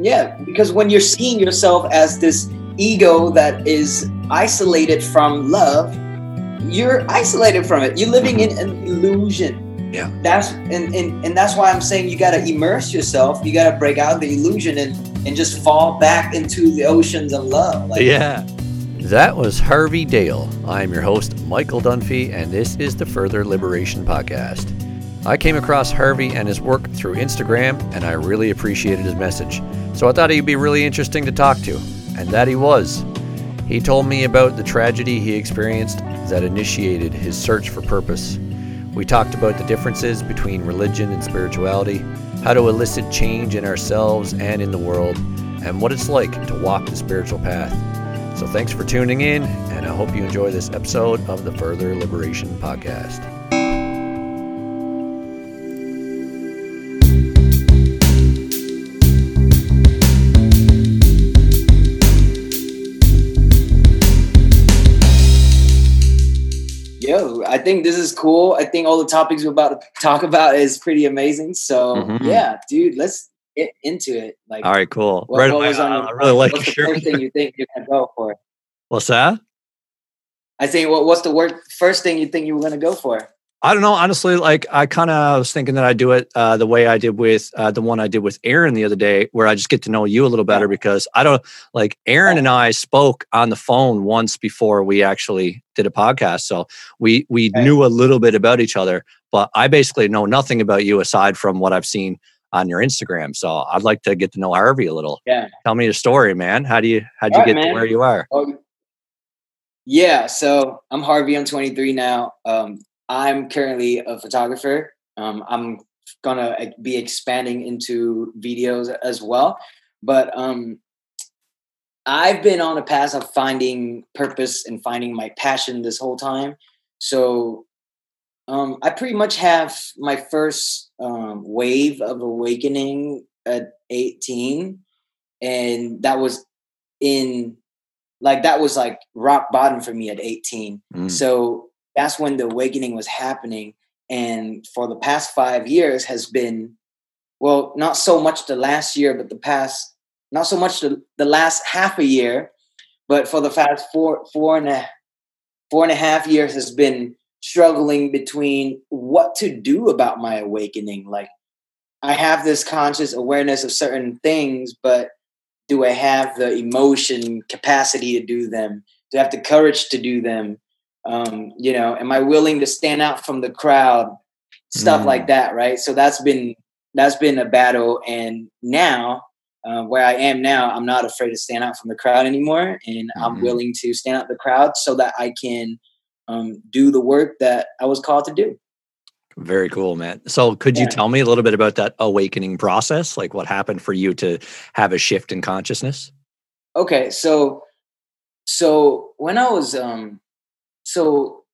Yeah, because when you're seeing yourself as this ego that is isolated from love, you're isolated from it. You're living in an illusion. Yeah. That's and, and and that's why I'm saying you gotta immerse yourself. You gotta break out the illusion and and just fall back into the oceans of love. Like, yeah. That was Harvey Dale. I'm your host, Michael Dunphy, and this is the Further Liberation Podcast. I came across Harvey and his work through Instagram, and I really appreciated his message. So I thought he'd be really interesting to talk to, and that he was. He told me about the tragedy he experienced that initiated his search for purpose. We talked about the differences between religion and spirituality, how to elicit change in ourselves and in the world, and what it's like to walk the spiritual path. So thanks for tuning in, and I hope you enjoy this episode of the Further Liberation Podcast. Yo, I think this is cool. I think all the topics we're about to talk about is pretty amazing. So mm-hmm. yeah, dude, let's get into it. Like, all right, cool. What, right, what was on your, I really like what's the first thing you think you're gonna go for? What's that? I think what, what's the word, first thing you think you were gonna go for? I don't know. Honestly, like I kind of was thinking that I do it uh, the way I did with uh, the one I did with Aaron the other day, where I just get to know you a little better because I don't like Aaron and I spoke on the phone once before we actually did a podcast, so we we knew a little bit about each other. But I basically know nothing about you aside from what I've seen on your Instagram. So I'd like to get to know Harvey a little. Yeah, tell me your story, man. How do you how do you get man. to where you are? Oh, yeah, so I'm Harvey. I'm 23 now. Um, I'm currently a photographer. Um, I'm gonna be expanding into videos as well, but um, I've been on a path of finding purpose and finding my passion this whole time. So um, I pretty much have my first um, wave of awakening at 18, and that was in like that was like rock bottom for me at 18. Mm. So that's when the awakening was happening. And for the past five years has been well not so much the last year but the past not so much the, the last half a year but for the past four four and a four and a half years has been struggling between what to do about my awakening. Like i have this conscious awareness of certain things but do i have the emotion capacity to do them? Do i have the courage to do them um, you know am i willing to stand out from the crowd? Stuff mm. like that right? So that's been that's been a battle. And now uh, where i am now i'm not afraid to stand out from the crowd anymore. And mm-hmm. i'm willing to stand out the crowd so that i can um, do the work that i was called to do. Very cool man. So could you tell me a little bit about that awakening process? Like what happened for you to have a shift in consciousness? Okay so so when i was um so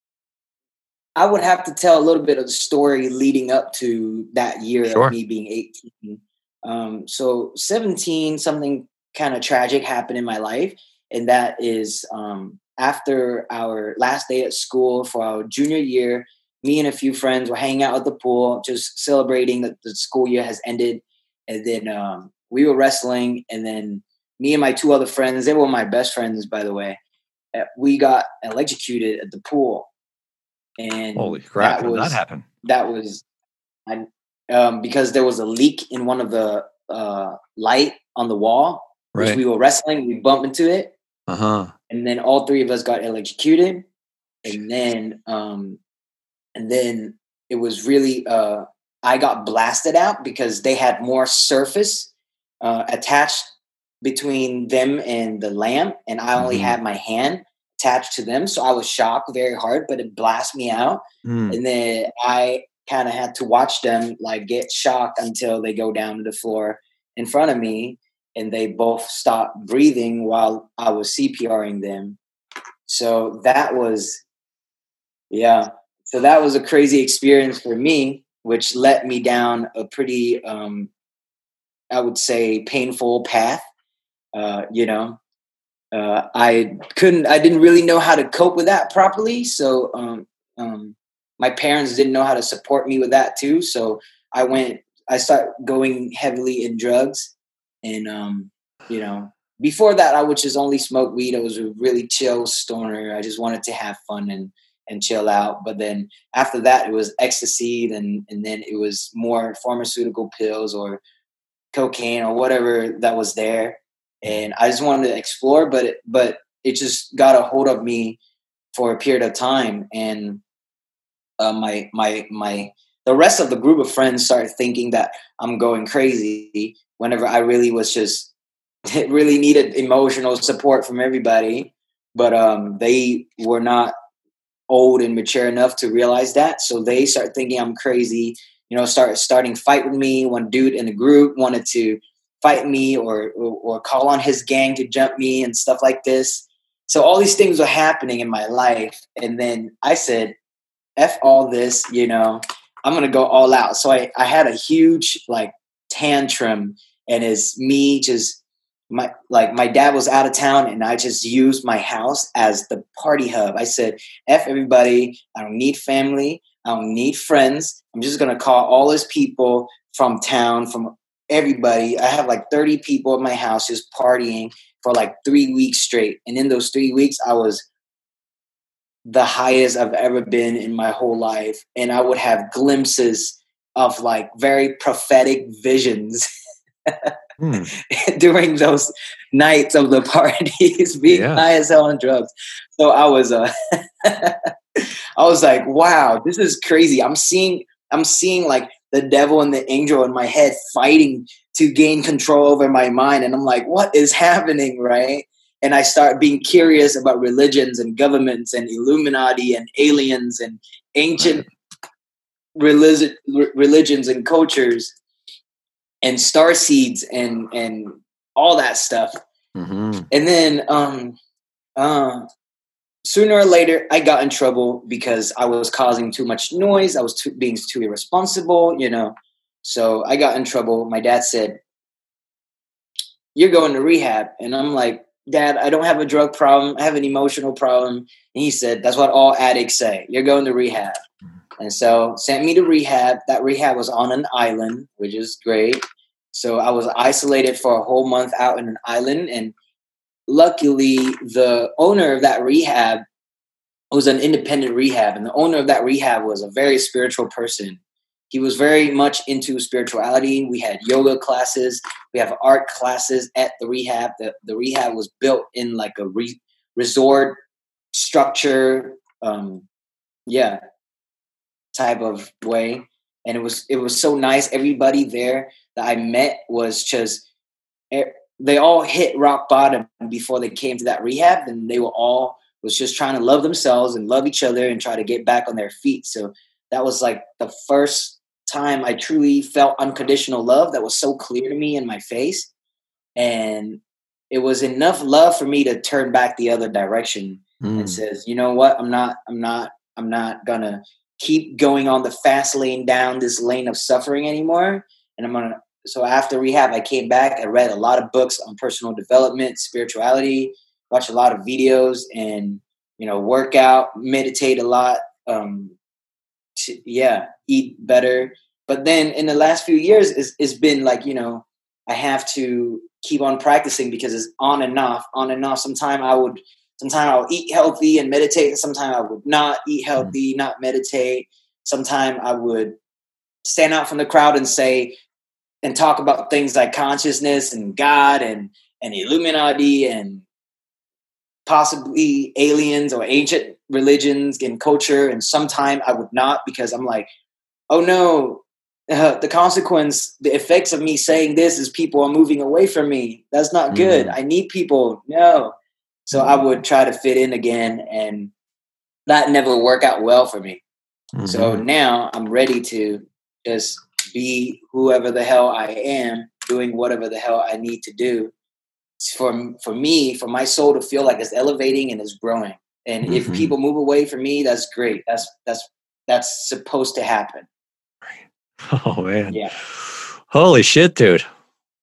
I would have to tell a little bit of the story leading up to that year sure. of me being 18. Um, so 17, something kind of tragic happened in my life. And that is um, after our last day at school for our junior year, me and a few friends were hanging out at the pool, just celebrating that the school year has ended. And then um, we were wrestling. And then me and my two other friends, they were my best friends, by the way, we got electrocuted at the pool. And holy crap! That, was, that happened. That was, I, um, because there was a leak in one of the uh, light on the wall. Right. we were wrestling, we bumped into it. Uh huh. And then all three of us got electrocuted. And then, um, and then it was really, uh, I got blasted out because they had more surface uh, attached between them and the lamp, and I only mm-hmm. had my hand attached to them. So I was shocked very hard, but it blasted me out. Mm. And then I kind of had to watch them like get shocked until they go down to the floor in front of me and they both stopped breathing while I was CPRing them. So that was, yeah. So that was a crazy experience for me, which led me down a pretty, um, I would say, painful path. Uh, you know, uh, I couldn't, I didn't really know how to cope with that properly. So, um, um, my parents didn't know how to support me with that too. So I went, I started going heavily in drugs and um, you know, before that, I would just only smoke weed. I was a really chill stoner. I just wanted to have fun and and chill out. But then after that, it was ecstasy, and and then it was more pharmaceutical pills or cocaine or whatever that was there. And I just wanted to explore, but it, but it just got a hold of me for a period of time, and uh, my my my the rest of the group of friends started thinking that I'm going crazy whenever I really was just really needed emotional support from everybody. But um, they were not old and mature enough to realize that. So they start thinking I'm crazy. You know, start starting fight with me. One dude in the group wanted to fight me or, or, or call on his gang to jump me and stuff like this. So all these things were happening in my life, and then I said, "F all this," you know. I'm gonna go all out. So I, I had a huge like tantrum, and it's me just my like my dad was out of town and I just used my house as the party hub. I said, F everybody, I don't need family, I don't need friends. I'm just gonna call all his people from town, from everybody. I have like 30 people at my house just partying for like three weeks straight. And in those three weeks, I was the highest I've ever been in my whole life. And I would have glimpses of like very prophetic visions. hmm. during those nights of the parties, being yeah. high as hell on drugs. So I was, uh, I was like, wow, this is crazy. I'm seeing, I'm seeing like the devil and the angel in my head fighting to gain control over my mind, and I'm like, what is happening, right? And I start being curious about religions and governments and Illuminati and aliens and ancient religion, religions and cultures and star seeds and and all that stuff. Mm-hmm. And then um uh sooner or later I got in trouble because I was causing too much noise. I was too, being too irresponsible, you know. So I got in trouble. My dad said, "You're going to rehab." And I'm like, "Dad, I don't have a drug problem. I have an emotional problem." And he said, "That's what all addicts say. You're going to rehab." And so sent me to rehab. That rehab was on an island, which is great. So I was isolated for a whole month out in an island. And luckily, the owner of that rehab was an independent rehab. And the owner of that rehab was a very spiritual person. He was very much into spirituality. We had yoga classes, we have art classes at the rehab. The, the rehab was built in like a re- resort structure. Um, yeah, type of way and it was it was so nice everybody there that i met was just eh, they all hit rock bottom before they came to that rehab and they were all was just trying to love themselves and love each other and try to get back on their feet so that was like the first time i truly felt unconditional love that was so clear to me in my face and it was enough love for me to turn back the other direction mm. and says you know what i'm not i'm not i'm not gonna keep going on the fast lane down this lane of suffering anymore. And I'm gonna so after rehab, I came back. I read a lot of books on personal development, spirituality, watch a lot of videos, and you know, work out, meditate a lot. Um, to, yeah, eat better. But then in the last few years, it's, it's been like you know, I have to keep on practicing because it's on and off, on and off. Sometime I would Sometimes I'll eat healthy and meditate. And sometimes I would not eat mm. healthy, not meditate. Sometimes I would stand out from the crowd and say and talk about things like consciousness and God and and Illuminati and possibly aliens or ancient religions and culture. And sometimes I would not because I'm like, oh no, uh, the consequence, the effects of me saying this is people are moving away from me. That's not good. Mm. I need people. No. So I would try to fit in again, and that never work out well for me. Mm-hmm. So now I'm ready to just be whoever the hell I am, doing whatever the hell I need to do for for me, for my soul to feel like it's elevating and it's growing. And mm-hmm. if people move away from me, that's great. That's that's that's supposed to happen. Oh man. Yeah. Holy shit, dude.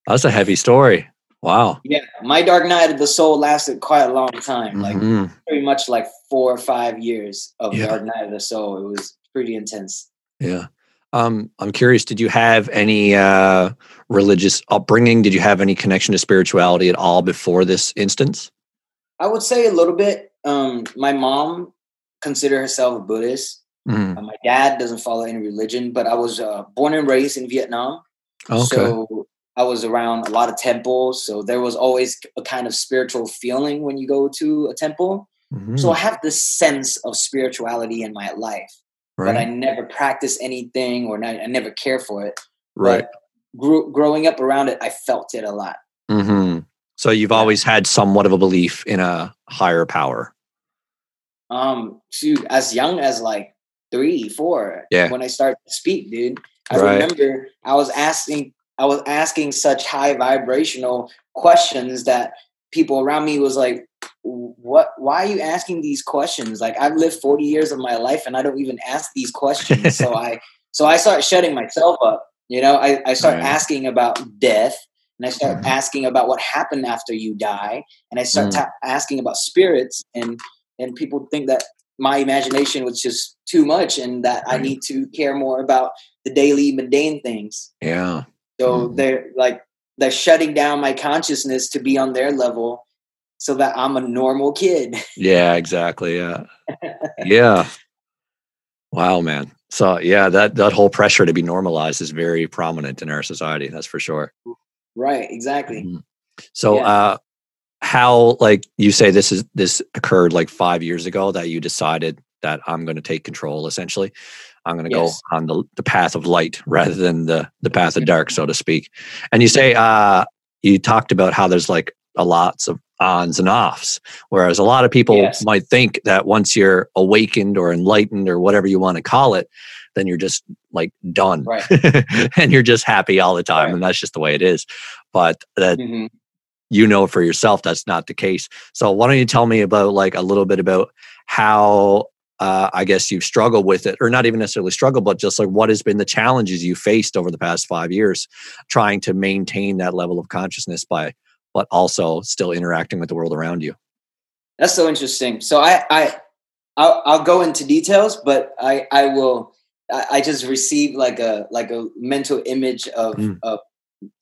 That's a heavy story. Wow. Yeah, my Dark Night of the Soul lasted quite a long time, like mm-hmm. pretty much like four or five years of yeah. Dark Night of the Soul. It was pretty intense. Yeah. Um, I'm curious. Did you have any uh, religious upbringing? Did you have any connection to spirituality at all before this instance? I would say a little bit. Um, my mom considered herself a Buddhist. Mm-hmm. Uh, my dad doesn't follow any religion, but I was uh, born and raised in Vietnam. Okay. So I was around a lot of temples. So there was always a kind of spiritual feeling when you go to a temple. Mm-hmm. So I have this sense of spirituality in my life, right. but I never practice anything or not, I never care for it. Right. Grew, growing up around it, I felt it a lot. Mm-hmm. So you've always had somewhat of a belief in a higher power. Um, shoot, as young as like three, four. Yeah. When I started to speak, dude, I right. remember I was asking, I was asking such high vibrational questions that people around me was like, what why are you asking these questions like i've lived 40 years of my life and i don't even ask these questions so i so i start shutting myself up you know i, I start right. asking about death and i start mm-hmm. asking about what happened after you die and i start mm. ta- asking about spirits and and people think that my imagination was just too much and that right. i need to care more about the daily mundane things yeah so mm. they're like they're shutting down my consciousness to be on their level so that I'm a normal kid. yeah, exactly. Yeah. yeah. Wow, man. So yeah, that that whole pressure to be normalized is very prominent in our society. That's for sure. Right. Exactly. Mm-hmm. So, yeah. uh, how like you say this is this occurred like five years ago that you decided that I'm going to take control. Essentially, I'm going to yes. go on the the path of light rather than the the path of dark, so to speak. And you say uh, you talked about how there's like a lots of ons and offs. Whereas a lot of people yes. might think that once you're awakened or enlightened or whatever you want to call it, then you're just like done right. and you're just happy all the time. Right. And that's just the way it is. But that mm-hmm. you know for yourself that's not the case. So why don't you tell me about like a little bit about how uh, I guess you've struggled with it, or not even necessarily struggled, but just like what has been the challenges you faced over the past five years trying to maintain that level of consciousness by but also still interacting with the world around you. That's so interesting. So I, I, I'll, I'll go into details, but I, I will. I, I just received like a like a mental image of mm. of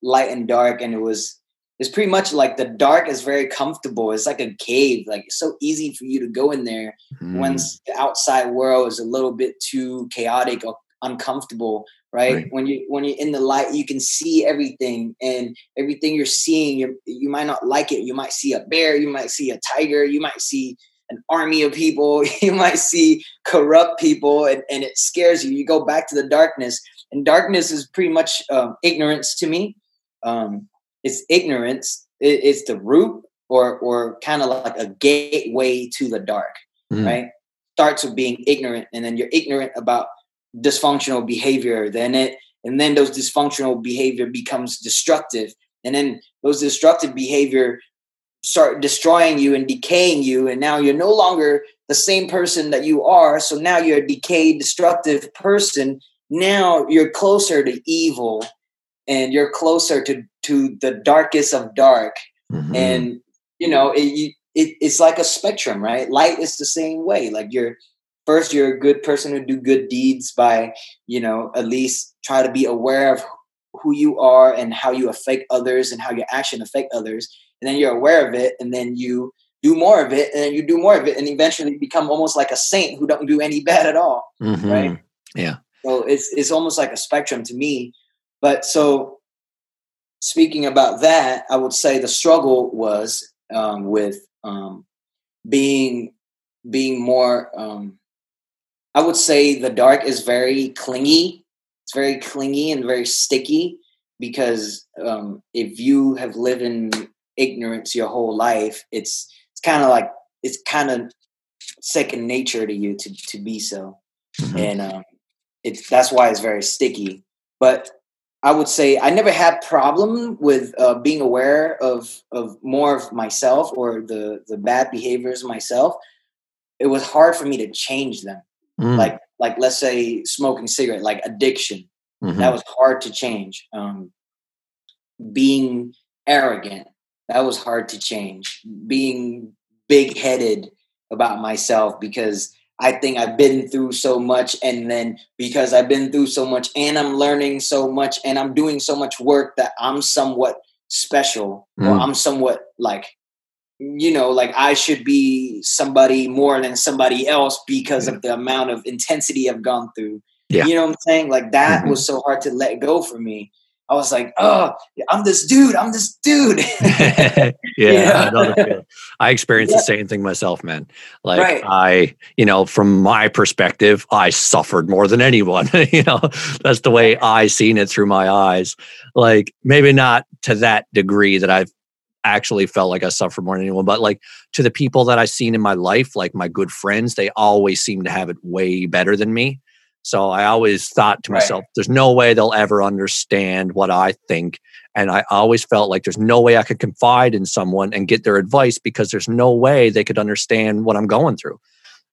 light and dark, and it was it's pretty much like the dark is very comfortable. It's like a cave. Like it's so easy for you to go in there mm. once the outside world is a little bit too chaotic or uncomfortable right? right? When you when you're in the light, you can see everything, and everything you're seeing, you you might not like it. You might see a bear, you might see a tiger, you might see an army of people, you might see corrupt people, and, and it scares you. You go back to the darkness, and darkness is pretty much um, ignorance to me. Um, it's ignorance. It, it's the root, or or kind of like a gateway to the dark, mm. right? Starts with being ignorant, and then you're ignorant about dysfunctional behavior then it and then those dysfunctional behavior becomes destructive. And then those destructive behavior start destroying you and decaying you and now you're no longer the same person that you are so now you're a decayed destructive person. Now you're closer to evil and you're closer to to the darkest of dark. Mm-hmm. and you know it, it, it's like a spectrum right? Light is the same way like you're first you're a good person who do good deeds by you know at least try to be aware of who you are and how you affect others and how your action affect others. And then you're aware of it and then you do more of it and then you do more of it and eventually become almost like a saint who don't do any bad at all mm-hmm. right? Yeah. So it's it's almost like a spectrum to me. But so speaking about that i would say the struggle was um, with um, being being more um, I would say the dark is very clingy. It's very clingy and very sticky because um, if you have lived in ignorance your whole life, it's it's kind of like it's kind of second nature to you to to be so, mm-hmm. and um, it's that's why it's very sticky. But I would say I never had problem with uh, being aware of of more of myself or the the bad behaviors myself. It was hard for me to change them mm. like like let's say smoking cigarette, like addiction. Mm-hmm. That was hard to change. Um, being arrogant, that was hard to change. Being big headed about myself because I think I've been through so much, and then because I've been through so much, and I'm learning so much, and I'm doing so much work that I'm somewhat special, mm. or I'm somewhat like, you know, like I should be somebody more than somebody else because yeah. of the amount of intensity I've gone through. Yeah. You know what I'm saying? Like that mm-hmm. was so hard to let go for me. I was like, oh, I'm this dude. I'm this dude. yeah, yeah. I experienced yeah. the same thing myself, man. Like right. I, you know, from my perspective, I suffered more than anyone. you know, that's the way I seen it through my eyes. Like maybe not to that degree that I've actually felt like I suffered more than anyone, but like to the people that I've seen in my life, like my good friends, they always seem to have it way better than me. So I always thought to myself, right. there's no way they'll ever understand what I think. And I always felt like there's no way I could confide in someone and get their advice because there's no way they could understand what I'm going through.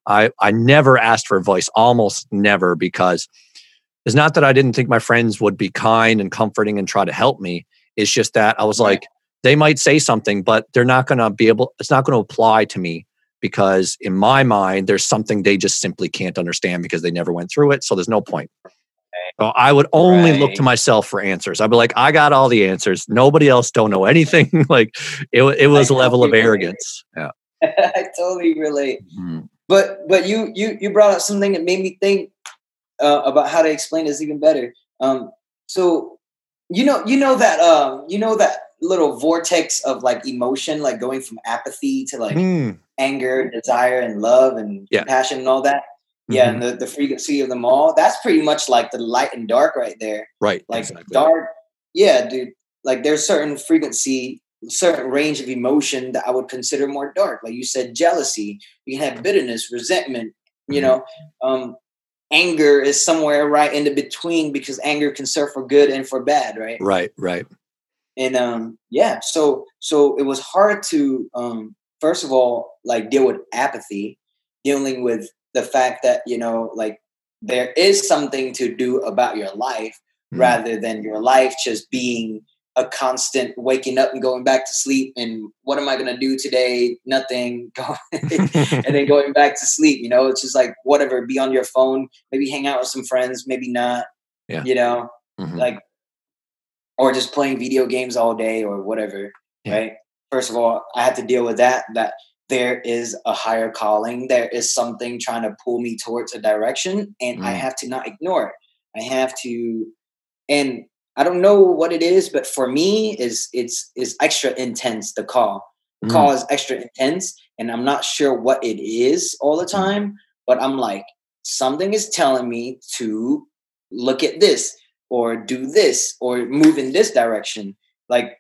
I, I never asked for advice, almost never, because it's not that I didn't think my friends would be kind and comforting and try to help me. It's just that I was like, they might say something, but they're not going to be able, it's not going to apply to me because in my mind there's something they just simply can't understand because they never went through it so there's no point. So i would only right. look to myself for answers. I'd be like i got all the answers. Nobody else don't know anything. Like it, it was I a level of arrogance relate. yeah. I totally relate. Mm-hmm. but but you you you brought up something that made me think uh, about how to explain this even better. Um so you know you know that um you know that little vortex of like emotion like going from apathy to like mm anger, desire, and love and yeah. compassion and all that. Mm-hmm. Yeah, and the, the frequency of them all. That's pretty much like the light and dark right there. Right. Like exactly. dark. Yeah, dude. Like there's certain frequency, certain range of emotion that I would consider more dark. Like you said, jealousy. You can have bitterness, resentment. You mm-hmm. know, um, anger is somewhere right in the between because anger can serve for good and for bad. Right. Right. Right. And um, yeah, so so it was hard to um, first of all, like deal with apathy, dealing with the fact that, you know, like there is something to do about your life mm. rather than your life just being a constant waking up and going back to sleep and what am I going to do today? Nothing. and then going back to sleep, you know, it's just like whatever, be on your phone, maybe hang out with some friends, maybe not, yeah. you know, mm-hmm. like, or just playing video games all day or whatever. Yeah. Right first of all, I had to deal with that, that there is a higher calling. There is something trying to pull me towards a direction, and mm. I have to not ignore it. I have to, and I don't know what it is, but for me, is it's is extra intense. The call, mm. call is extra intense, and I'm not sure what it is all the mm. time. But I'm like, something is telling me to look at this or do this or move in this direction. Like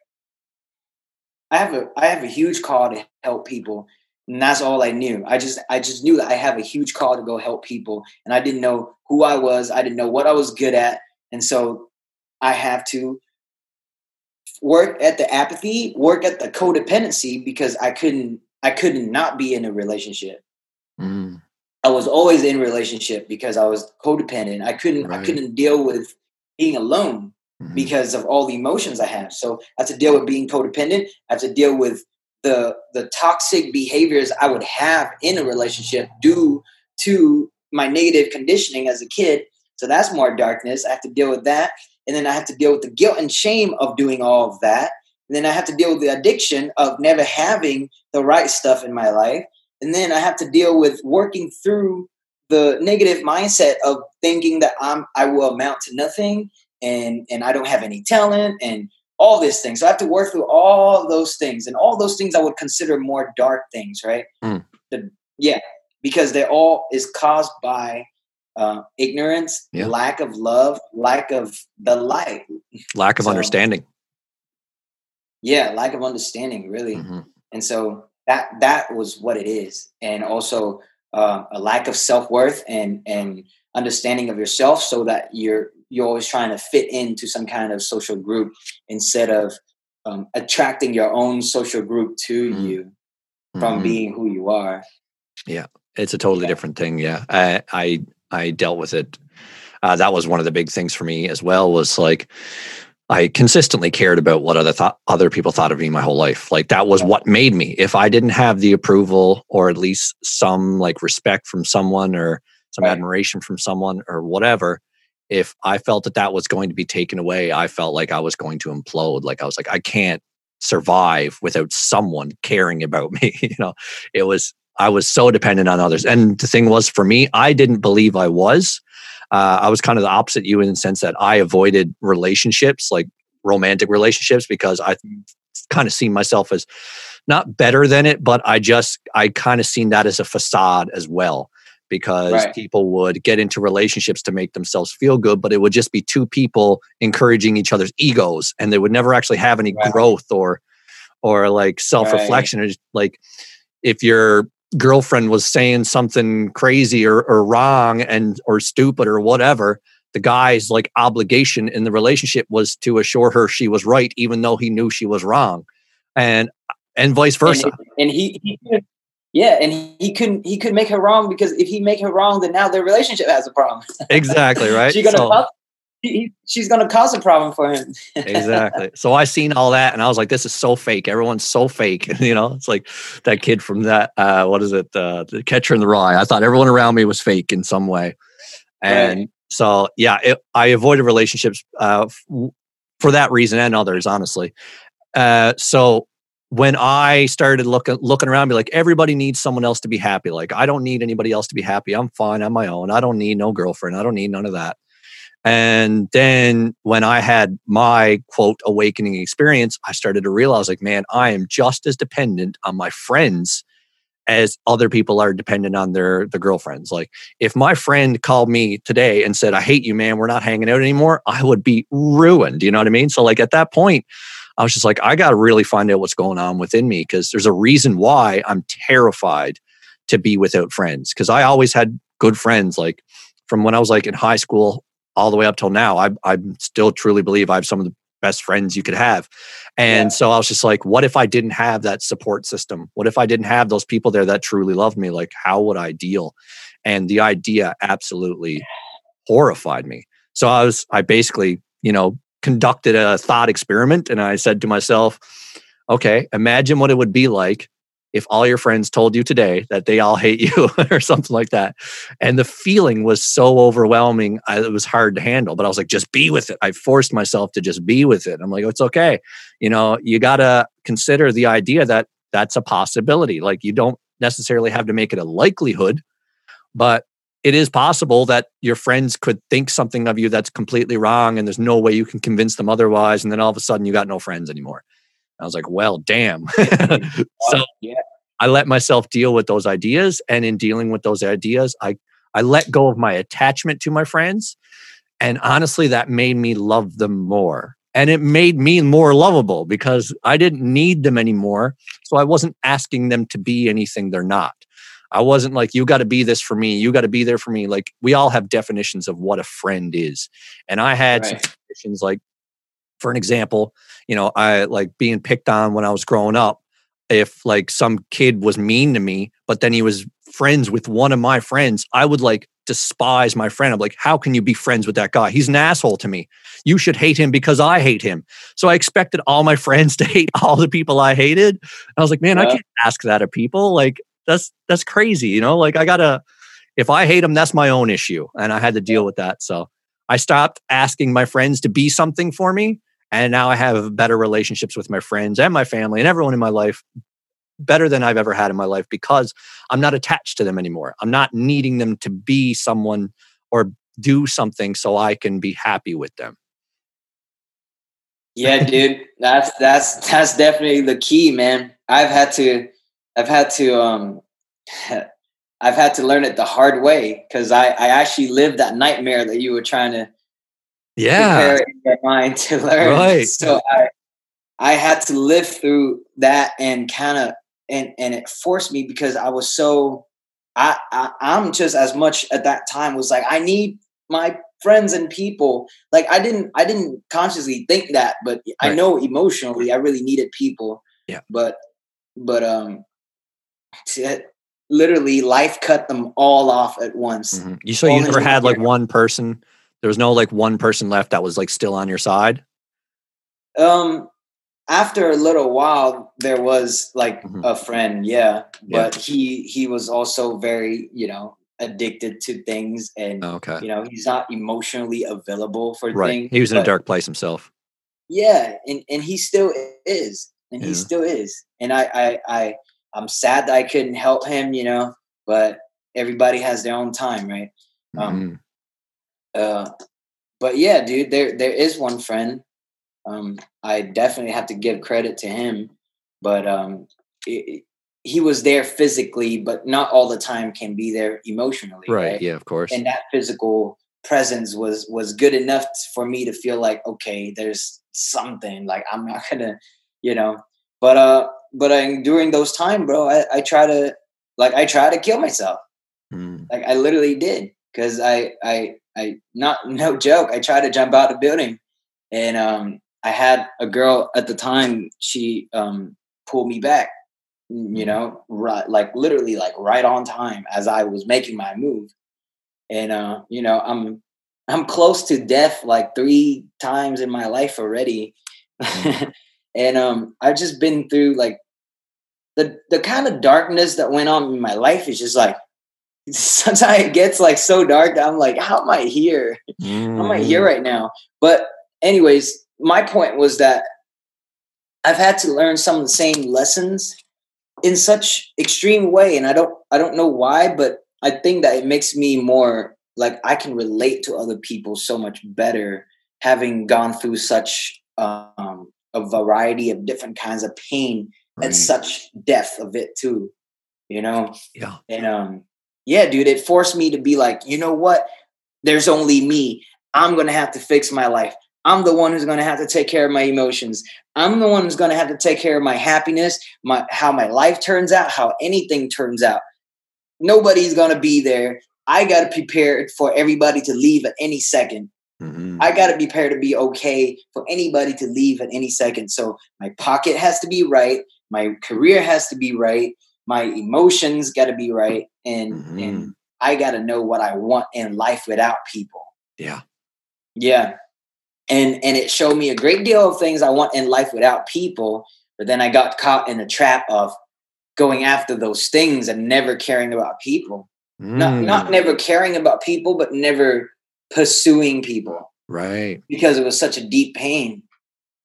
I have a I have a huge call to help people, and that's all I knew. I just I just knew that I have a huge call to go help people, and I didn't know who I was. I didn't know what I was good at, and so I have to work at the apathy, work at the codependency because I couldn't I couldn't not be in a relationship. Mm. I was always in relationship because I was codependent. I couldn't right. I couldn't deal with being alone mm-hmm. because of all the emotions I have. So I have to deal with being codependent. I have to deal with the the toxic behaviors I would have in a relationship due to my negative conditioning as a kid. So that's more darkness. I have to deal with that. And then I have to deal with the guilt and shame of doing all of that. And then I have to deal with the addiction of never having the right stuff in my life. And then I have to deal with working through the negative mindset of thinking that I'm I will amount to nothing and and I don't have any talent and all these things. So I have to work through all those things, and all those things I would consider more dark things, right? Mm. The, yeah, because they're all is caused by uh, ignorance, yeah. lack of love, lack of the light, lack of so, understanding. Yeah, lack of understanding, really, mm-hmm. and so that that was what it is, and also uh, a lack of self worth and and understanding of yourself, so that you're you're always trying to fit into some kind of social group instead of um, attracting your own social group to mm. you from mm-hmm. being who you are. Yeah, it's a totally yeah. different thing. Yeah, I I I dealt with it. Uh, that was one of the big things for me as well. Was like I consistently cared about what other thought other people thought of me my whole life. Like that was what made me. If I didn't have the approval or at least some like respect from someone or some right. admiration from someone or whatever, if I felt that that was going to be taken away, I felt like I was going to implode. Like I was like, I can't survive without someone caring about me. you know, it was I was so dependent on others. And the thing was for me, I didn't believe I was. Uh, I was kind of the opposite you in the sense that I avoided relationships, like romantic relationships, because I kind of seen myself as not better than it, but I just I kind of seen that as a facade as well because right. people would get into relationships to make themselves feel good, but it would just be two people encouraging each other's egos, and they would never actually have any right. growth or or like self reflection. Right. Like if your girlfriend was saying something crazy or, or wrong and or stupid or whatever, the guy's like obligation in the relationship was to assure her she was right, even though he knew she was wrong, and and vice versa. And, and he, he yeah, and he, he, couldn't he could make her wrong because if he make her wrong, then now their relationship has a problem. Exactly right. she's gonna so, he, she's gonna cause a problem for him. exactly. So I seen all that, and I was like, "This is so fake. Everyone's so fake." you know, it's like that kid from that uh, what is it, uh, the Catcher in the Rye. I thought everyone around me was fake in some way, and right. so yeah, it, I avoided relationships uh, f- for that reason and others, honestly. Uh, so when I started looking looking around, be like, everybody needs someone else to be happy. Like, I don't need anybody else to be happy. I'm fine on my own. I don't need no girlfriend. I don't need none of that. And then when I had my quote awakening experience, I started to realize, like, man, I am just as dependent on my friends as other people are dependent on their their girlfriends. Like, if my friend called me today and said, "I hate you, man. We're not hanging out anymore," I would be ruined. You know what I mean? So, like at that point, I was just like, I got to really find out what's going on within me because there's a reason why I'm terrified to be without friends. Because I always had good friends, like from when I was like in high school all the way up till now. I I still truly believe I have some of the best friends you could have. And yeah. so I was just like, what if I didn't have that support system? What if I didn't have those people there that truly loved me? Like, how would I deal? And the idea absolutely horrified me. So I was, I basically, you know, conducted a thought experiment and I said to myself, okay, imagine what it would be like if all your friends told you today that they all hate you or something like that. And the feeling was so overwhelming, I, it was hard to handle. But I was like, just be with it. I forced myself to just be with it. I'm like, it's okay. You know, you got to consider the idea that that's a possibility. Like, you don't necessarily have to make it a likelihood, but it is possible that your friends could think something of you that's completely wrong and there's no way you can convince them otherwise and then all of a sudden you got no friends anymore i was like well damn so yeah. i let myself deal with those ideas and in dealing with those ideas i i let go of my attachment to my friends and honestly that made me love them more and it made me more lovable because i didn't need them anymore so i wasn't asking them to be anything they're not I wasn't like, you got to be this for me. You got to be there for me. Like, we all have definitions of what a friend is. And I had right. some definitions, like, for an example, you know, I like being picked on when I was growing up. If like some kid was mean to me, but then he was friends with one of my friends, I would like despise my friend. I'm like, how can you be friends with that guy? He's an asshole to me. You should hate him because I hate him. So I expected all my friends to hate all the people I hated. I was like, man, yeah. I can't ask that of people. Like, that's that's crazy you know like i gotta if i hate them that's my own issue and i had to deal with that so i stopped asking my friends to be something for me and now i have better relationships with my friends and my family and everyone in my life better than i've ever had in my life because i'm not attached to them anymore. I'm not needing them to be someone or do something so i can be happy with them. Yeah dude. That's that's that's definitely the key man. I've had to I've had to um I've had to learn it the hard way because I I actually lived that nightmare that you were trying to yeah in your mind to learn. Right. So I I had to live through that and kind of and and it forced me because I was so I, I I'm just as much at that time was like I need my friends and people like i didn't i didn't consciously think that but right. i know emotionally i really needed people yeah but but um literally life cut them all off at once. Mm-hmm. You so you never had like one person. There was no like one person left that was like still on your side. Um, after a little while, there was like Mhm. a friend, yeah, Yeah. but he he was also very, you know, addicted to things, and Okay. you know, he's not emotionally available for Right. things. He was in a dark place himself. Yeah, and and he still is, and he still is, and I I I I'm sad that I couldn't help him, you know, but everybody has their own time, right? Um, Mhm. Uh, but yeah, dude, there there is one friend. Um, I definitely have to give credit to him, but um, it, he was there physically, but not all the time can be there emotionally, right. right? Yeah, of course. And that physical presence was was good enough for me to feel like okay, there's something. Like I'm not gonna, you know. But uh, but uh, during those time, bro, I, I try to like I try to kill myself Mm. like I literally did because I I I not no joke. I tried to jump out of the building, and um, I had a girl at the time. She um pulled me back, you know, right like literally like right on time as I was making my move, and uh, you know, I'm I'm close to death like three times in my life already, and um, I've just been through like the the kind of darkness that went on in my life is just like sometimes it gets like so dark that I'm like, how am I here? How am I here Mhm. right now? But anyways, my point was that I've had to learn some of the same lessons in such extreme way, and I don't I don't know why, but I think that it makes me more like I can relate to other people so much better having gone through such um, a variety of different kinds of pain Right. and such depth of it too. You know, Yeah. and um, yeah, dude, it forced me to be like, you know what? There's only me. I'm gonna have to fix my life. I'm the one who's gonna have to take care of my emotions. I'm the one who's gonna have to take care of my happiness, my how my life turns out, how anything turns out. Nobody's gonna be there. I gotta prepare for everybody to leave at any second. Mhm. I gotta prepare to be okay for anybody to leave at any second. So my pocket has to be right, my career has to be right, my emotions gotta be right, and Mhm. and I gotta know what I want in life without people. Yeah. Yeah. And and it showed me a great deal of things I want in life without people, but then I got caught in the trap of going after those things and never caring about people. Not not Mm. never caring about people, but never pursuing people Right. because it was such a deep pain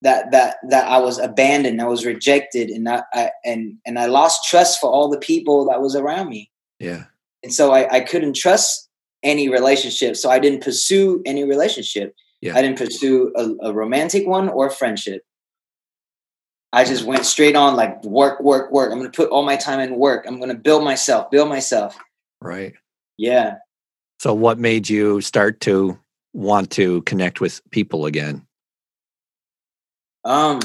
that that that I was abandoned, I was rejected, and I, I and and I lost trust for all the people that was around me, Yeah. and so I, I couldn't trust any relationship, so I didn't pursue any relationship. Yeah. I didn't pursue a, a romantic one or a friendship. I just went straight on like work, work, work. I'm gonna put all my time in work. I'm gonna build myself, build myself. Right. Yeah. So, what made you start to want to connect with people again? Um,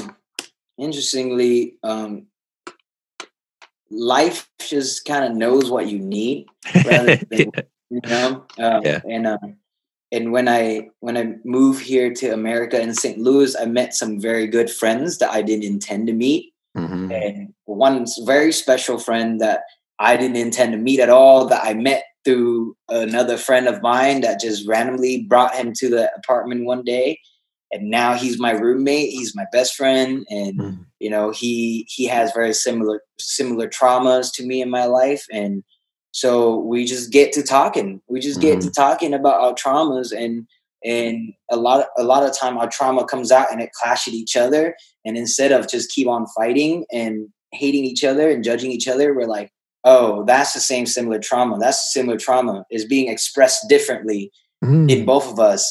interestingly, um, life just kind of knows what you need, rather than you know. Um, Yeah. And um, and when I when I moved here to America in St. Louis, I met some very good friends that I didn't intend to meet, Mhm. and one very special friend that I didn't intend to meet at all that I met through another friend of mine that just randomly brought him to the apartment one day and now he's my roommate he's my best friend and Mm. you know he he has very similar similar traumas to me in my life and so we just get to talking we just get to talking about our traumas and and a lot of, a lot of time our trauma comes out and it clashes each other and instead of just keep on fighting and hating each other and judging each other we're like oh that's the same similar trauma that's similar trauma is being expressed differently in Mm. both of us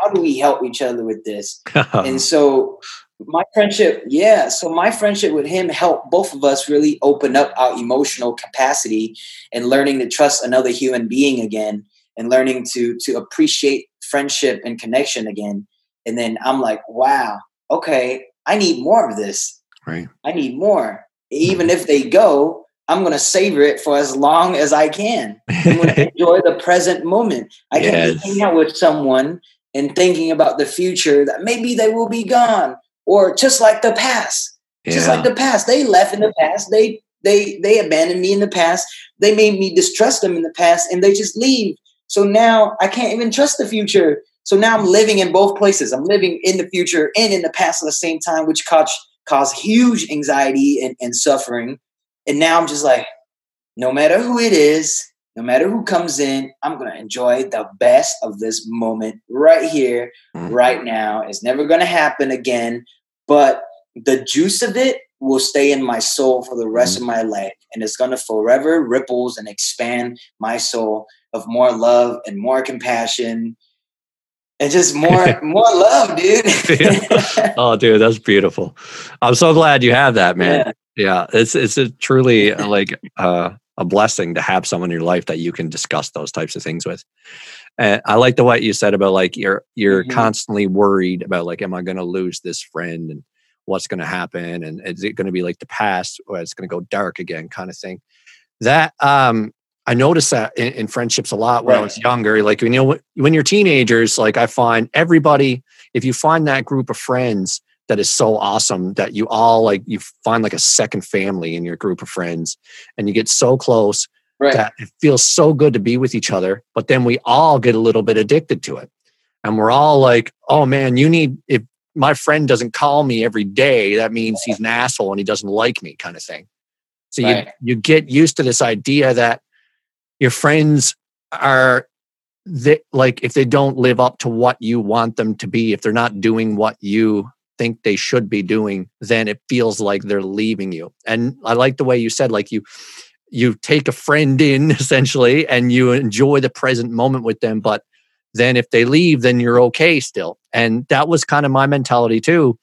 how do we help each other with this and so my friendship yeah so my friendship with him helped both of us really open up our emotional capacity and learning to trust another human being again and learning to to appreciate friendship and connection again and then i'm like wow okay i need more of this right. i need more hmm. even if they go i'm going to savor it for as long as i can I'm going to enjoy the present moment. I can't Yes. be hanging out with someone and thinking about the future that maybe they will be gone, or just like the past, just like the past. They left in the past. They they they abandoned me in the past. They made me distrust them in the past, and they just leave. So now I can't even trust the future. So now I'm living in both places. I'm living in the future and in the past at the same time, which caused, caused huge anxiety and, and suffering. And now I'm just like, no matter who it is, no matter who comes in, I'm going to enjoy the best of this moment right here, mm-hmm. right now. It's never going to happen again, but the juice of it will stay in my soul for the rest mm-hmm. of my life. And it's going to forever ripples and expand my soul of more love and more compassion and just more more love, dude. oh, dude, that's beautiful. I'm so glad you have that, man. Yeah, yeah it's it's a truly uh, like uh, a blessing to have someone in your life that you can discuss those types of things with. And I like the way you said about like you're you're mm-hmm. constantly worried about like, am I going to lose this friend and what's going to happen and is it going to be like the past or it's going to go dark again, kind of thing. That um I noticed that in, in friendships a lot when right. I was younger. Like, you know, when you're teenagers, like I find everybody, if you find that group of friends that is so awesome that you all like, you find like a second family in your group of friends and you get so close right. that it feels so good to be with each other. But then we all get a little bit addicted to it. And we're all like, oh man, you need, if my friend doesn't call me every day, that means he's an asshole and he doesn't like me, kind of thing. So right. you, you get used to this idea that your friends are they, like if they don't live up to what you want them to be if they're not doing what you think they should be doing then it feels like they're leaving you and i like the way you said like you you take a friend in essentially and you enjoy the present moment with them but then if they leave then you're okay still and that was kind of my mentality too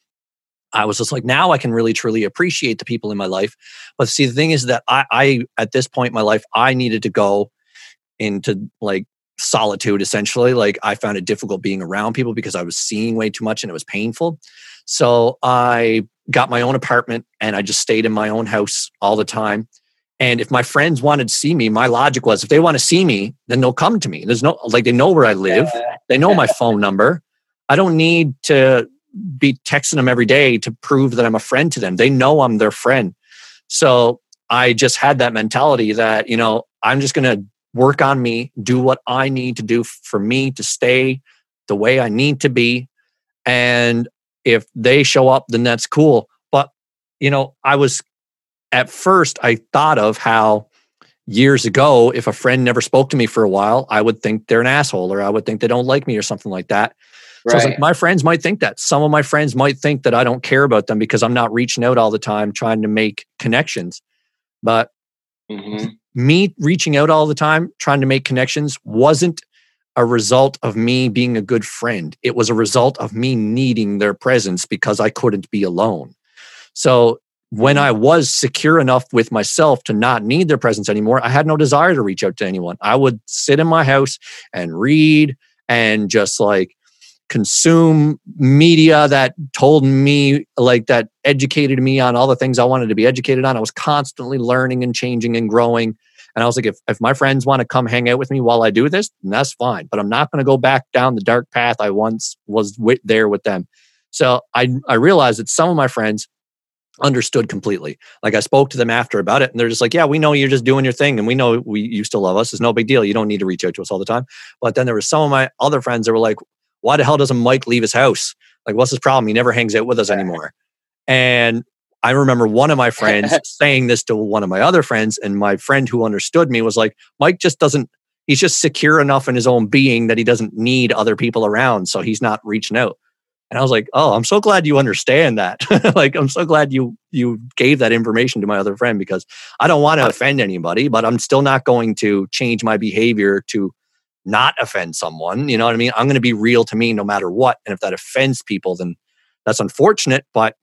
I was just like, now I can really truly appreciate the people in my life. But see, the thing is that I, I at this point in my life, I needed to go into like solitude essentially. Like I found it difficult being around people because I was seeing way too much and it was painful. So I got my own apartment and I just stayed in my own house all the time. And if my friends wanted to see me, my logic was if they want to see me, then they'll come to me. There's no like they know where I live. They know my phone number. I don't need to be texting them every day to prove that I'm a friend to them. They know I'm their friend. So I just had that mentality that, you know, I'm just going to work on me, do what I need to do for me to stay the way I need to be. And if they show up, then that's cool. But, you know, I was at first, I thought of how years ago, if a friend never spoke to me for a while, I would think they're an asshole or I would think they don't like me or something like that. So right. like, my friends might think that. Some of my friends might think that I don't care about them because I'm not reaching out all the time trying to make connections. But mm-hmm. me reaching out all the time trying to make connections wasn't a result of me being a good friend. It was a result of me needing their presence because I couldn't be alone. So when mm-hmm. I was secure enough with myself to not need their presence anymore, I had no desire to reach out to anyone. I would sit in my house and read and just like consume media that told me like that educated me on all the things I wanted to be educated on. I was constantly learning and changing and growing. And I was like, if, if my friends want to come hang out with me while I do this, that's fine. But I'm not going to go back down the dark path I once was with, there with them. So I, I realized that some of my friends understood completely. Like I spoke to them after about it, and they're just like, "Yeah, we know you're just doing your thing, and we know we you still love us. It's no big deal. You don't need to reach out to us all the time." But then there were some of my other friends that were like, why the hell doesn't Mike leave his house? Like, what's his problem? He never hangs out with us anymore. And I remember one of my friends saying this to one of my other friends, and my friend who understood me was like, Mike just doesn't, he's just secure enough in his own being that he doesn't need other people around. So he's not reaching out. And I was like, oh, I'm so glad you understand that. like, I'm so glad you you gave that information to my other friend because I don't want to offend anybody, but I'm still not going to change my behavior to not offend someone. You know what I mean? I'm going to be real to me no matter what. And if that offends people, then that's unfortunate, but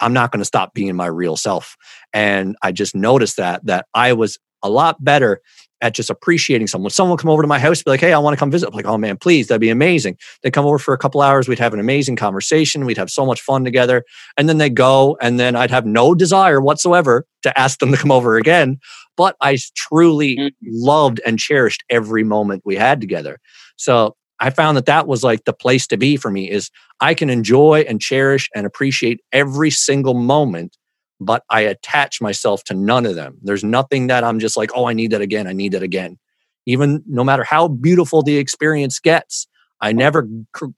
I'm not going to stop being my real self. And I just noticed that that I was a lot better at just appreciating someone. Someone come over to my house, be like, "Hey, I want to come visit." I'm like, "Oh man, please, that'd be amazing." They come over for a couple hours. We'd have an amazing conversation. We'd have so much fun together, and then they go, and then I'd have no desire whatsoever to ask them to come over again. But I truly mm-hmm. loved and cherished every moment we had together. So I found that that was like the place to be for me. Is I can enjoy and cherish and appreciate every single moment but I attach myself to none of them. There's nothing that I'm just like, oh, I need that again. I need that again. Even no matter how beautiful the experience gets, I never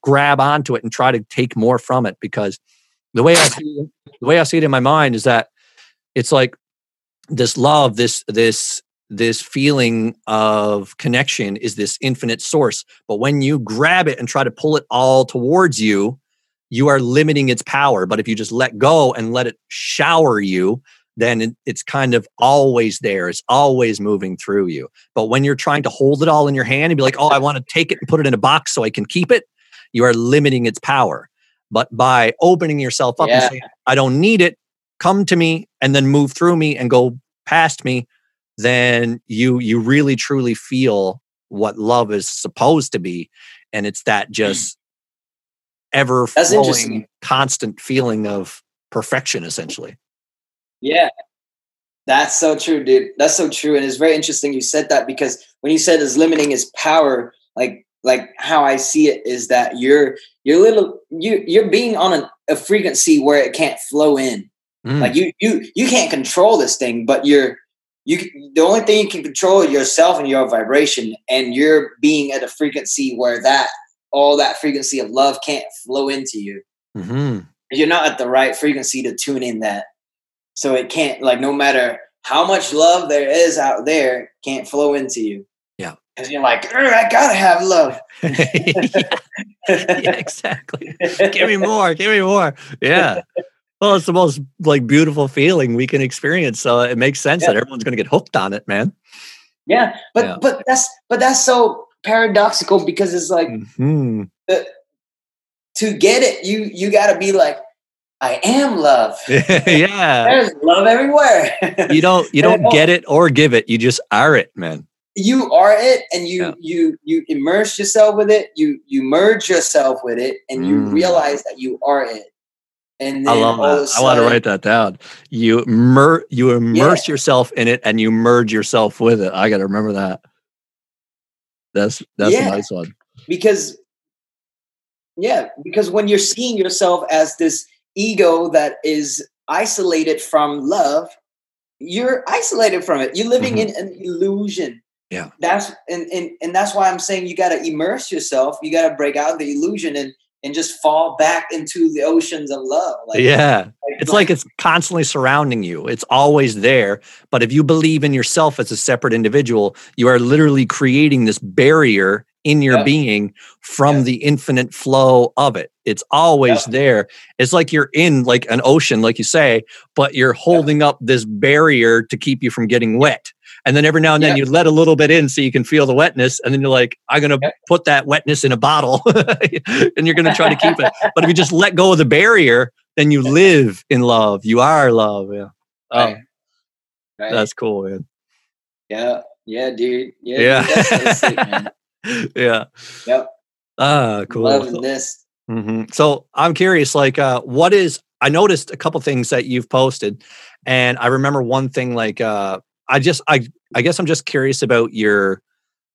grab onto it and try to take more from it because the way I see the way I see it in my mind is that it's like this love, this this this feeling of connection is this infinite source. But when you grab it and try to pull it all towards you, you are limiting its power. But if you just let go and let it shower you, then it, it's kind of always there. It's always moving through you. But when you're trying to hold it all in your hand and be like, oh, I want to take it and put it in a box so I can keep it, you are limiting its power. But by opening yourself up yeah. and saying, I don't need it, come to me and then move through me and go past me, then you you really truly feel what love is supposed to be. And it's that mm. just ever flowing constant feeling of perfection essentially. Yeah. That's so true, dude. That's so true. And it's very interesting you said that because when you said is limiting is power, like like how I see it is that you're you're little you you're being on a, a frequency where it can't flow in. Mm. Like you you you can't control this thing, but you're you the only thing you can control is yourself and your vibration, and you're being at a frequency where that all that frequency of love can't flow into you. Mm-hmm. You're not at the right frequency to tune in that, so it can't like no matter how much love there is out there, can't flow into you. Yeah, because you're like, I gotta have love. yeah. yeah, exactly. give me more. Give me more. Yeah. Well, it's the most like beautiful feeling we can experience. So it makes sense yeah. that everyone's going to get hooked on it, man. Yeah, but yeah. but that's but that's so paradoxical because it's like mm-hmm. uh, to get it, you you got to be like, I am love. yeah, there's love everywhere. you don't you don't get it or give it. You just are it, man. You are it, and you yeah. you you immerse yourself with it. You you merge yourself with it, and you mm. realize that you are it. And I love that. Sudden, I want to write that down. You mer- you immerse yeah. yourself in it, and you merge yourself with it. I got to remember that. That's that's yeah, a nice one. Because yeah, because when you're seeing yourself as this ego that is isolated from love, you're isolated from it. You're living mm-hmm. in an illusion. Yeah. That's and, and and that's why I'm saying you gotta immerse yourself. You gotta break out the illusion and and just fall back into the oceans of love. Like, yeah. Like, it's like, like, it's constantly surrounding you. It's always there. But if you believe in yourself as a separate individual, you are literally creating this barrier in your being from the infinite flow of it. It's always there. It's like you're in like an ocean, like you say, but you're holding up this barrier to keep you from getting wet. And then every now and then you let a little bit in so you can feel the wetness. And then you're like, I'm going to put that wetness in a bottle and you're going to try to keep it. But if you just let go of the barrier, then you live in love. You are love. Yeah. Oh, right. Right. That's cool, man. Yeah. Yeah, dude. Yeah. Yeah. Dude, that's, that's yeah. Yep. Ah, cool. Loving this. Mm-hmm. So I'm curious, like, uh, what is, I noticed a couple things that you've posted, and I remember one thing, like, uh, I just I I guess I'm just curious about your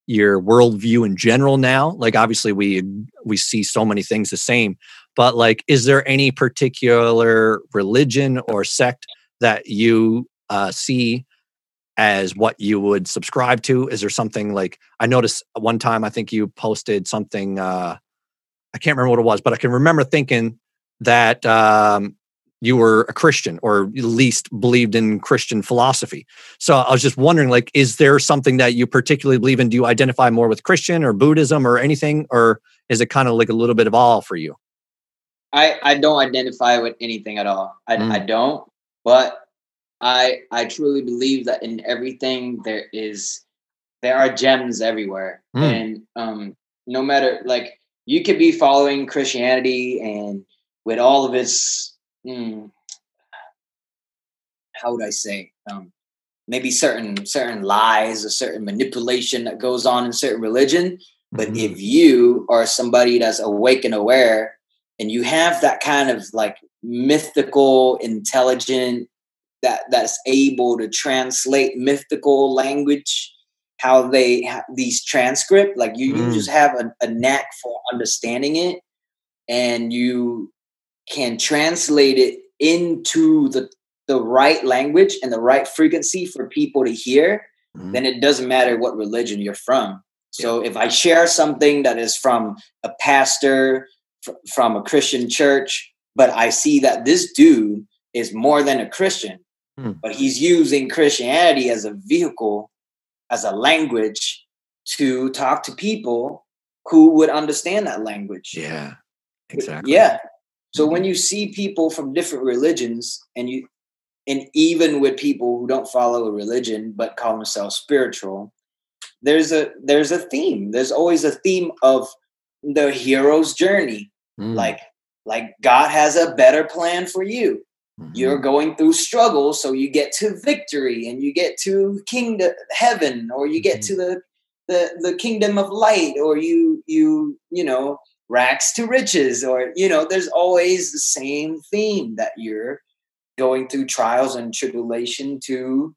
your worldview in general now. Like obviously we we see so many things the same, but like is there any particular religion or sect that you uh, see as what you would subscribe to? Is there something like I noticed one time I think you posted something uh, I can't remember what it was, but I can remember thinking that um, you were a Christian or at least believed in Christian philosophy. So I was just wondering, like, is there something that you particularly believe in? Do you identify more with Christian or Buddhism or anything, or is it kind of like a little bit of all for you? I I don't identify with anything at all. I mm. I don't, but I I truly believe that in everything there is there are gems everywhere, mm. and um, no matter like you could be following Christianity and with all of its mm, how would I say, um, maybe certain certain lies or certain manipulation that goes on in certain religion. But mm-hmm. if you are somebody that's awake and aware, and you have that kind of like mythical, intelligent, that that's able to translate mythical language, how they have these transcript, like you, mm. you just have a, a knack for understanding it, and you can translate it into the the right language and the right frequency for people to hear, mm-hmm. then it doesn't matter what religion you're from. So if I share something that is from a pastor, fr- from a Christian church, but I see that this dude is more than a Christian, Hmm. but he's using Christianity as a vehicle, as a language to talk to people who would understand that language. Yeah. Exactly. Yeah. So when you see people from different religions and you and even with people who don't follow a religion but call themselves spiritual, there's a there's a theme. There's always a theme of the hero's journey. Mm, Like like God has a better plan for you. mhm. You're going through struggle so you get to victory and you get to kingdom heaven or you get Mhm. to the the the kingdom of light or you you you know rags to riches or you know there's always the same theme that you're going through trials and tribulation to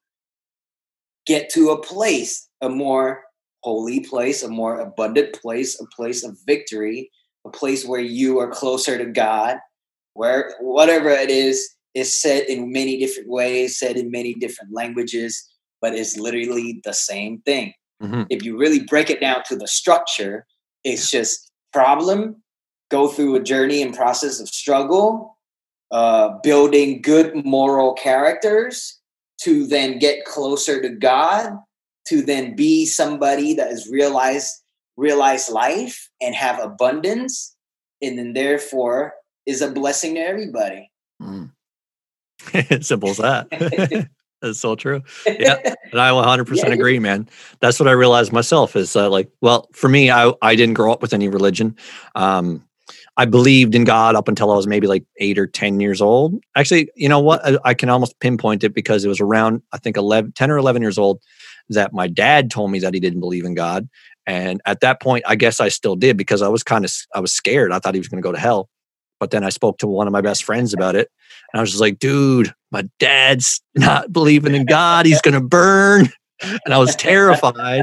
get to a place a more holy place a more abundant place a place of victory a place where you are closer to god where whatever it is is said in many different ways said in many different languages but it's literally the same thing Mhm. if you really break it down to the structure, it's just problem, go through a journey and process of struggle, uh, building good moral characters to then get closer to God, to then be somebody that has realized realize life and have abundance, and then therefore is a blessing to everybody. Mm. Simple as that. That's so true. Yeah. And I 100% Yeah. agree, man. That's what I realized myself is uh, like, well, for me, I, I didn't grow up with any religion. Um, I believed in God up until I was maybe like eight or 10 years old. Actually, you know what? I, I can almost pinpoint it because it was around, I think, 11, 10 or 11 years old that my dad told me that he didn't believe in God. And at that point, I guess I still did because I was kind of, I was scared. I thought he was going to go to hell. But then I spoke to one of my best friends about it. And I was just like, dude, my dad's not believing in God. He's going to burn. And I was terrified.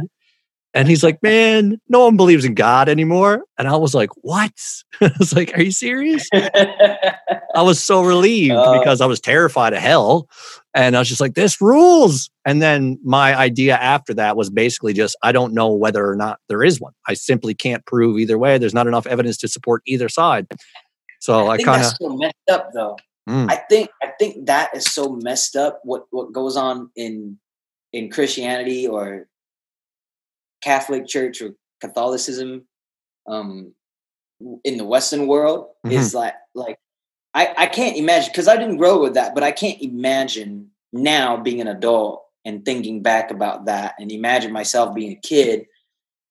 And he's like, man, no one believes in God anymore. And I was like, what? I was like, are you serious? I was so relieved Oh. because I was terrified of hell. And I was just like, this rules. And then my idea after that was basically just, I don't know whether or not there is one. I simply can't prove either way. There's not enough evidence to support either side. So I, I kind of, so messed up though. Mm. I think I think that is so messed up what what goes on in in Christianity or Catholic Church or Catholicism um in the Western world is like like I I can't imagine because I didn't grow with that, but I can't imagine now being an adult and thinking back about that and imagine myself being a kid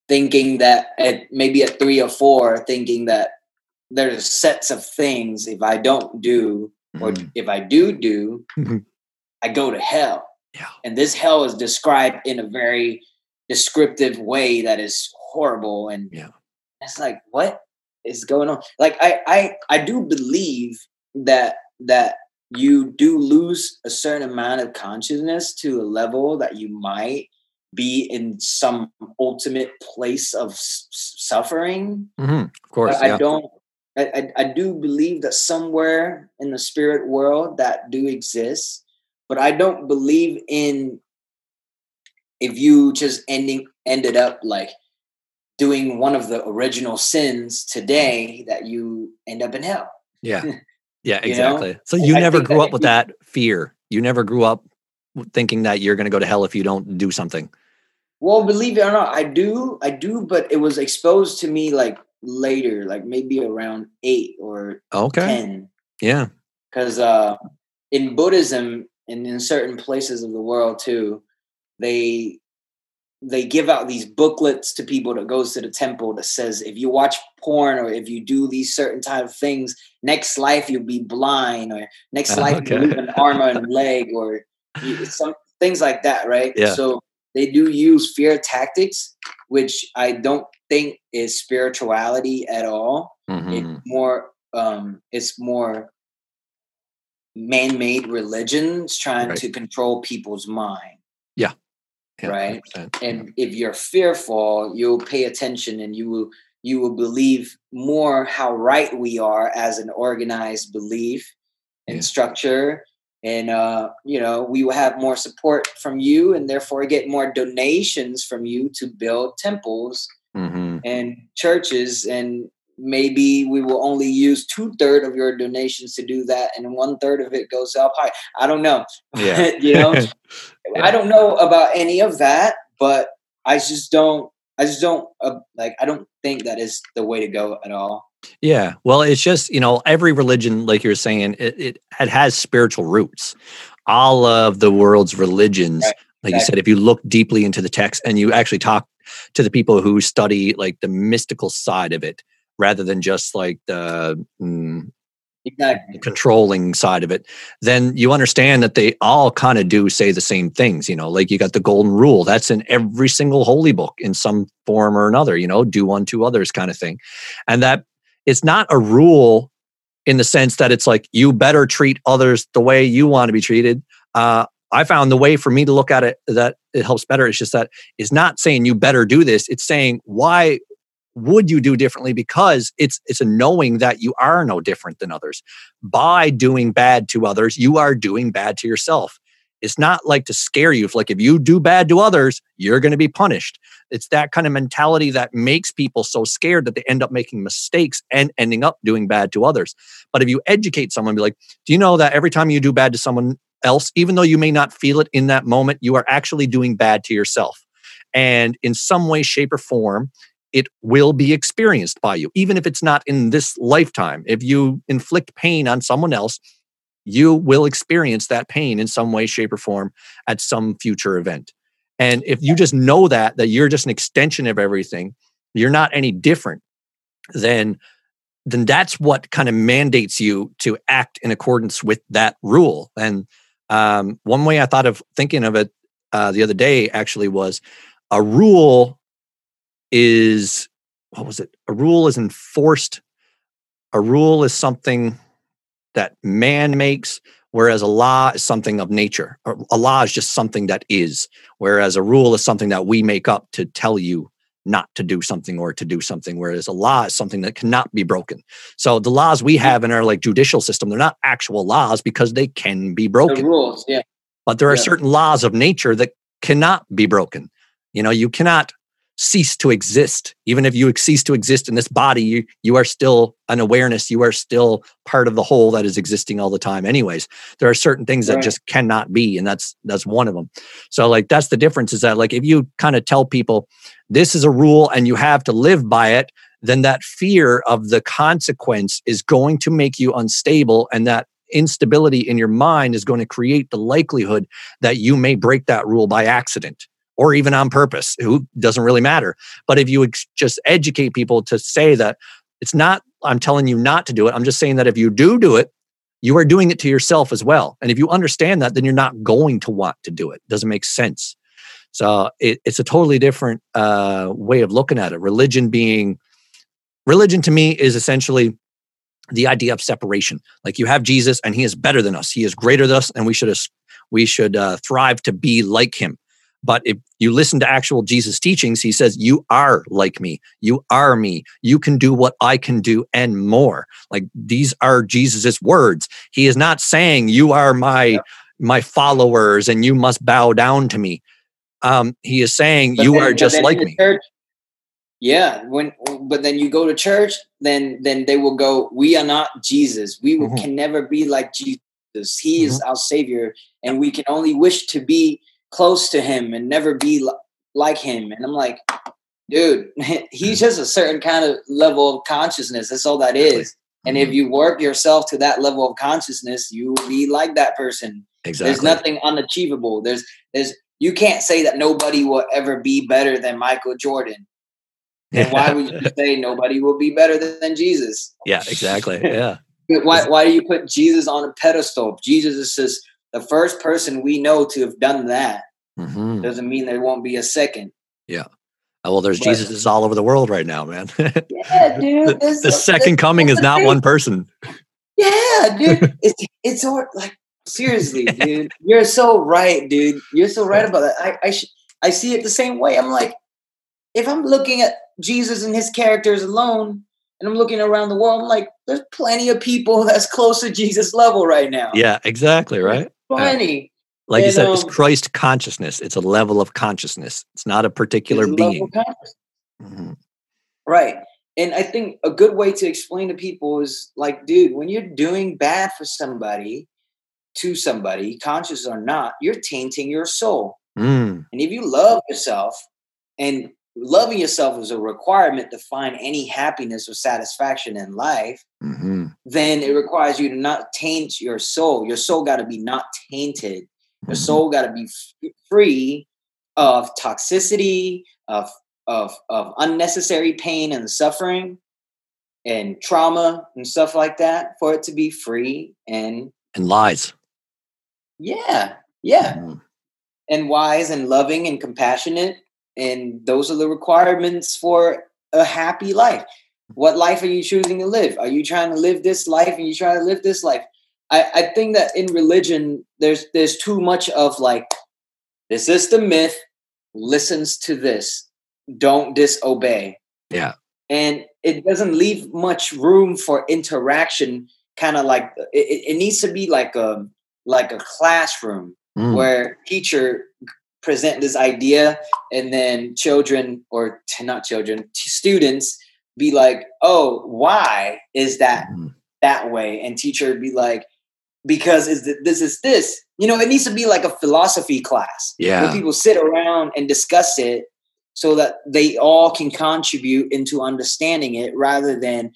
thinking that at maybe at three or four thinking that there's sets of things if I don't do or Mm. if I do do. I go to hell. Yeah. And this hell is described in a very descriptive way that is horrible. And Yeah. it's like, what is going on? Like I I I do believe that that you do lose a certain amount of consciousness to a level that you might be in some ultimate place of s- suffering Mhm. Of course. but I don't. I, I I do believe that somewhere in the spirit world that do exist, but I don't believe in if you just ending ended up like doing one of the original sins today that you end up in hell. Yeah. Yeah, You know? exactly. So you I never grew up with that fear. You never grew up thinking that you're going to go to hell if you don't do something. Well, believe it or not, I do. I do, but it was exposed to me like later, like maybe around eight or Okay. ten. Yeah. because uh, in Buddhism and in certain places of the world too, they they give out these booklets to people that goes to the temple that says if you watch porn or if you do these certain type of things, next life you'll be blind or next life okay. you'll lose an arm and leg or some things like that, right? Yeah. So they do use fear tactics, which I don't think is spirituality at all Mhm. it's more um it's more man-made religions trying Right. to control people's mind Yeah, right. 100%. and if you're fearful you'll pay attention and you will you will believe more how right we are as an organized belief and Yeah. structure and uh, you know we will have more support from you and therefore get more donations from you to build temples mm-hmm. and churches and maybe we will only use two third of your donations to do that and one third of it goes up high i don't know yeah. you know yeah. i don't know about any of that but i just don't i just don't uh, like i don't think that is the way to go at all yeah. Well, it's just, you know, every religion, like you're saying, it, it, it has spiritual roots. All of the world's religions, right. like you said, if you look deeply into the text and you actually talk to the people who study like the mystical side of it, rather than just like the mm, exactly. controlling side of it, then you understand that they all kind of do say the same things. You know, like you got the golden rule that's in every single holy book in some form or another. You know, do unto others kind of thing, and that it's not a rule in the sense that it's like you better treat others the way you want to be treated. Uh, I found the way for me to look at it that it helps better. It's just that it's not saying you better do this. It's saying why would you do differently because it's it's a knowing that you are no different than others by doing bad to others you are doing bad to yourself it's not like to scare you if like if you do bad to others you're going to be punished it's that kind of mentality that makes people so scared that they end up making mistakes and ending up doing bad to others. But if you educate someone, be like, do you know that every time you do bad to someone else, even though you may not feel it in that moment, you are actually doing bad to yourself. And in some way, shape, or form, it will be experienced by you, even if it's not in this lifetime. If you inflict pain on someone else, you will experience that pain in some way, shape, or form at some future event. And if you just know that, that you're just an extension of everything, you're not any different, then then that's what kind of mandates you to act in accordance with that rule. And um, one way I thought of thinking of it uh, the other day actually was a rule is what was it? A rule is enforced. A rule is something that man makes whereas a law is something of nature. A law is just something that is, whereas a rule is something that we make up to tell you not to do something or to do something, whereas a law is something that cannot be broken. So the laws we have in our like judicial system, they're not actual laws because they can be broken. The rules, yeah. But there are yeah. certain laws of nature that cannot be broken. You know, you cannot cease to exist. Even if you cease to exist in this body, you, you are still an awareness. You are still part of the whole that is existing all the time. Anyways, there are certain things right. that just cannot be, and that's that's one of them. So like that's the difference is that like if you kind of tell people this is a rule and you have to live by it, then that fear of the consequence is going to make you unstable and that instability in your mind is going to create the likelihood that you may break that rule by accident or even on purpose. Who doesn't really matter. But if you would just educate people to say that it's not, I'm telling you not to do it. I'm just saying that if you do do it, you are doing it to yourself as well. And if you understand that, then you're not going to want to do it. it doesn't make sense. So it, it's a totally different uh, way of looking at it. Religion being, religion to me is essentially the idea of separation. Like you have Jesus, and he is better than us. He is greater than us, and we should we should uh, thrive to be like him. But if you listen to actual Jesus teachings, he says, You are like me. You are me. You can do what I can do and more. Like these are Jesus's words. He is not saying, You are my. Yeah. My followers, and you must bow down to me. Um, he is saying, but "You then, are just like me." Church, yeah, when but then you go to church, then then they will go, "We are not Jesus. We mm-hmm. can never be like Jesus. He mm-hmm. is our Savior, and we can only wish to be close to him and never be like him. And I'm like, dude, he's just a certain kind of level of consciousness. That's all that is. And if mm-hmm. you work yourself to that level of consciousness, you will be like that person. Exactly. There's nothing unachievable. There's there's you can't say that nobody will ever be better than Michael Jordan. And why would you say nobody will be better than Jesus? Yeah, exactly. Yeah. why why do you put Jesus on a pedestal? Jesus is just the first person we know to have done that. Mm-hmm. Doesn't mean there won't be a second. Yeah. Oh, well, there's Jesus is all over the world right now, man. yeah, dude. the, the second coming is not one person. Yeah, dude. It's it's like seriously, dude. You're so right, dude. You're so right about that. I I, sh- I see it the same way. I'm like, if I'm looking at Jesus and his characters alone, and I'm looking around the world, I'm like, there's plenty of people that's close to Jesus level right now. Yeah, exactly, right? funny. Like and, you said, um, it's Christ consciousness. It's a level of consciousness. It's not a particular being. Mm-hmm. Right. And I think a good way to explain to people is like, dude, when you're doing bad for somebody, to somebody, conscious or not, you're tainting your soul. Mm. And if you love yourself, and loving yourself is a requirement to find any happiness or satisfaction in life, mm-hmm. then it requires you to not taint your soul. Your soul got to be not tainted. Your mm-hmm. soul got to be f- free of toxicity, of of of unnecessary pain and suffering and trauma and stuff like that for it to be free and and lies. Yeah yeah. Mm. and wise and loving and compassionate and those are the requirements for a happy life. What life are you choosing to live? Are you trying to live this life and you try to live this life I, I think that in religion there's there's too much of like this is the myth listens to this don't disobey. Yeah. And it doesn't leave much room for interaction, kind of like it, it, needs to be like a like a classroom mm. where teacher present this idea and then children or not children students be like oh why is that mm. that way and teacher be like because is this is this you know it needs to be like a philosophy class yeah where people sit around and discuss it so that they all can contribute into understanding it rather than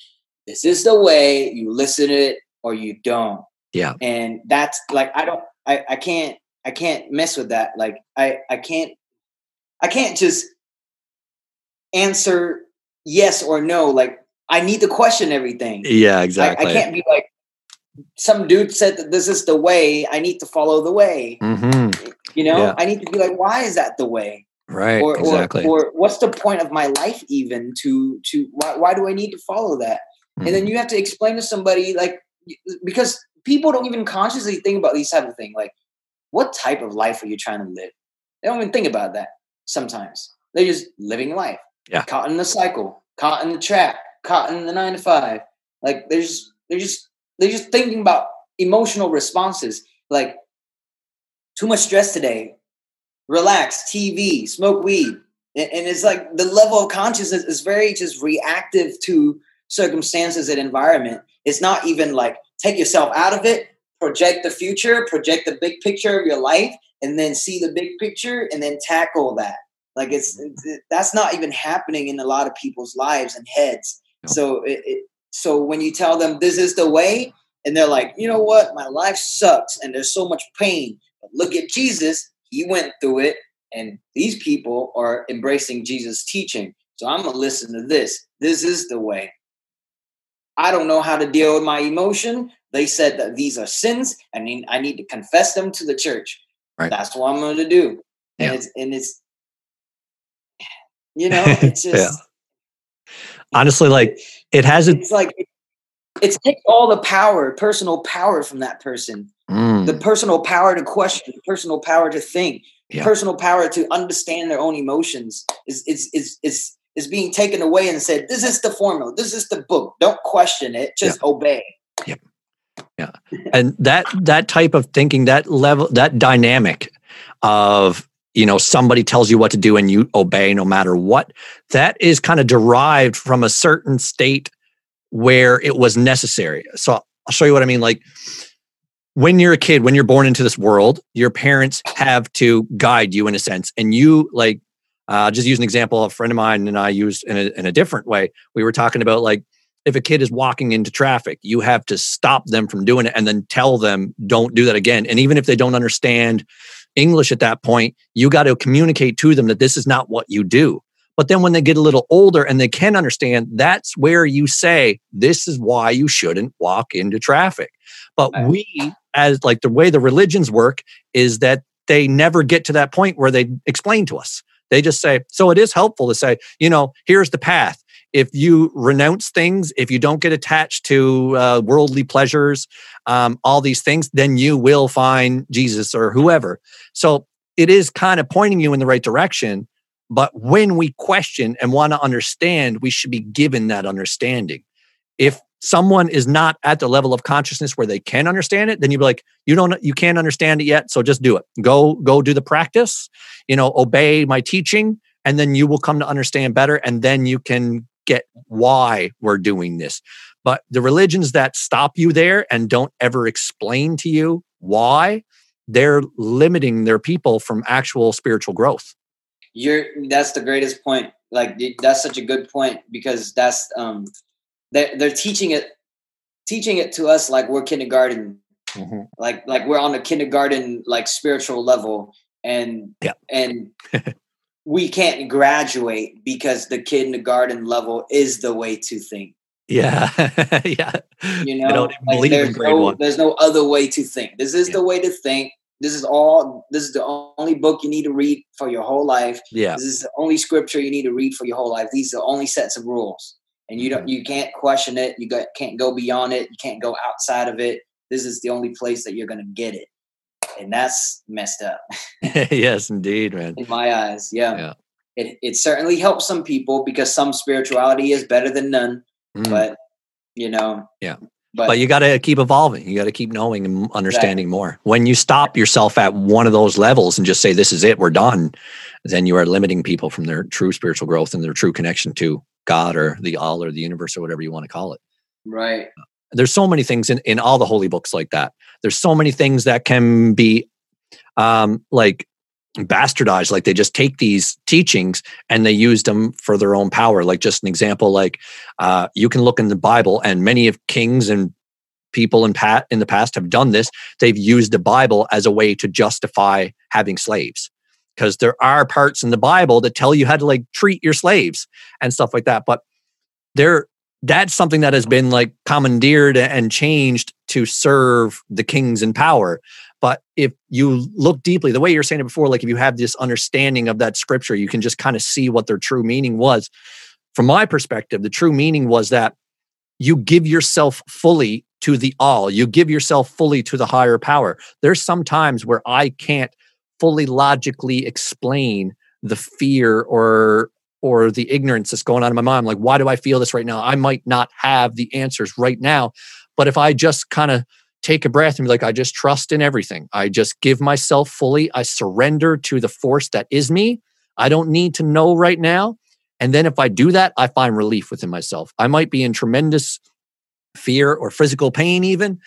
this is the way you listen to it or you don't. Yeah. And that's like I don't I, I can't I can't mess with that. Like I I can't I can't just answer yes or no. Like I need to question everything. Yeah, exactly. I, I can't be like some dude said that this is the way. I need to follow the way. Mm-hmm. You know, yeah. I need to be like, why is that the way? right or, exactly or, or, what's the point of my life even to to why, why do i need to follow that mm-hmm. and then mm-hmm. you have to explain to somebody like because people don't even consciously think about these type of things like what type of life are you trying to live they don't even think about that sometimes they're just living life yeah caught in the cycle caught in the trap caught in the nine to five like they're just they're just they're just thinking about emotional responses like too much stress today relax, TV, smoke weed. And, it's like the level of consciousness is very just reactive to circumstances and environment. It's not even like take yourself out of it, project the future, project the big picture of your life, and then see the big picture and then tackle that. Like it's, it, that's not even happening in a lot of people's lives and heads. No. So it, it, so when you tell them this is the way, and they're like, you know what, my life sucks and there's so much pain. But look at Jesus he went through it, and these people are embracing Jesus' teaching. So I'm gonna listen to this. This is the way. I don't know how to deal with my emotion. They said that these are sins, and I need, I need to confess them to the church. Right. That's what I'm gonna do. Yeah. And it's and it's you know, it's just. Honestly like it has it's like it takes all the power, personal power from that person. Mm. The personal power to question, personal power to think, yeah. personal power to understand their own emotions is is is is is being taken away and said, "This is the formula. This is the book. Don't question it. Just yeah. obey." Yep. Yeah. and that that type of thinking, that level, that dynamic of you know somebody tells you what to do and you obey no matter what that is kind of derived from a certain state where it was necessary. So I'll show you what I mean. Like when you're a kid, when you're born into this world, your parents have to guide you in a sense. And you like, uh, just use an example. A friend of mine and I used in a, in a different way. We were talking about like, if a kid is walking into traffic, you have to stop them from doing it and then tell them, don't do that again. And even if they don't understand English at that point, you got to communicate to them that this is not what you do. But then when they get a little older and they can understand, that's where you say, this is why you shouldn't walk into traffic. But we, as like the way the religions work, is that they never get to that point where they explain to us. They just say, so it is helpful to say, you know, here's the path. If you renounce things, if you don't get attached to uh, worldly pleasures, um, all these things, then you will find Jesus or whoever. So it is kind of pointing you in the right direction but when we question and want to understand, we should be given that understanding. If someone is not at the level of consciousness where they can understand it, then you'd be like, you don't, you can't understand it yet, so just do it. Go, go do the practice. You know, obey my teaching, and then you will come to understand better, and then you can get why we're doing this. But the religions that stop you there and don't ever explain to you why, they're limiting their people from actual spiritual growth. You're that's the greatest point. Like that's such a good point because that's um they're they're teaching it teaching it to us like we're kindergarten. Mm-hmm. Like like we're on a kindergarten like spiritual level and yeah. and we can't graduate because the kindergarten level is the way to think. Yeah, yeah. You know, like there's no, there's no other way to think. This is yeah. the way to think. This is all. This is the only book you need to read for your whole life. Yeah. This is the only scripture you need to read for your whole life. These are the only sets of rules, and you don't. Mm-hmm. You can't question it. You got, can't go beyond it. You can't go outside of it. This is the only place that you're going to get it, and that's messed up. yes, indeed, man. In my eyes, yeah. yeah. It it certainly helps some people because some spirituality is better than none Mm. But you know, yeah. But, but you got to keep evolving. You got to keep knowing and understanding exactly. more. When you stop yourself at one of those levels and just say, "This is it, we're done," then you are limiting people from their true spiritual growth and their true connection to God or the All or the universe or whatever you want to call it. Right. There's so many things in in all the holy books like that. There's so many things that can be um like bastardized like they just take these teachings and they use them for their own power. Like just an example like uh, you can look in the bible and many of kings and people in pat in the past have done this. They've used the bible as a way to justify having slaves. Because there are parts in the bible that tell you how to like treat your slaves and stuff like that but there that's something that has been like commandeered and changed to serve the kings in power but if you look deeply, the way you're saying it before, like if you have this understanding of that scripture, you can just kind of see what their true meaning was. From my perspective, the true meaning was that you give yourself fully to the all, you give yourself fully to the higher power. There's some times where I can't fully logically explain the fear or or the ignorance that's going on in my mind. like, why do I feel this right now? I might not have the answers right now. But if I just kind of take a breath and be like, I just trust in everything. I just give myself fully. I surrender to the force that is me. I don't need to know right now. And then if I do that, I find relief within myself. I might be in tremendous fear or physical pain, even.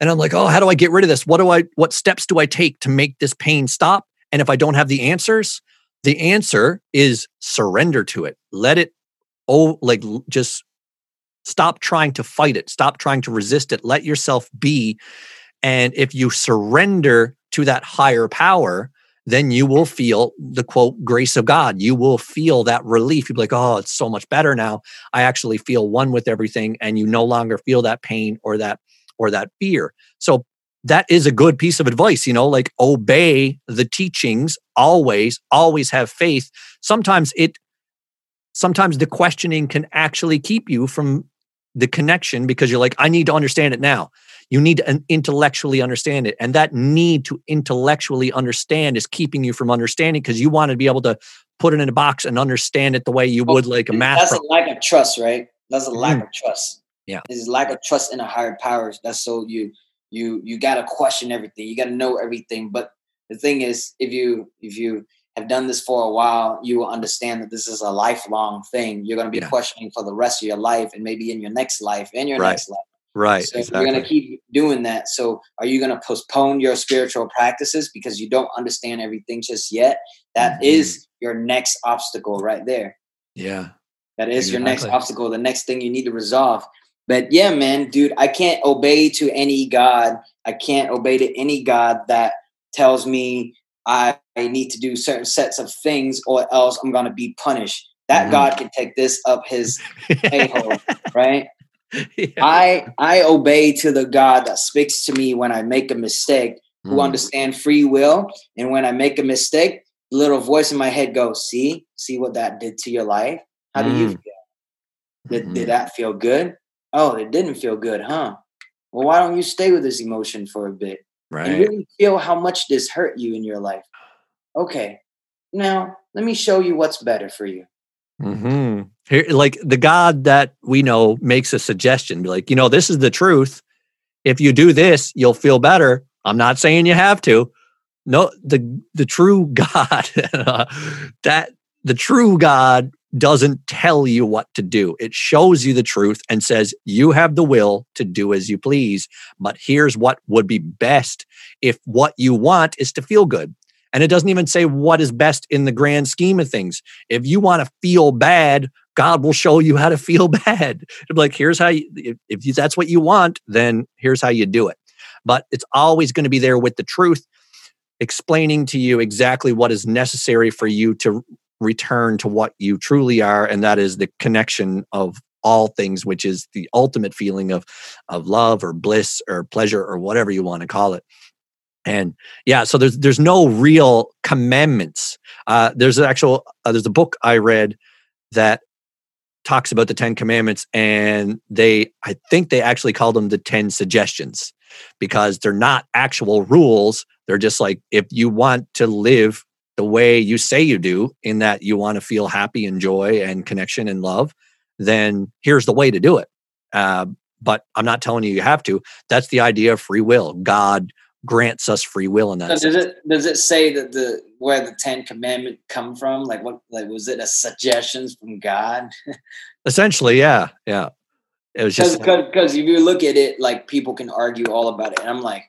And I'm like, oh, how do I get rid of this? What do I, what steps do I take to make this pain stop? And if I don't have the answers, the answer is surrender to it. Let it, oh, like just Stop trying to fight it. Stop trying to resist it. Let yourself be. And if you surrender to that higher power, then you will feel the quote grace of God. You will feel that relief. You'll be like, oh, it's so much better now. I actually feel one with everything, and you no longer feel that pain or that or that fear. So that is a good piece of advice, you know, like obey the teachings always, always have faith. Sometimes it sometimes the questioning can actually keep you from the connection because you're like, I need to understand it now. You need to intellectually understand it. And that need to intellectually understand is keeping you from understanding because you want to be able to put it in a box and understand it the way you would like a math. That's problem. a lack of trust, right? That's a lack mm. of trust. Yeah. It's a lack of trust in a higher powers. That's so you you you gotta question everything. You gotta know everything. But the thing is, if you if you have done this for a while, you will understand that this is a lifelong thing. You're going to be yeah. questioning for the rest of your life and maybe in your next life and your right. next life. Right. So exactly. you're going to keep doing that. So are you going to postpone your spiritual practices because you don't understand everything just yet? That mm-hmm. is your next obstacle right there. Yeah. That is exactly. your next obstacle, the next thing you need to resolve. But yeah, man, dude, I can't obey to any God. I can't obey to any God that tells me I need to do certain sets of things or else I'm going to be punished. That mm-hmm. God can take this up his a-hole, right? Yeah. I I obey to the God that speaks to me when I make a mistake, who mm. understand free will, and when I make a mistake, the little voice in my head goes, "See, see what that did to your life. How do mm. you feel? Did, mm-hmm. did that feel good? Oh, it didn't feel good, huh? Well, why don't you stay with this emotion for a bit? right. and really feel how much this hurt you in your life. Okay, now let me show you what's better for you. Mm-hmm. Here, like the God that we know makes a suggestion, be like, you know, this is the truth. If you do this, you'll feel better. I'm not saying you have to. No, the the true God, that the true God doesn't tell you what to do. It shows you the truth and says, you have the will to do as you please. But here's what would be best if what you want is to feel good. And it doesn't even say what is best in the grand scheme of things. If you want to feel bad, God will show you how to feel bad. like, here's how you, if, if that's what you want, then here's how you do it. But it's always going to be there with the truth, explaining to you exactly what is necessary for you to return to what you truly are. And that is the connection of all things, which is the ultimate feeling of, of love or bliss or pleasure or whatever you want to call it and yeah so there's there's no real commandments uh, there's an actual uh, there's a book i read that talks about the 10 commandments and they i think they actually call them the 10 suggestions because they're not actual rules they're just like if you want to live the way you say you do in that you want to feel happy and joy and connection and love then here's the way to do it uh, but i'm not telling you you have to that's the idea of free will god grants us free will in that. So does it does it say that the where the Ten Commandment come from? Like what like was it a suggestions from God? Essentially, yeah, yeah. It was just because if you look at it, like people can argue all about it, and I'm like,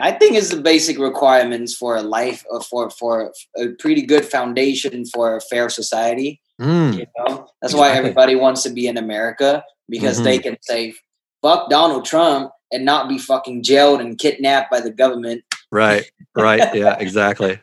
I think it's the basic requirements for a life uh, for for a pretty good foundation for a fair society. Mm, you know, that's why everybody wants to be in America because mm-hmm. they can say, "Fuck Donald Trump," and not be fucking jailed and kidnapped by the government. Right, right. Yeah, exactly.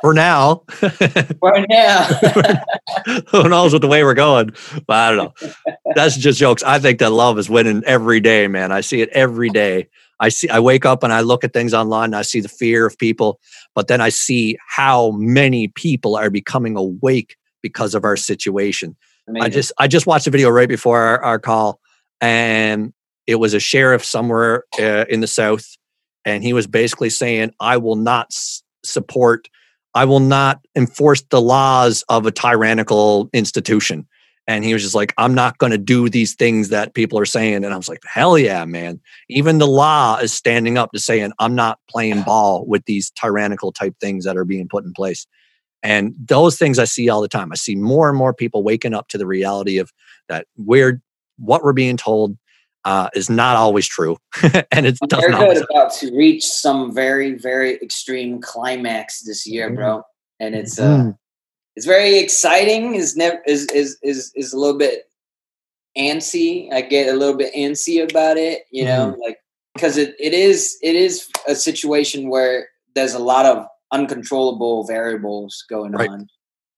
For now. For now. Who knows what the way we're going? But I don't know. That's just jokes. I think that love is winning every day, man. I see it every day. I see I wake up and I look at things online and I see the fear of people, but then I see how many people are becoming awake because of our situation. Amazing. I just I just watched a video right before our, our call and it was a sheriff somewhere uh, in the South, and he was basically saying, I will not s- support, I will not enforce the laws of a tyrannical institution. And he was just like, I'm not going to do these things that people are saying. And I was like, hell yeah, man. Even the law is standing up to saying, I'm not playing ball with these tyrannical type things that are being put in place. And those things I see all the time. I see more and more people waking up to the reality of that we're what we're being told uh, is not always true, and it doesn't. America about to reach some very, very extreme climax this year, bro, and it's uh, mm-hmm. It's very exciting. Is never is is is is a little bit antsy. I get a little bit antsy about it, you know, mm-hmm. like because it, it is it is a situation where there's a lot of uncontrollable variables going right. on.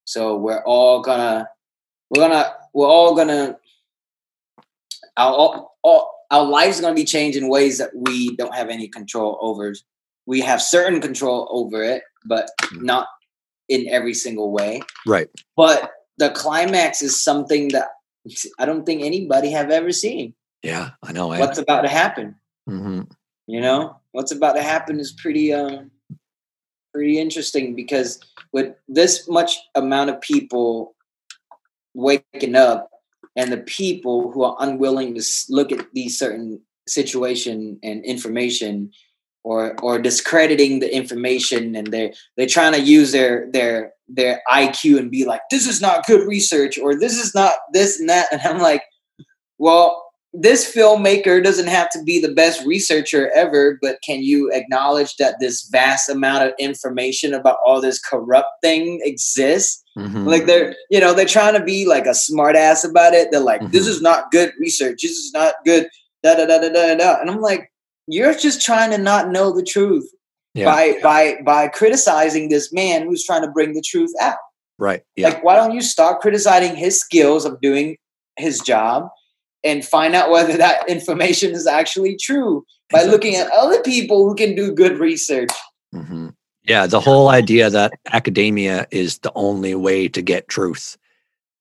So we're all gonna we're gonna we're all gonna our, our, our lives to be changed in ways that we don't have any control over. We have certain control over it, but mm-hmm. not in every single way. Right. But the climax is something that I don't think anybody have ever seen. Yeah, I know. What's about to happen? Mm-hmm. You know, what's about to happen is pretty um pretty interesting because with this much amount of people waking up and the people who are unwilling to look at these certain situation and information or or discrediting the information and they're they're trying to use their their their IQ and be like this is not good research or this is not this and that and I'm like well this filmmaker doesn't have to be the best researcher ever, but can you acknowledge that this vast amount of information about all this corrupt thing exists? Mm-hmm. Like they're, you know, they're trying to be like a smartass about it. They're like, mm-hmm. this is not good research. This is not good. Da da da da da da. And I'm like, you're just trying to not know the truth yeah. by by by criticizing this man who's trying to bring the truth out. Right. Yeah. Like, why don't you start criticizing his skills of doing his job? and find out whether that information is actually true by exactly. looking at other people who can do good research. Mm-hmm. Yeah, the whole idea that academia is the only way to get truth.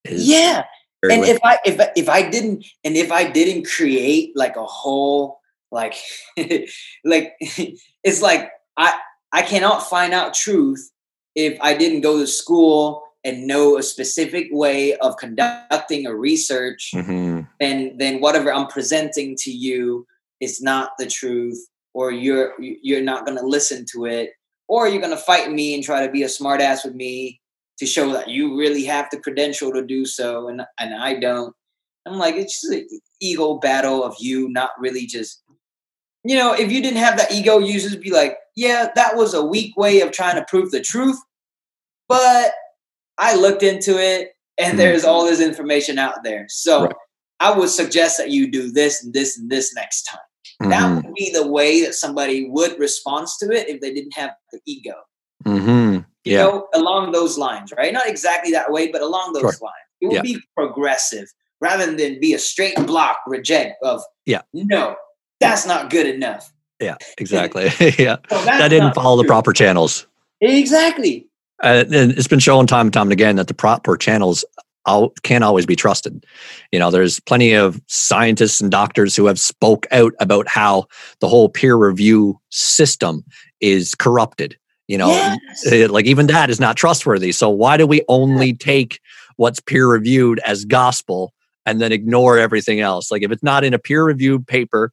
yeah, and if I if if I didn't and if I didn't create like a whole like like it's like I I cannot find out truth if I didn't go to school and know a specific way of conducting a research, hmm then then whatever I'm presenting to you is not the truth, or you're you're not gonna listen to it, or you're gonna fight me and try to be a smartass with me to show that you really have the credential to do so, and and I don't. I'm like, it's just an ego battle of you not really just, you know, if you didn't have that ego, you just be like, yeah, that was a weak way of trying to prove the truth, but I looked into it and Mhm. there's all this information out there. So Right. I would suggest that you do this and this and this next time. That hmm would be the way that somebody would respond to it if they didn't have the ego. hmm You Yeah. know, along those lines, right? Not exactly that way, but along those lines. It would Yeah. be progressive rather than be a straight block reject of Yeah. no, that's not good enough. Yeah. Exactly. yeah. So That didn't follow the proper channels. Exactly. Uh, and it's been shown time and time again that the proper channels can't always be trusted. You know, there's plenty of scientists and doctors who have spoke out about how the whole peer review system is corrupted. You know, Yes. Like even that is not trustworthy. So why do we only take what's peer reviewed as gospel and then ignore everything else? Like if it's not in a peer reviewed paper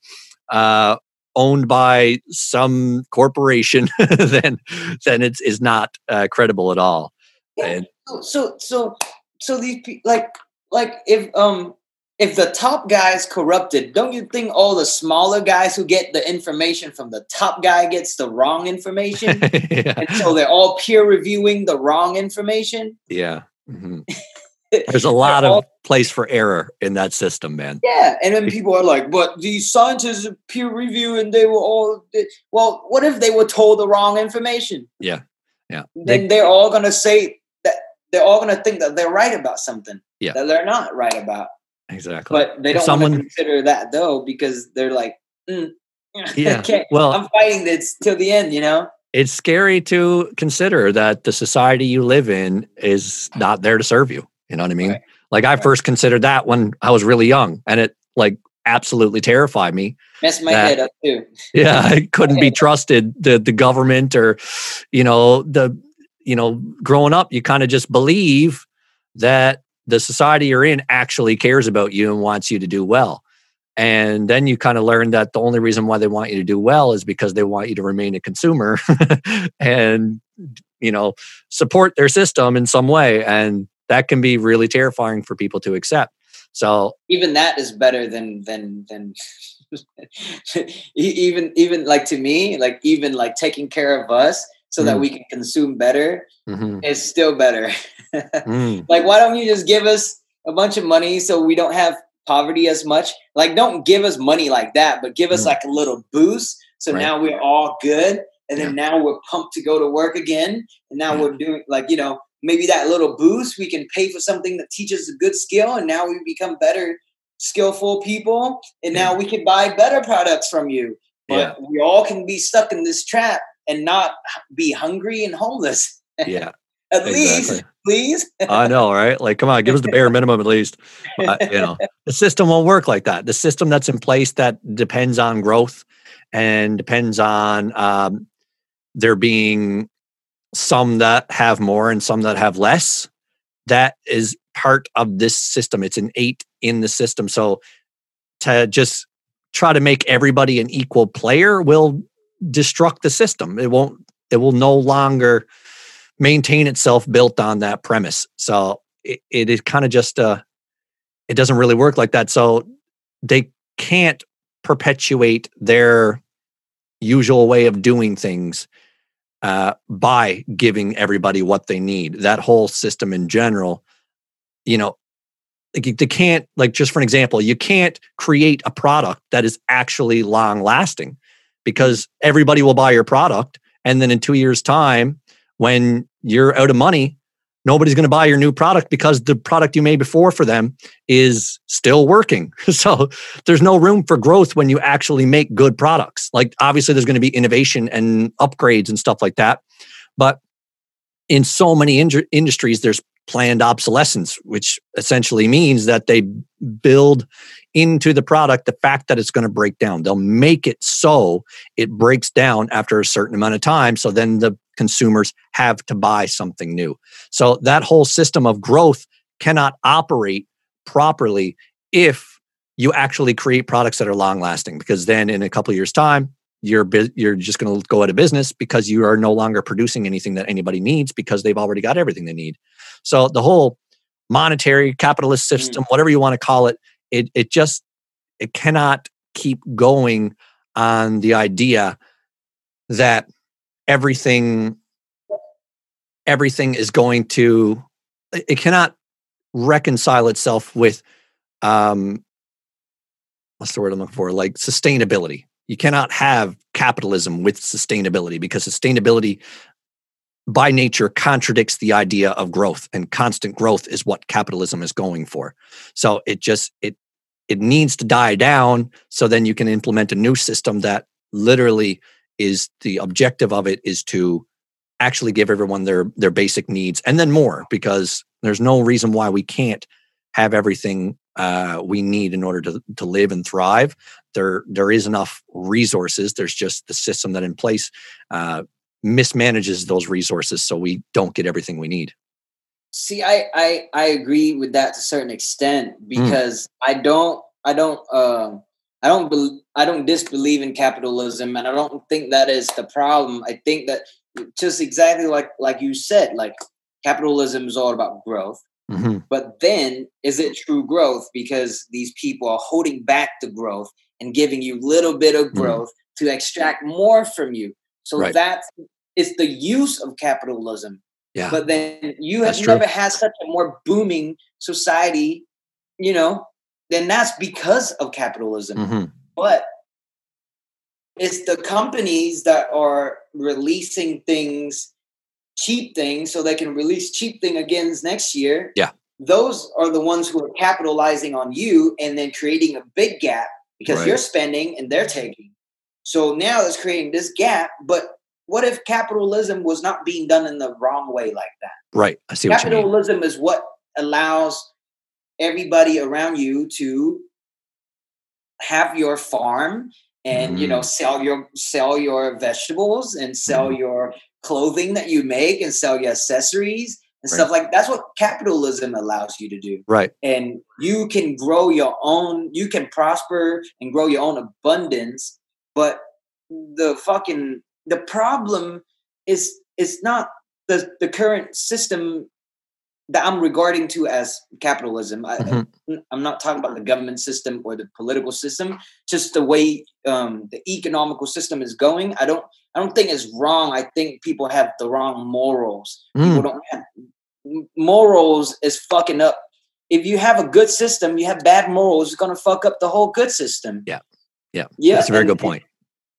uh, owned by some corporation, then then it's is not uh, credible at all. Yeah. And so so so so these like like if um if the top guy's corrupted don't you think all the smaller guys who get the information from the top guy gets the wrong information yeah, and so they're all peer reviewing the wrong information yeah. mhm. There's a lot of place for error in that system, man. yeah and then people are like but these scientists peer review and they were all well what if they were told the wrong information Yeah, yeah. then They- are all going to say that they're all going to think that they're right about something Yeah. that they're not right about exactly. but they don't someone- consider that though because they're like, mm, Yeah, okay, well- I'm fighting this till the end, you know. it's scary to consider that the society you live in is not there to serve you. You know what I mean? Right. Like I first considered that when I was really young, and it like absolutely terrified me. Mess my That- head up too. Yeah, I couldn't be trusted. The the government or, you know, the you know, growing up, you kind of just believe that the society you're in actually cares about you and wants you to do well. And then you kind of learn that the only reason why they want you to do well is because they want you to remain a consumer and you know support their system in some way and that can be really terrifying for people to accept so Even that is better than than than. even even like to me, like even like taking care of us so that Mm. we can consume better mhm. is still better. Mm, like why don't you just give us a bunch of money so we don't have poverty as much like don't give us money like that but give us Mm. like a little boost so Right. now we're all good and then now we're pumped to go to work again and now Yeah. we're doing like you know maybe that little boost we can pay for something that teaches a good skill and now we become better skillful people and now we can buy better products from you. But Yeah. we all can be stuck in this trap and not be hungry and homeless. Yeah at least please. I know right? Like come on give us the bare minimum at least. But, you know the system won't work like that. The system that's in place that depends on growth and depends on um, there being some that have more and some that have less that is part of this system. It's an eight in the system. So to just try to make everybody an equal player will destruct the system. It won't it will no longer maintain itself built on that premise. So it, it is kind of just uh it doesn't really work like that. So they can't perpetuate their usual way of doing things uh, by giving everybody what they need. That whole system in general, you know, like they can't like just for an example, you can't create a product that is actually long lasting because everybody will buy your product, and then in two years' time, when you're out of money, nobody's going to buy your new product because the product you made before for them is still working. so there's no room for growth when you actually make good products. Like obviously there's going to be innovation and upgrades and stuff like that. But in so many inju- industries there's planned obsolescence, which essentially means that they build into the product the fact that it's going to break down. They'll make it so it breaks down after a certain amount of time so then the consumers have to buy something new. So that whole system of growth cannot operate properly if you actually create products that are long lasting because then in a couple of years time you're you're just going to go out of business because you are no longer producing anything that anybody needs because they've already got everything they need. So the whole monetary capitalist mm. system, whatever you want to call it, it it just it cannot keep going on the idea that everything everything is going to it cannot reconcile itself with um what's the word I'm looking for? Like sustainability. You cannot have capitalism with sustainability because sustainability by nature contradicts the idea of growth and constant growth is what capitalism is going for. So it just it it needs to die down so then you can implement a new system that literally is the objective of it is to actually give everyone their their basic needs and then more because there's no reason why we can't have everything uh, we need in order to, to live and thrive. There, there is enough resources. There's just the system that in place uh, mismanages those resources, so we don't get everything we need. See, I I, I agree with that to a certain extent hmm. because mm. I don't I don't uh, I don't be, I don't disbelieve in capitalism, and I don't think that is the problem. I think that just exactly like like you said, like capitalism is all about growth Mm-hmm. But then, is it true growth because these people are holding back the growth and giving you little bit of mm-hmm. growth mm-hmm. to extract more from you? So right. that is the use of capitalism. Yeah. But then you have never had such a more booming society, you know, then that's because of capitalism. Mm-hmm. But it's the companies that are releasing things cheap things, so they can release cheap thing again next year. Yeah. Those are the ones who are capitalizing on you and then creating a big gap because right. you're spending and they're taking. So now it's creating this gap. But what if capitalism was not being done in the wrong way like that? Right. I see capitalism is what allows everybody around you to have your farm and mm. you know mm. sell your sell your vegetables and sell mm. your clothing that you make and sell your accessories and right. stuff like that's what capitalism allows you to do right and you can grow your own you can prosper and grow your own abundance but the fucking the problem is is not the the current system that I'm regarding to as capitalism. Mm-hmm. I, am not talking about the government system or the political system. Just the way um, the economical system is going. I don't. I don't think it's wrong. I think people have the wrong morals. Mm. People don't have morals is fucking up. If you have a good system, you have bad morals. It's gonna fuck up the whole good system. Yeah, yeah, yeah. That's a very and, good point.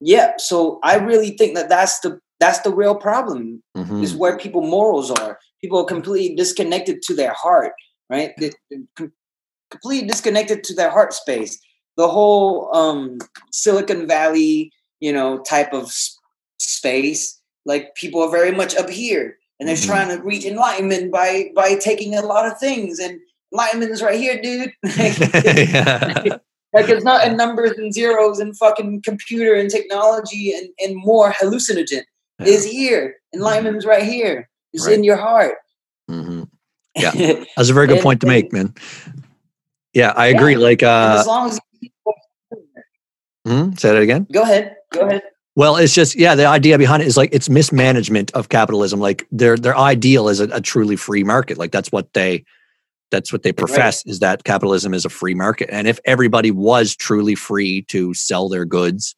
Yeah. So I really think that that's the that's the real problem. Mm-hmm. Is where people morals are people are completely disconnected to their heart, right? They, completely disconnected to their heart space. The whole um, Silicon Valley, you know, type of space, like people are very much up here, and they're mm-hmm. trying to reach enlightenment by by taking a lot of things. And enlightenment is right here, dude. like it's not in numbers and zeros and fucking computer and technology and, and more hallucinogen. Yeah. Is here. Enlightenment is right here. It's right. in your heart. Mm-hmm. Yeah, that's a very good and, point to make, man. Yeah, I agree. Yeah. Like, uh, as long as mm-hmm. say that again. Go ahead. Go ahead. Well, it's just yeah. The idea behind it is like it's mismanagement of capitalism. Like their their ideal is a, a truly free market. Like that's what they that's what they profess right. is that capitalism is a free market. And if everybody was truly free to sell their goods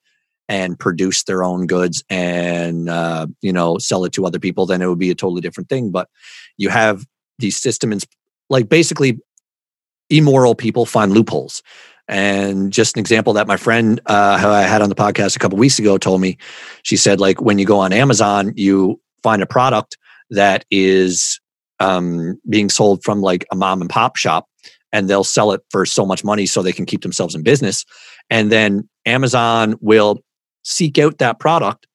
and produce their own goods and uh, you know sell it to other people then it would be a totally different thing. But you have these systems like basically immoral people find loopholes. And just an example that my friend uh, who i had on the podcast a couple weeks ago told me she said like when you go on amazon you find a product that is um, being sold from like a mom and pop shop and they'll sell it for so much money so they can keep themselves in business. And then amazon will seek out that product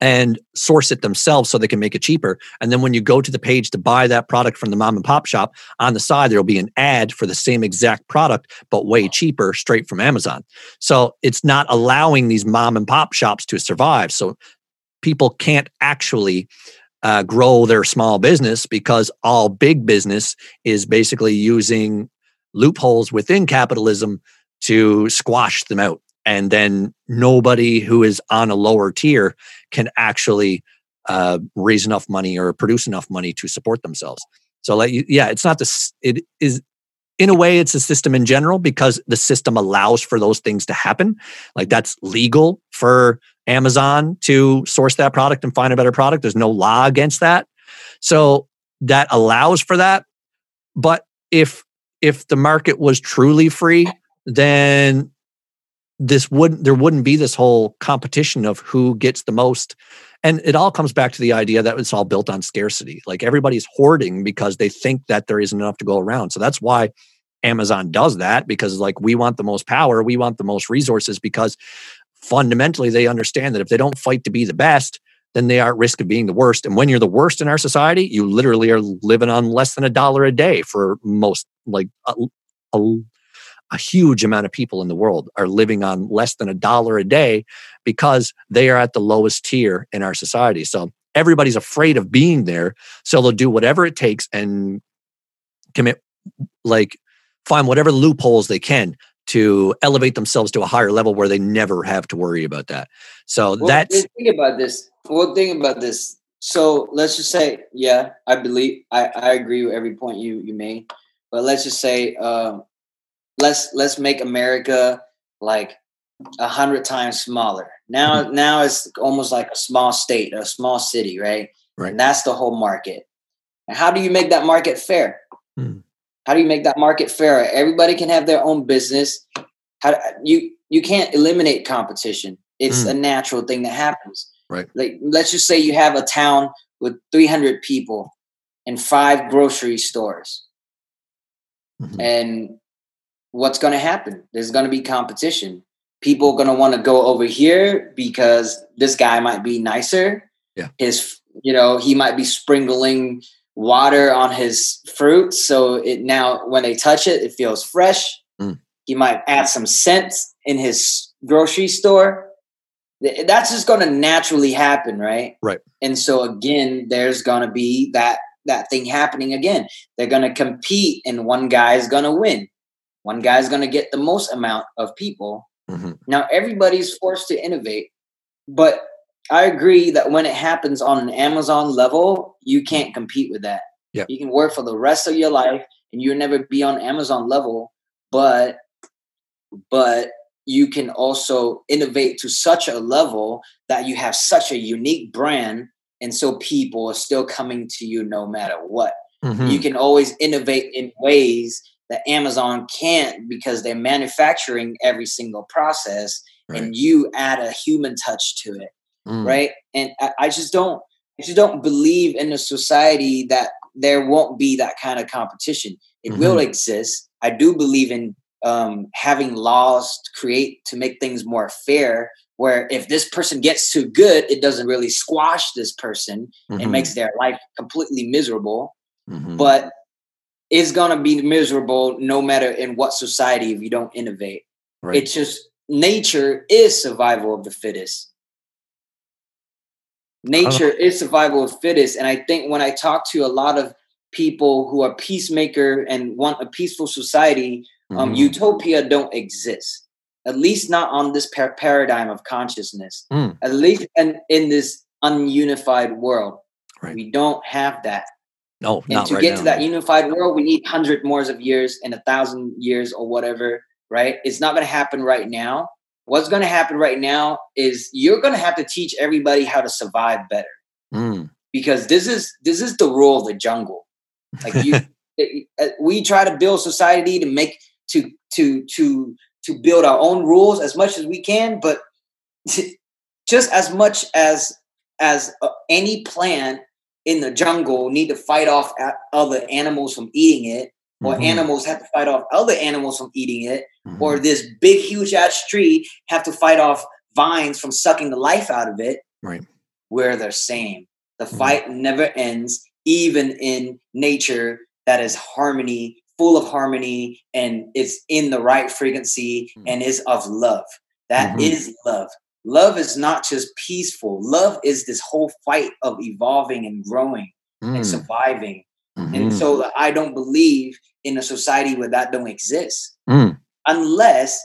and source it themselves so they can make it cheaper. And then when you go to the page to buy that product from the mom and pop shop, on the side there'll be an ad for the same exact product but way cheaper straight from Amazon. So it's not allowing these mom and pop shops to survive. So people can't actually uh, grow their small business because all big business is basically using loopholes within capitalism to squash them out. And then nobody who is on a lower tier can actually uh, raise enough money or produce enough money to support themselves. So, like, yeah, it's not this. It is in a way it's a system in general because the system allows for those things to happen like that's legal for amazon to source that product and find a better product there's no law against that so that allows for that but if if the market was truly free then this wouldn't there wouldn't be this whole competition of who gets the most and it all comes back to the idea that it's all built on scarcity. Like everybody's hoarding because they think that there isn't enough to go around. So that's why Amazon does that because like we want the most power, we want the most resources because fundamentally they understand that if they don't fight to be the best, then they are at risk of being the worst. And when you're the worst in our society, you literally are living on less than a dollar a day for most like a, a, a huge amount of people in the world are living on less than a dollar a day because they are at the lowest tier in our society. So everybody's afraid of being there. So they'll do whatever it takes and commit, like, find whatever loopholes they can to elevate themselves to a higher level where they never have to worry about that. So well, that's think about this. Well, think about this. So let's just say, yeah, I believe I, I agree with every point you you made. But let's just say, um, let's let's make America like a hundred times smaller. Now mm-hmm. now it's almost like a small state, a small city, right? Right. And that's the whole market. And how do you make that market fair? Mm. How do you make that market fair? Everybody can have their own business. How you you can't eliminate competition. It's mm. a natural thing that happens. Right. Like let's just say you have a town with 300 people and five grocery stores. Mm-hmm. And what's going to happen? There's going to be competition. People are going to want to go over here because this guy might be nicer. Yeah. His, you know, he might be sprinkling water on his fruit. So it now, when they touch it, it feels fresh. Mm. He might add some scent in his grocery store. That's just going to naturally happen, right? Right. And so again, there's going to be that that thing happening again. They're going to compete, and one guy is going to win. One guy's going to get the most amount of people. Mm-hmm. Now everybody's forced to innovate, but I agree that when it happens on an Amazon level, you can't compete with that. Yeah. You can work for the rest of your life and you'll never be on Amazon level, but but you can also innovate to such a level that you have such a unique brand and so people are still coming to you no matter what. Mm-hmm. You can always innovate in ways that Amazon can't because they're manufacturing every single process right. and you add a human touch to it. Mm. Right. And I, I just don't I just don't believe in a society that there won't be that kind of competition. It mm-hmm. will exist. I do believe in um, having laws to create to make things more fair. Where if this person gets too good, it doesn't really squash this person mm-hmm. and makes their life completely miserable. Mm-hmm. But is going to be miserable no matter in what society if you don't innovate. Right. It's just nature is survival of the fittest. Nature is survival of fittest. And I think when I talk to a lot of people who are peacemaker and want a peaceful society, um, mm-hmm. um, utopia don't exist. At least not on this par- paradigm of consciousness. Mm. At least in, in this ununified world. Right. We don't have that. No, and to right get now. to that unified world, we need hundred more of years and a thousand years or whatever. Right? It's not going to happen right now. What's going to happen right now is you're going to have to teach everybody how to survive better. Mm. Because this is this is the rule of the jungle. Like you, it, uh, we try to build society to make to to to to build our own rules as much as we can, but just as much as as uh, any plant in the jungle need to fight off other animals from eating it, or mm-hmm. animals have to fight off other animals from eating it, mm-hmm. or this big, huge ass tree have to fight off vines from sucking the life out of it. Right. We're the same. The mm-hmm. fight never ends, even in nature that is harmony, full of harmony, and it's in the right frequency mm. and is of love. That mm-hmm. is love. Love is not just peaceful. Love is this whole fight of evolving and growing mm. and surviving. Mm-hmm. And so I don't believe in a society where that don't exist. Mm. Unless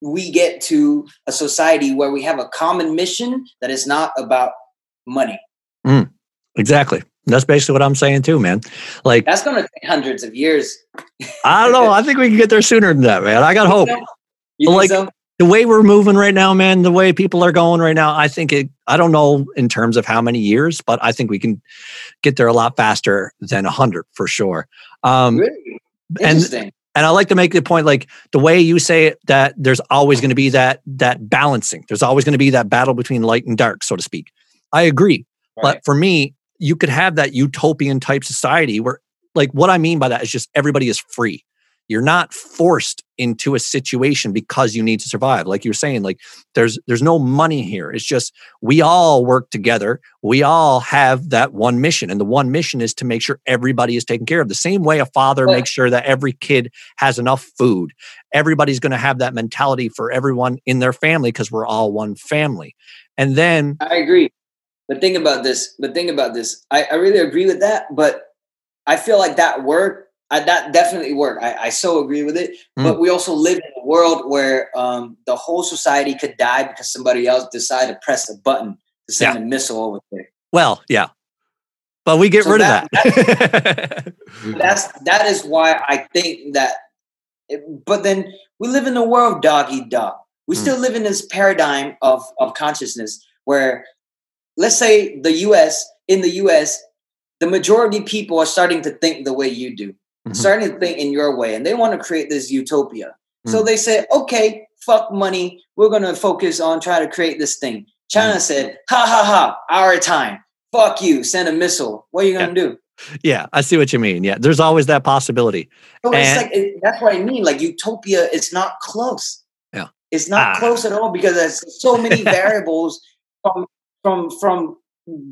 we get to a society where we have a common mission that is not about money. Mm. Exactly. That's basically what I'm saying too, man. Like that's going to take hundreds of years. I don't know. I think we can get there sooner than that, man. I got hope. You like so? The way we're moving right now, man. The way people are going right now, I think it. I don't know in terms of how many years, but I think we can get there a lot faster than a hundred for sure. Um, really? Interesting. And, and I like to make the point, like the way you say it, that there's always going to be that that balancing. There's always going to be that battle between light and dark, so to speak. I agree, right. but for me, you could have that utopian type society where like what I mean by that is just everybody is free. You're not forced into a situation because you need to survive. Like you're saying, like there's there's no money here. It's just we all work together. We all have that one mission. And the one mission is to make sure everybody is taken care of. The same way a father makes sure that every kid has enough food. Everybody's going to have that mentality for everyone in their family because we're all one family. And then I agree. But think about this. But think about this. I, I really agree with that. But I feel like that work, I, that definitely work. I, I so agree with it. Mm. But we also live in a world where um, the whole society could die because somebody else decided to press a button to send yeah. a missile over there. Well, yeah. But we get so rid that, of that. that's that is why I think that. It, but then we live in a world dog eat dog. We mm. still live in this paradigm of of consciousness where let's say the US, in the US, the majority of people are starting to think the way you do, mm-hmm. starting to think in your way, and they want to create this utopia. Mm-hmm. So mm. they say, okay, fuck money. We're going to focus on trying to create this thing. China mm-hmm. said, ha ha ha, our time. Fuck you, send a missile. What are you going to yeah. do? Yeah, I see what you mean. Yeah, there's always that possibility. So and, like, it, that's what I mean. Like utopia, it's not close. Yeah, it's not ah. close at all because there's so many variables from from from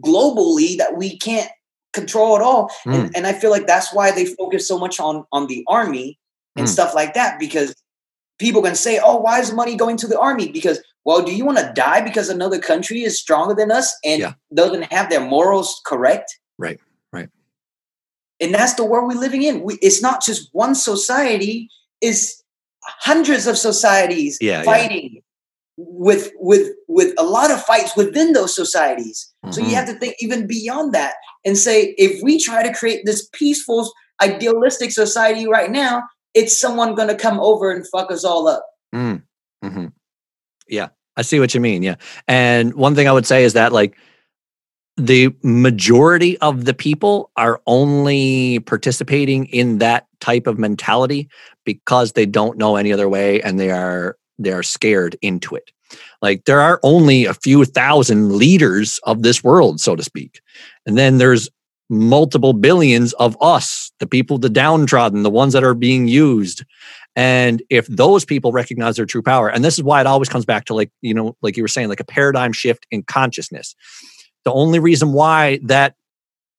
globally that we can't control at all. Mm. And, and I feel like that's why they focus so much on on the army and mm. stuff like that because people can say, "Oh, why is money going to the army?" Because well, do you want to die because another country is stronger than us and yeah. doesn't have their morals correct? Right, right. And that's the world we're living in. We, it's not just one society; is hundreds of societies yeah, fighting yeah with with with a lot of fights within those societies mm-hmm. so you mm-hmm. have to think even beyond that and say if we try to create this peaceful idealistic society right now it's someone going to come over and fuck us all up mm. mm-hmm. yeah i see what you mean yeah and one thing i would say is that like the majority of the people are only participating in that type of mentality because they don't know any other way and they are they're scared into it. Like there are only a few thousand leaders of this world, so to speak. And then there's multiple billions of us, the people, the downtrodden, the ones that are being used. And if those people recognize their true power, and this is why it always comes back to like, you know, like you were saying, like a paradigm shift in consciousness. The only reason why that,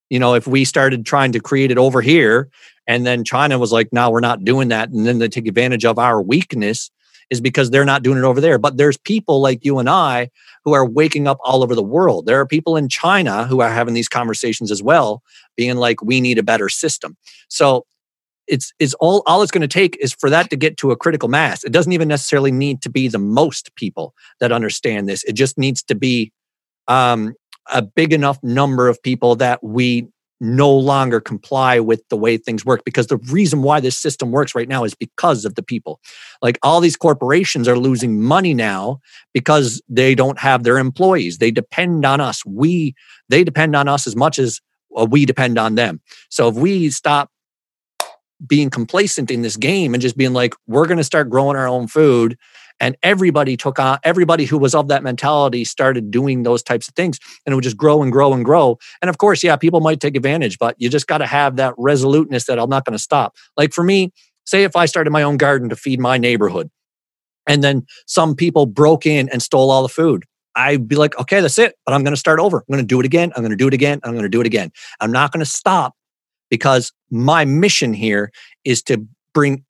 you know, if we started trying to create it over here and then China was like, no, we're not doing that. And then they take advantage of our weakness is because they're not doing it over there. But there's people like you and I who are waking up all over the world. There are people in China who are having these conversations as well, being like, we need a better system. So it's it's all all it's going to take is for that to get to a critical mass. It doesn't even necessarily need to be the most people that understand this. It just needs to be um, a big enough number of people that we no longer comply with the way things work because the reason why this system works right now is because of the people. Like all these corporations are losing money now because they don't have their employees. They depend on us. We they depend on us as much as uh, we depend on them. So if we stop being complacent in this game and just being like we're going to start growing our own food and everybody took on everybody who was of that mentality started doing those types of things and it would just grow and grow and grow and of course yeah people might take advantage but you just got to have that resoluteness that i'm not going to stop like for me say if i started my own garden to feed my neighborhood and then some people broke in and stole all the food I'd be like, okay, that's it. But I'm going to start over. I'm going to do it again. I'm going to do it again. I'm going to do it again. I'm not going to stop because my mission here is to bring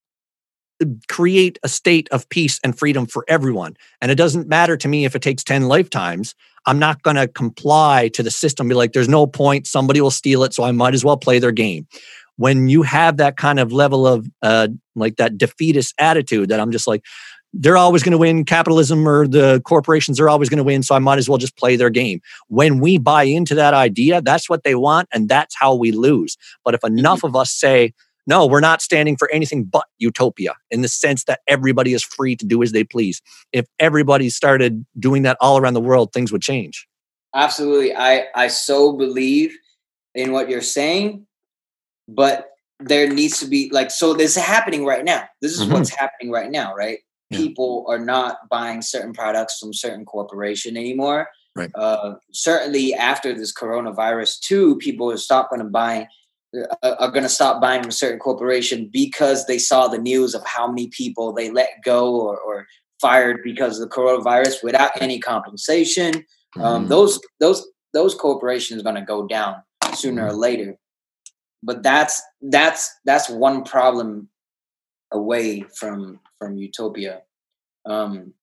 create a state of peace and freedom for everyone. And it doesn't matter to me if it takes 10 lifetimes. I'm not going to comply to the system, be like, there's no point. Somebody will steal it. So I might as well play their game. When you have that kind of level of uh, like that defeatist attitude that I'm just like, they're always going to win capitalism or the corporations are always going to win so i might as well just play their game when we buy into that idea that's what they want and that's how we lose but if enough mm-hmm. of us say no we're not standing for anything but utopia in the sense that everybody is free to do as they please if everybody started doing that all around the world things would change absolutely i i so believe in what you're saying but there needs to be like so this is happening right now this is mm-hmm. what's happening right now right people are not buying certain products from certain corporation anymore. Right. Uh, certainly after this coronavirus too, people are stopping buying are going to stop buying from certain corporation because they saw the news of how many people they let go or, or fired because of the coronavirus without any compensation. Um, mm-hmm. Um, those those those corporations are going to go down sooner mm-hmm. or later. But that's that's that's one problem away from from utopia um,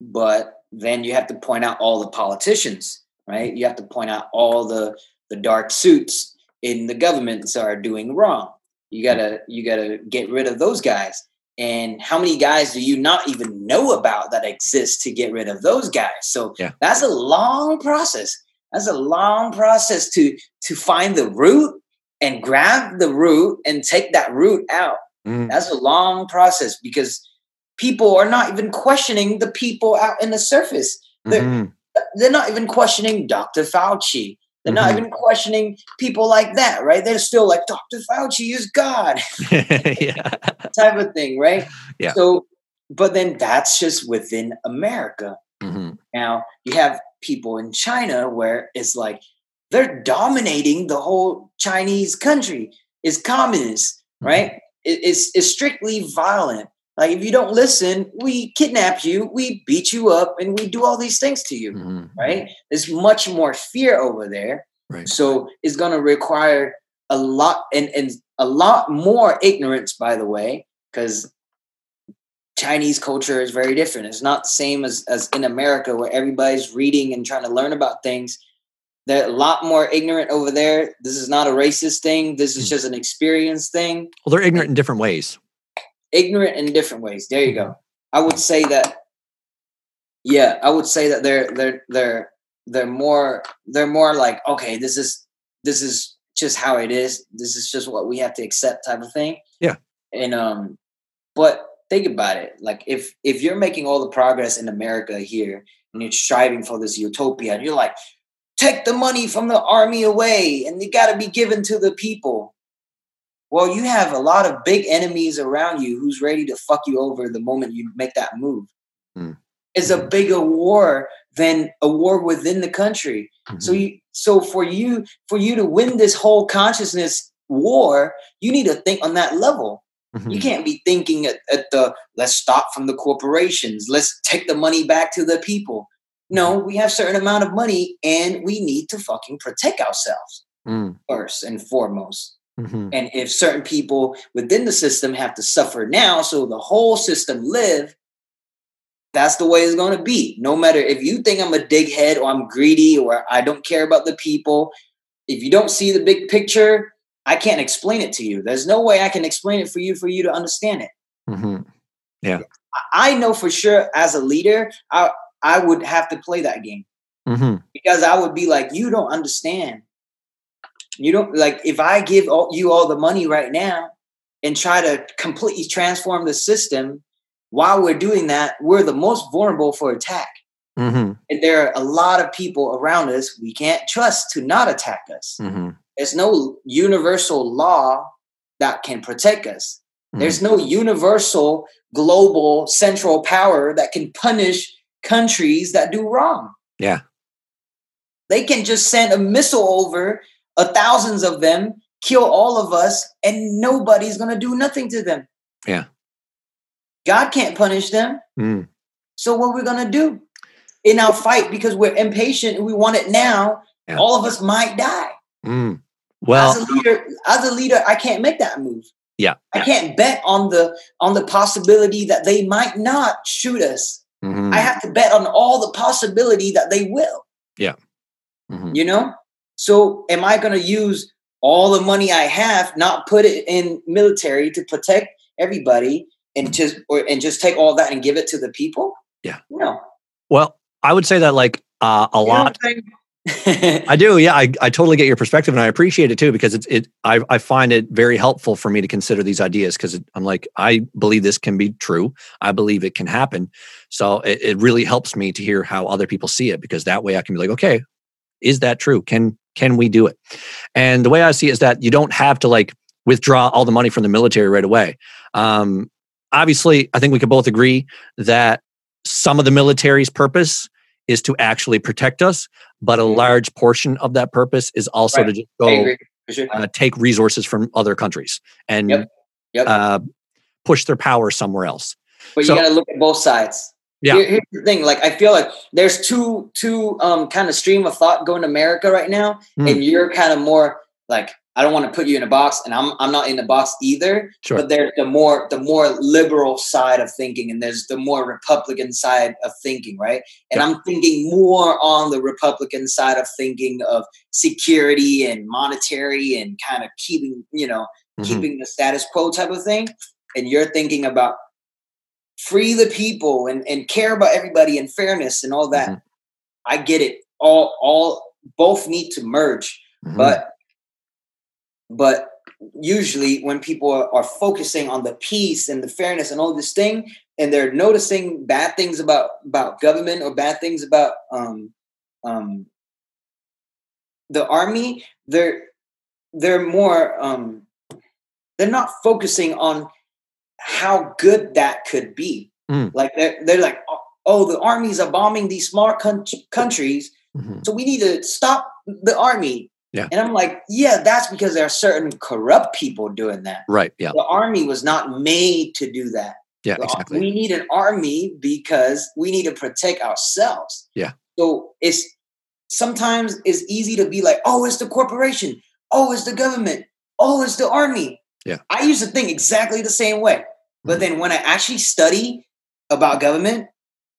but then you have to point out all the politicians right you have to point out all the the dark suits in the governments are doing wrong you gotta you gotta get rid of those guys and how many guys do you not even know about that exist to get rid of those guys so yeah. that's a long process that's a long process to to find the root and grab the root and take that root out Mm. That's a long process because people are not even questioning the people out in the surface. They're, mm-hmm. they're not even questioning Dr. Fauci. They're mm-hmm. not even questioning people like that, right? They're still like, Dr. Fauci is God. yeah. type of thing, right? Yeah. So, but then that's just within America. Mm-hmm. Now, you have people in China where it's like they're dominating the whole Chinese country, is communist, mm-hmm. right? It's it's strictly violent. Like if you don't listen, we kidnap you, we beat you up, and we do all these things to you. Mm-hmm. Right? There's much more fear over there. Right. So it's going to require a lot and and a lot more ignorance, by the way, because Chinese culture is very different. It's not the same as as in America where everybody's reading and trying to learn about things. They're a lot more ignorant over there. This is not a racist thing. This is hmm. just an experience thing. Well, they're ignorant in different ways. Ignorant in different ways. There you go. I would say that. Yeah, I would say that they're they're they're they're more they're more like okay, this is this is just how it is. This is just what we have to accept, type of thing. Yeah. And um, but think about it. Like if if you're making all the progress in America here and you're striving for this utopia, and you're like, take the money from the army away and you got to be given to the people. Well, you have a lot of big enemies around you who's ready to fuck you over the moment you make that move. Mm. It's a bigger war than a war within the country. Mm-hmm. So you so for you for you to win this whole consciousness war, you need to think on that level. Mm-hmm. You can't be thinking at, at the let's stop from the corporations, let's take the money back to the people. No, we have certain amount of money and we need to fucking protect ourselves mm. first and foremost. Mm-hmm. And if certain people within the system have to suffer now, so the whole system live, that's the way it's going to be. No matter if you think I'm a dighead or I'm greedy or I don't care about the people, if you don't see the big picture, I can't explain it to you. There's no way I can explain it for you for you to understand it. Mm-hmm. Yeah. I know for sure as a leader, I, I would have to play that game mm-hmm. because I would be like, you don't understand. You don't like if I give all, you all the money right now and try to completely transform the system. While we're doing that, we're the most vulnerable for attack. Mm-hmm. And there are a lot of people around us we can't trust to not attack us. Mm-hmm. There's no universal law that can protect us. There's mm-hmm. no universal global central power that can punish countries that do wrong. Yeah. They can just send a missile over, a thousands of them, kill all of us, and nobody's going to do nothing to them. Yeah. God can't punish them. Mm. So what are we going to do in our fight because we're impatient and we want it now? Yeah. All of us might die. Mm. Well, as a leader, as a leader, I can't make that move. Yeah. I can't bet on the on the possibility that they might not shoot us. Mhm. I have to bet on all the possibility that they will. Mhm. You know? So am I gonna use all the money I have, not put it in military to protect everybody and just or and just take all that and give it to the people? Yeah. No. Well, I would say that like uh, a You lot I'm? I do, yeah. I, I totally get your perspective, and I appreciate it too because it's it. I I find it very helpful for me to consider these ideas because I'm like I believe this can be true. I believe it can happen. So it, it really helps me to hear how other people see it because that way I can be like, okay, is that true? Can can we do it? And the way I see it is that you don't have to like withdraw all the money from the military right away. Um, obviously, I think we could both agree that some of the military's purpose is to actually protect us, but a Mhm. large portion of that purpose is also Right. to just go sure. uh, take resources from other countries and Yep. Yep. Uh, push their power somewhere else. But So- you got to look at both sides. Yeah. Here- here's the thing. Like I feel like there's two two um kind of stream of thought going to America right now, Hmm. and you're kind of more like I don't want to put you in a box, and I'm I'm not in the box either. Sure. But there's the more the more liberal side of thinking, and there's the more Republican side of thinking, right? And I'm thinking more on the Republican side of thinking of security and monetary and kind of keeping you know Mhm. keeping the status quo type of thing and you're thinking about free the people and, and care about everybody and fairness and all that Mhm. i get it all all both need to merge Mhm. but but usually when people are, are focusing on the peace and the fairness and all this thing and they're noticing bad things about about government or bad things about um um the army they're they're more um they're not focusing on how good that could be Mm. like they're, they're like oh, the armies are bombing these small coun- countries Mhm. so we need to stop the army. Yeah. And I'm like, yeah, that's because there are certain corrupt people doing that. right. Yeah. The army was not made to do that. Yeah. The- Exactly. We need an army because we need to protect ourselves. Yeah. So it's sometimes it's easy to be like, oh, it's the corporation. Oh, it's the government. Oh, it's the army. Yeah. I used to think exactly the same way. But then when I actually study about government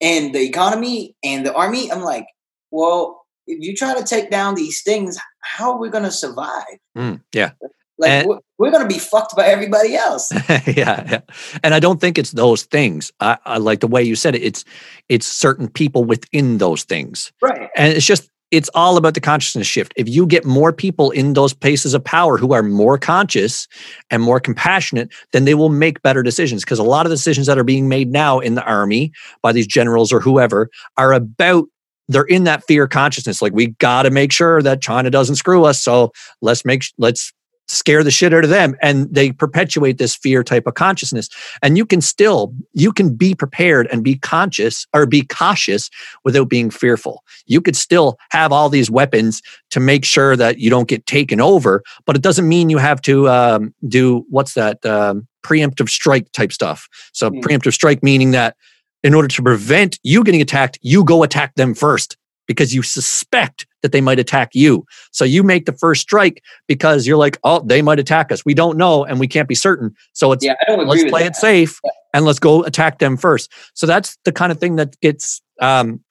and the economy and the army, I'm like, well, if you try to take down these things, how are we going to survive? Mm, yeah. Like And- we're, we're going to be fucked by everybody else. yeah, yeah. And I don't think it's those things. I, I like the way you said it. It's it's certain people within those things. right. And it's just it's all about the consciousness shift. If you get more people in those places of power who are more conscious and more compassionate, then they will make better decisions. Because a lot of decisions that are being made now in the army by these generals or whoever are about they're in that fear consciousness. Like we got to make sure that China doesn't screw us. So let's make let's scare the shit out of them and they perpetuate this fear type of consciousness. And you can still you can be prepared and be conscious or be cautious without being fearful. You could still have all these weapons to make sure that you don't get taken over but it doesn't mean you have to um, do what's that um, preemptive strike type stuff. So Hmm. preemptive strike meaning that in order to prevent you getting attacked you go attack them first because you suspect that they might attack you. So you make the first strike because you're like oh they might attack us. We don't know and we can't be certain. So it's Yeah, let's play that. it safe Yeah. and let's go attack them first. So that's the kind of thing that gets um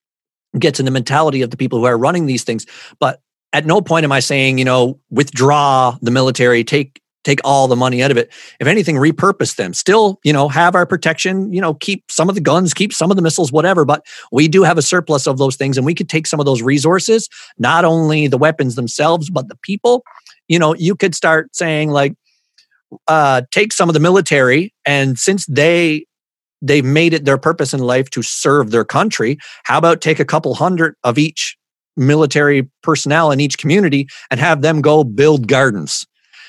gets in the mentality of the people who are running these things. But at no point am i saying you know withdraw the military take take all the money out of it. If anything repurpose them. Still you know have our protection you know keep some of the guns keep some of the missiles whatever but we do have a surplus of those things and we could take some of those resources not only the weapons themselves but the people. You know you could start saying like uh, take some of the military and since they they've made it their purpose in life to serve their country how about take a couple hundred of each military personnel in each community and have them go build gardens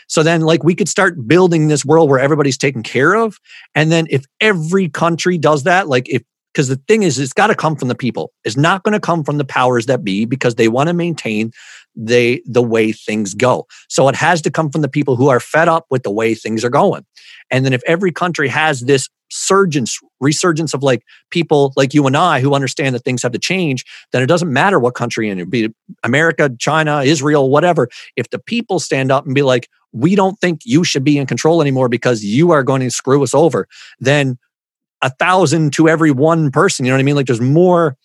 so then like we could start building this world where everybody's taken care of. And then if every country does that like if because the thing is it's got to come from the people. It's not going to come from the powers that be because they want to maintain they the way things go. So it has to come from the people who are fed up with the way things are going. And then if every country has this surgence, resurgence of like people like you and I who understand that things have to change, then it doesn't matter what country in it, be America, China, Israel, whatever. If the people stand up and be like, we don't think you should be in control anymore because you are going to screw us over, then a thousand to every one person, you know what I mean? Like there's more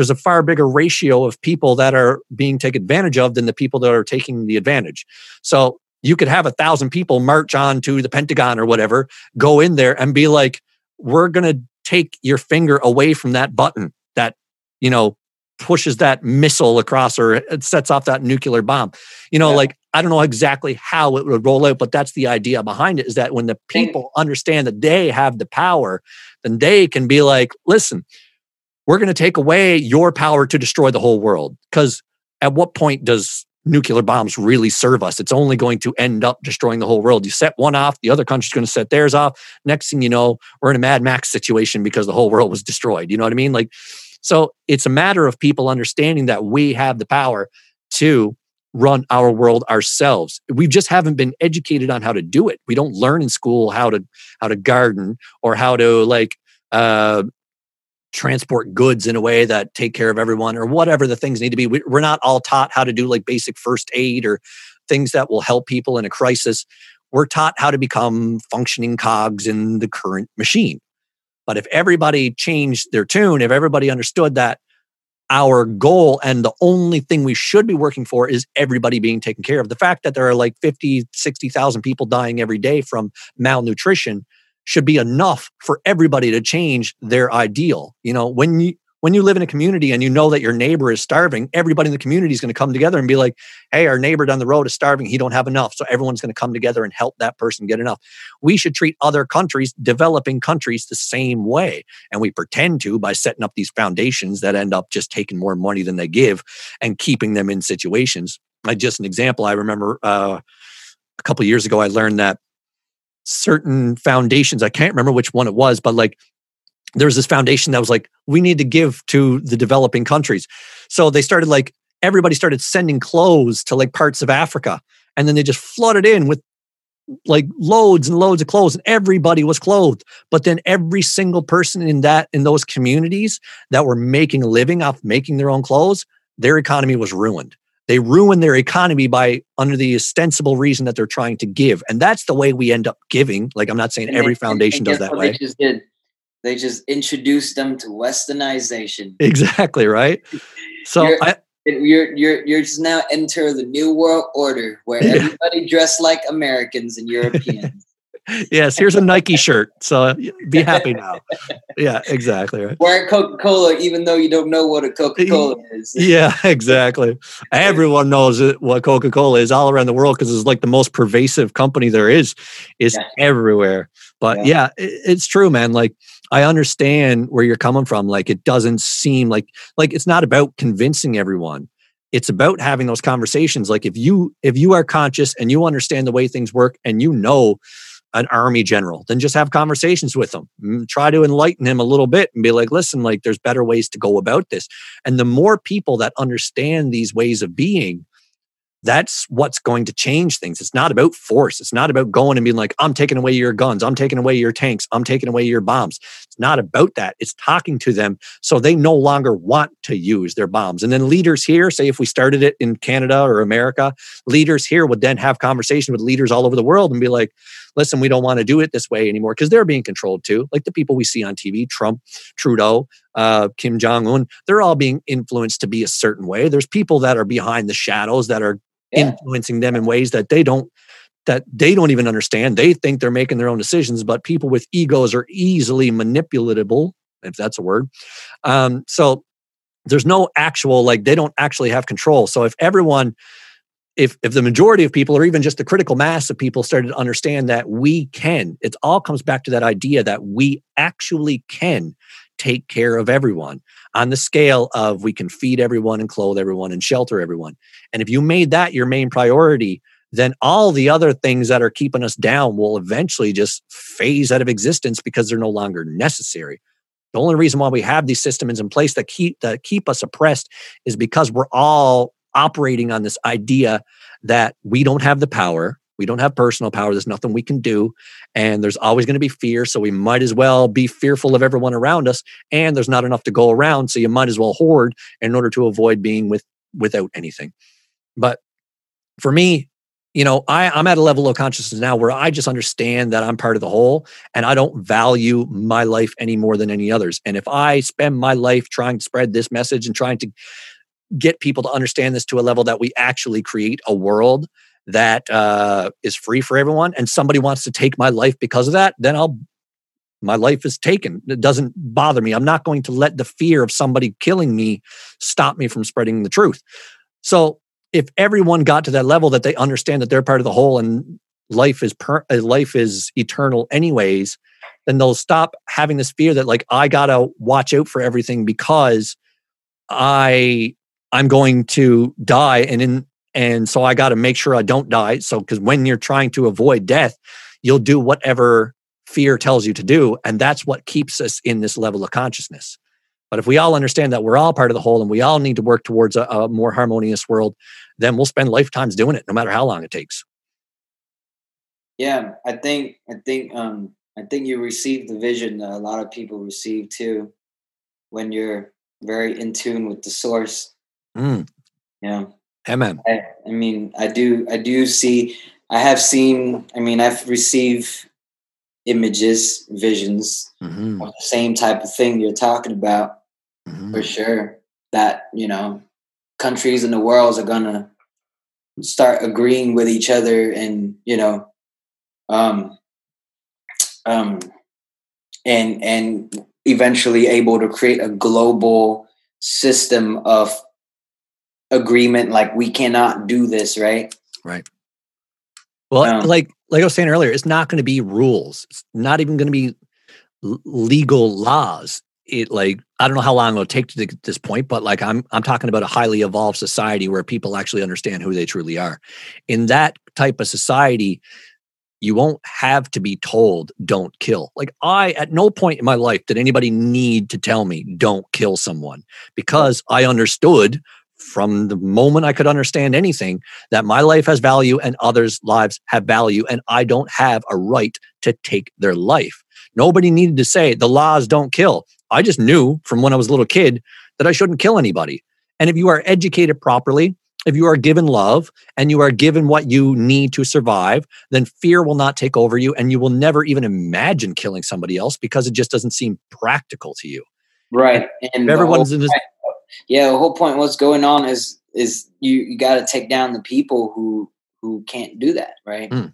there's a far bigger ratio of people that are being taken advantage of than the people that are taking the advantage. So you could have a thousand people march on to the Pentagon or whatever, go in there and be like, we're going to take your finger away from that button that, you know, pushes that missile across or it sets off that nuclear bomb. You know, yeah. like I don't know exactly how it would roll out, but that's the idea behind it is that when the people understand that they have the power, then they can be like, listen, we're going to take away your power to destroy the whole world. Because at what point does nuclear bombs really serve us. It's only going to end up destroying the whole world. You set one off, the other country's going to set theirs off. Next thing you know, we're in a Mad Max situation because the whole world was destroyed. You know what I mean? Like, so it's a matter of people understanding that we have the power to run our world ourselves. We just haven't been educated on how to do it. We don't learn in school how to how to garden or how to like uh, transport goods in a way that take care of everyone or whatever the things need to be. We're not all taught how to do like basic first aid or things that will help people in a crisis. We're taught how to become functioning cogs in the current machine. But if everybody changed their tune, if everybody understood that our goal and the only thing we should be working for is everybody being taken care of, the fact that there are like 50, 60,000 people dying every day from malnutrition should be enough for everybody to change their ideal. You know, when you when you live in a community and you know that your neighbor is starving, everybody in the community is going to come together and be like, "Hey, our neighbor down the road is starving. He don't have enough." So everyone's going to come together and help that person get enough. We should treat other countries, developing countries the same way. And we pretend to by setting up these foundations that end up just taking more money than they give and keeping them in situations. Like just an example, I remember uh, a couple years ago I learned that certain foundations. I can't remember which one it was, but like there was this foundation that was like, we need to give to the developing countries. So they started like, everybody started sending clothes to like parts of Africa. And then they just flooded in with like loads and loads of clothes and everybody was clothed but then every single person in that in those communities that were making a living off making their own clothes their economy was ruined they ruin their economy by under the ostensible reason that they're trying to give. And that's the way we end up giving. Like I'm not saying and every they, foundation does that way. They just did. They just introduced them to westernization. Exactly, right? So you're, I you're you're you're just now enter the new world order where everybody dressed like Americans and Europeans yes, here's a Nike shirt. So uh, be happy now. Yeah, exactly. Right. Wear Coca Cola, even though you don't know what a Coca Cola is. Yeah, exactly. Everyone knows what Coca Cola is all around the world because it's like the most pervasive company there is. It's yeah. everywhere. But yeah, yeah it's true, man. Like I understand where you're coming from. Like it doesn't seem like like it's not about convincing everyone it's about having those conversations like if you if you are conscious and you understand the way things work and you know an army general then just have conversations with him try to enlighten him a little bit and be like listen like there's better ways to go about this. And the more people that understand these ways of being that's what's going to change things. It's not about force. It's not about going and being like, I'm taking away your guns. I'm taking away your tanks. I'm taking away your bombs. It's not about that. It's talking to them so they no longer want to use their bombs. And then leaders here, say if we started it in Canada or America, leaders here would then have conversation with leaders all over the world and be like, listen, we don't want to do it this way anymore because they're being controlled too. Like the people we see on TV, Trump, Trudeau, uh, Kim Jong Un, they're all being influenced to be a certain way. There's people that are behind the shadows that are influencing them in ways that they don't that they don't even understand. They think they're making their own decisions, but people with egos are easily manipulatable, if that's a word. Um, so there's no actual like they don't actually have control. So if everyone if if the majority of people or even just the critical mass of people started to understand that we can it all comes back to that idea that we actually can take care of everyone on the scale of we can feed everyone and clothe everyone and shelter everyone. And if you made that your main priority, then all the other things that are keeping us down will eventually just phase out of existence because they're no longer necessary. The only reason why we have these systems in place that keep that keep us oppressed is because we're all operating on this idea that we don't have the power we don't have personal power. There's nothing we can do. And there's always going to be fear. So we might as well be fearful of everyone around us. And there's not enough to go around. So you might as well hoard in order to avoid being with without anything. But for me, you know, I, I'm at a level of consciousness now where I just understand that I'm part of the whole and I don't value my life any more than any others. And if I spend my life trying to spread this message and trying to get people to understand this to a level that we actually create a world that uh, is free for everyone and somebody wants to take my life because of that, then I'll my life is taken. It doesn't bother me. I'm not going to let the fear of somebody killing me stop me from spreading the truth. So if everyone got to that level that they understand that they're part of the whole and life is per, uh, life is eternal anyways, then they'll stop having this fear that like I gotta watch out for everything because I I'm going to die and in and so I got to make sure I don't die. So, because when you're trying to avoid death, you'll do whatever fear tells you to do. And that's what keeps us in this level of consciousness. But if we all understand that we're all part of the whole and we all need to work towards a, a more harmonious world, then we'll spend lifetimes doing it, no matter how long it takes. Yeah, I think I think um I think you receive the vision that a lot of people receive too when you're very in tune with the source. Mm. Yeah. Amen. I, I mean, I do, I do see, I have seen, I mean, I've received images, visions mm-hmm. of the same type of thing you're talking about mm-hmm. for sure. That, you know, countries in the world are going to start agreeing with each other and, you know, um, um, and, and eventually able to create a global system of agreement like we cannot do this right? Right. Well um, like like i was saying earlier it's not going to be rules. It's not even going to be legal laws. It like i don't know how long it'll take to get this point but like i'm i'm talking about a highly evolved society where people actually understand who they truly are. In that type of society you won't have to be told don't kill. Like i at no point in my life did anybody need to tell me don't kill someone because i understood from the moment I could understand anything that my life has value and others' lives have value, and I don't have a right to take their life. Nobody needed to say the laws don't kill. I just knew from when I was a little kid that I shouldn't kill anybody. And if you are educated properly, if you are given love and you are given what you need to survive, then fear will not take over you and you will never even imagine killing somebody else because it just doesn't seem practical to you. Right. And everyone's in this yeah, the whole point what's going on is is you you got to take down the people who who can't do that, right? Mm.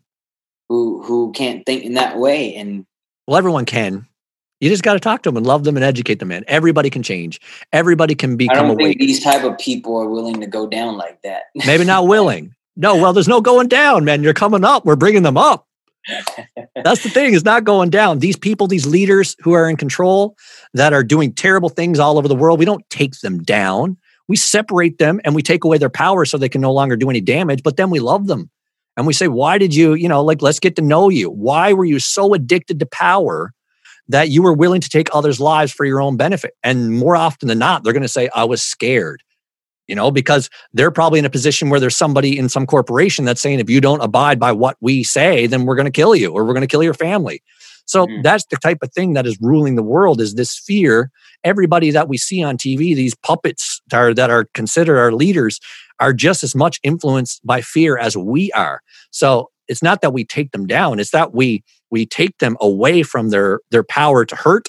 Who who can't think in that way and well everyone can. You just got to talk to them and love them and educate them, man. Everybody can change. Everybody can become I don't awake. think these type of people are willing to go down like that. Maybe not willing. No, well, there's no going down, man. You're coming up. We're bringing them up. That's the thing, is not going down. These people, these leaders who are in control that are doing terrible things all over the world, we don't take them down. We separate them and we take away their power so they can no longer do any damage, but then we love them. And we say, why did you, you know, like, let's get to know you. Why were you so addicted to power that you were willing to take others' lives for your own benefit? And more often than not, they're going to say, I was scared you know, because they're probably in a position where there's somebody in some corporation that's saying, if you don't abide by what we say, then we're going to kill you or we're going to kill your family. So mm-hmm. that's the type of thing that is ruling the world is this fear. Everybody that we see on TV, these puppets that are, that are considered our leaders, are just as much influenced by fear as we are. So it's not that we take them down; it's that we we take them away from their their power to hurt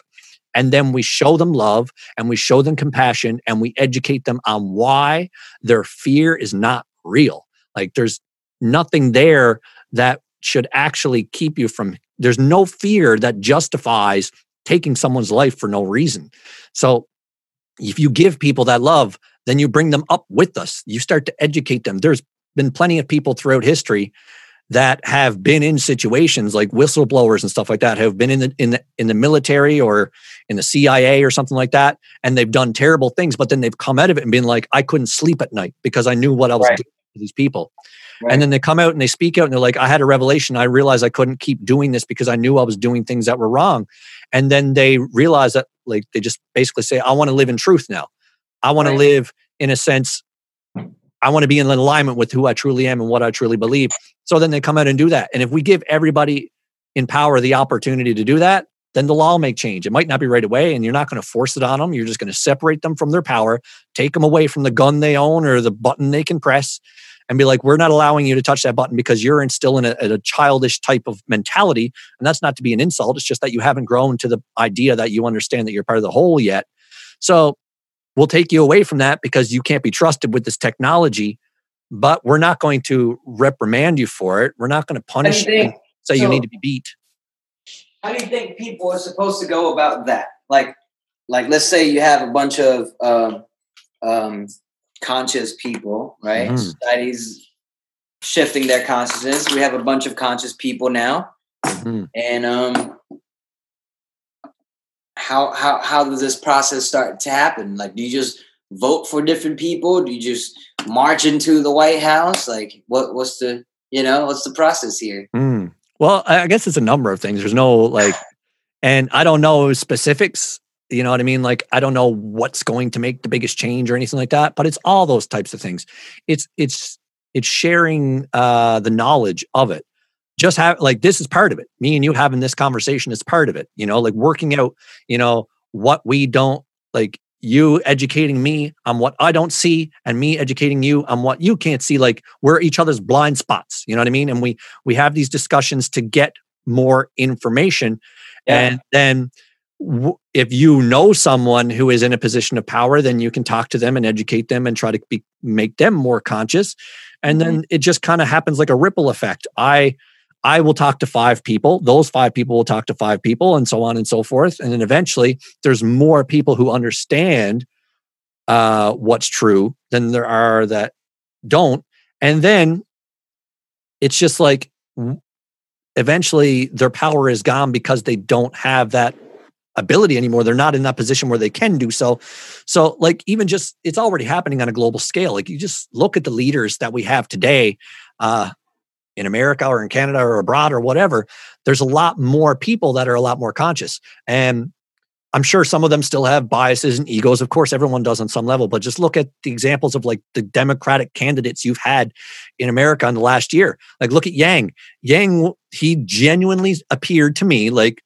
and then we show them love and we show them compassion and we educate them on why their fear is not real. Like there's nothing there that should actually keep you from, there's no fear that justifies taking someone's life for no reason. So if you give people that love, then you bring them up with us. You start to educate them. There's been plenty of people throughout history that have been in situations like whistleblowers and stuff like that have been in the in the in the military or in the CIA or something like that and they've done terrible things but then they've come out of it and been like I couldn't sleep at night because I knew what I was right. doing to these people. Right. And then they come out and they speak out and they're like I had a revelation I realized I couldn't keep doing this because I knew I was doing things that were wrong. And then they realize that like they just basically say I want to live in truth now. I want right. to live in a sense I, want to be in alignment with who I truly am and what I truly believe. So then they come out and do that. And if we give everybody in power the opportunity to do that, then the law will make change. It might not be right away, and you're not going to force it on them. You're just going to separate them from their power, take them away from the gun they own or the button they can press, and be like, we're not allowing you to touch that button because you're in still in a, a, childish type of mentality. And that's not to be an insult. It's just that you haven't grown to the idea that you understand that you're part of the whole yet. So we'll take you away from that because you can't be trusted with this technology. But we're not going to reprimand you for it. We're not going to punish you, so, you need to be beat. How do you think people are supposed to go about that? Like, like let's say you have a bunch of um, um, conscious people, right? Mm-hmm. Society's shifting their consciousness. We have a bunch of conscious people now, mm-hmm. and um, how how how does this process start to happen? Like, do you just vote for different people? Do you just march into the White House? Like, what what's the you know what's the process here? Mm. Well, I guess it's a number of things. There's no like, and I don't know specifics you know what I mean? Like I don't know what's going to make the biggest change or anything like that, but it's all those types of things. It's it's it's sharing uh the knowledge of it. Just have like this is part of it. Me and you having this conversation is part of it. You know, like working out, you know, what we don't like you educating me on what I don't see and me educating you on what you can't see like we're each other's blind spots, you know what I mean? And we we have these discussions to get more information yeah. and then if you know someone who is in a position of power then you can talk to them and educate them and try to be, make them more conscious and mm-hmm. then it just kind of happens like a ripple effect i i will talk to five people those five people will talk to five people and so on and so forth and then eventually there's more people who understand uh, what's true than there are that don't and then it's just like eventually their power is gone because they don't have that ability anymore. They're not in that position where they can do so. So, like, even just it's already happening on a global scale. Like, you just look at the leaders that we have today uh, in America or in Canada or abroad or whatever. There's a lot more people that are a lot more conscious. And I'm sure some of them still have biases and egos. Of course, everyone does on some level, but just look at the examples of like the Democratic candidates you've had in America in the last year. Like, look at Yang. Yang, he genuinely appeared to me like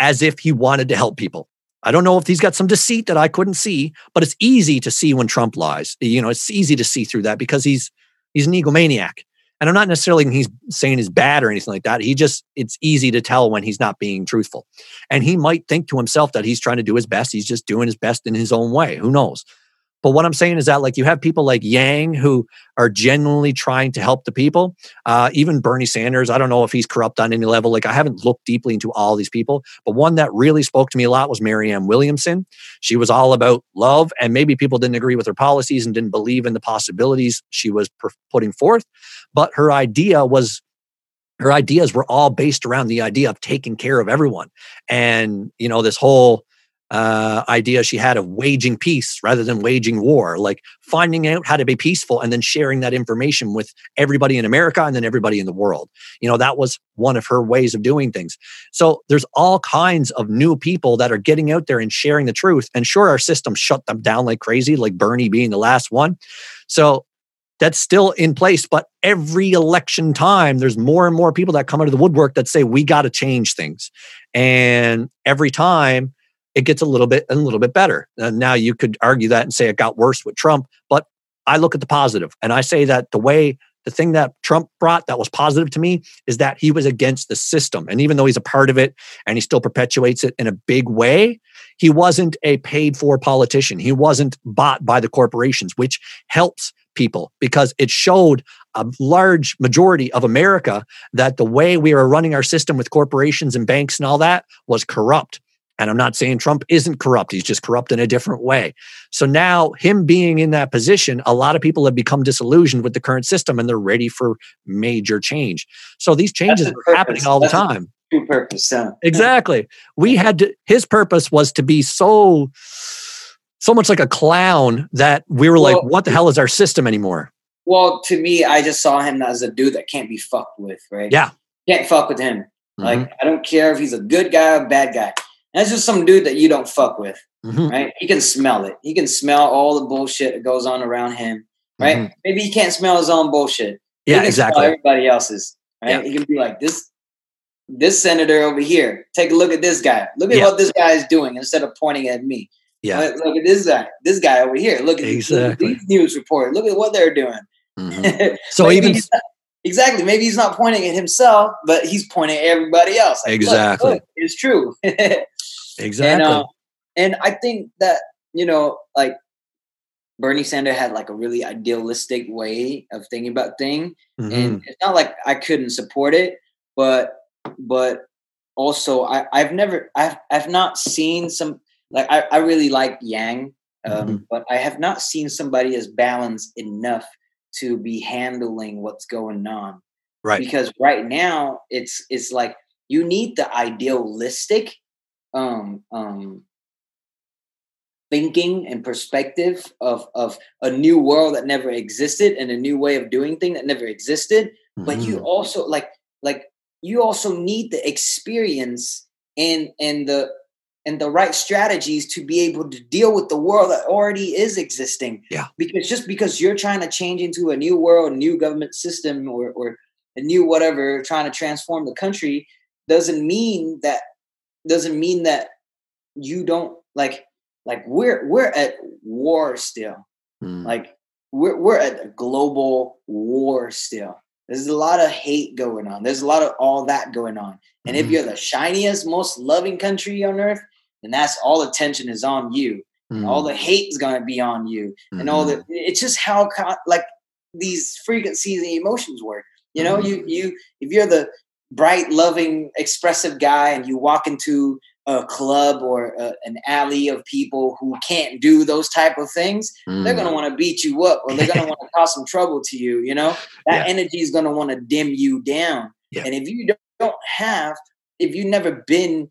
as if he wanted to help people. I don't know if he's got some deceit that I couldn't see, but it's easy to see when Trump lies. You know, it's easy to see through that because he's he's an egomaniac. And I'm not necessarily he's saying he's bad or anything like that. He just it's easy to tell when he's not being truthful. And he might think to himself that he's trying to do his best. He's just doing his best in his own way. Who knows? But what I'm saying is that, like, you have people like Yang who are genuinely trying to help the people. Uh, even Bernie Sanders, I don't know if he's corrupt on any level. Like, I haven't looked deeply into all these people, but one that really spoke to me a lot was Marianne Williamson. She was all about love, and maybe people didn't agree with her policies and didn't believe in the possibilities she was putting forth. But her idea was her ideas were all based around the idea of taking care of everyone and you know this whole uh, idea she had of waging peace rather than waging war, like finding out how to be peaceful and then sharing that information with everybody in America and then everybody in the world. You know, that was one of her ways of doing things. So there's all kinds of new people that are getting out there and sharing the truth. And sure, our system shut them down like crazy, like Bernie being the last one. So that's still in place. But every election time, there's more and more people that come out of the woodwork that say, we got to change things. And every time, it gets a little bit and a little bit better. And now you could argue that and say it got worse with Trump, but I look at the positive and I say that the way the thing that Trump brought that was positive to me is that he was against the system. And even though he's a part of it and he still perpetuates it in a big way, he wasn't a paid for politician. He wasn't bought by the corporations, which helps people because it showed a large majority of America that the way we are running our system with corporations and banks and all that was corrupt. And I'm not saying Trump isn't corrupt. He's just corrupt in a different way. So now, him being in that position, a lot of people have become disillusioned with the current system and they're ready for major change. So these changes are happening all That's the time. True purpose. Yeah. Exactly. We had to, his purpose was to be so, so much like a clown that we were well, like, what the hell is our system anymore? Well, to me, I just saw him as a dude that can't be fucked with, right? Yeah. Can't fuck with him. Mm-hmm. Like, I don't care if he's a good guy or bad guy that's just some dude that you don't fuck with, mm-hmm. right? He can smell it. He can smell all the bullshit that goes on around him, right? Mm-hmm. Maybe he can't smell his own bullshit. Yeah, exactly. everybody else's, right? Yeah. He can be like this. This senator over here, take a look at this guy. Look at yeah. what this guy is doing instead of pointing at me. Yeah. Look, look, at this guy. This guy over here. Look at, exactly. these news report. Look at what they're doing. Mm-hmm. So even not, exactly, maybe he's not pointing at himself, but he's pointing at everybody else. Like, exactly, look, look, it's true. exactly. And, uh, and I think that you know, like Bernie Sanders had like a really idealistic way of thinking about things, mm-hmm. and it's not like I couldn't support it, but but also I I've never I've I've not seen some like I I really like Yang, um, mm-hmm. but I have not seen somebody as balanced enough to be handling what's going on. Right. Because right now it's it's like you need the idealistic um um thinking and perspective of of a new world that never existed and a new way of doing things that never existed mm-hmm. but you mm-hmm. also like like you also need the experience and and the and the right strategies to be able to deal with the world that already is existing yeah because just because you're trying to change into a new world new government system or or a new whatever trying to transform the country doesn't mean that doesn't mean that you don't like like we're we're at war still. Mm. Like we're we're at a global war still. There's a lot of hate going on. There's a lot of all that going on. And mm. if hmm. you're the shiniest, most loving country on earth, then that's all attention is on you. Mm. all the hate is gonna be on you. And all the hmm. it's just how like these frequencies and emotions work. You know, you hmm. you if you're the bright, loving, expressive guy and you walk into a club or a, an alley of people who can't do those type of things, mm. they're gonna want to beat you up or they're gonna want to cause some trouble to you. You know, that yeah. energy is gonna want to dim you down. Yeah. And if you don't have, if you've never been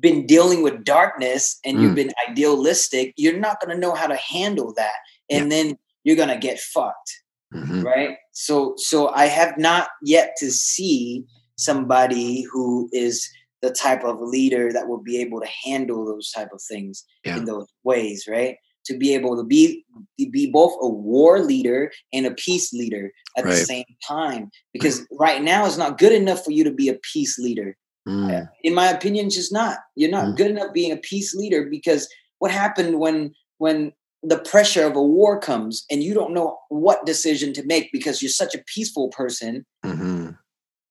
been dealing with darkness and mm. you've been idealistic, you're not gonna know how to handle that, and yeah. then you're gonna get fucked. Mm-hmm. Right. So, so I have not yet to see somebody who is the type of leader that will be able to handle those type of things yeah. in those ways, right? To be able to be be both a war leader and a peace leader at right. the same time, because right now it's not good enough for you to be a peace leader. Mm. In my opinion, just not. You're not mm. good enough being a peace leader because what happened when when the pressure of a war comes and you don't know what decision to make because you're such a peaceful person, mm-hmm.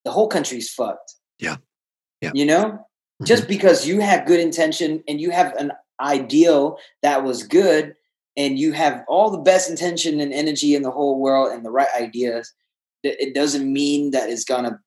the whole country's fucked. Yeah. Yeah. You know, mm-hmm. just because you have good intention and you have an ideal that was good and you have all the best intention and energy in the whole world and the right ideas, it doesn't mean that it's gonna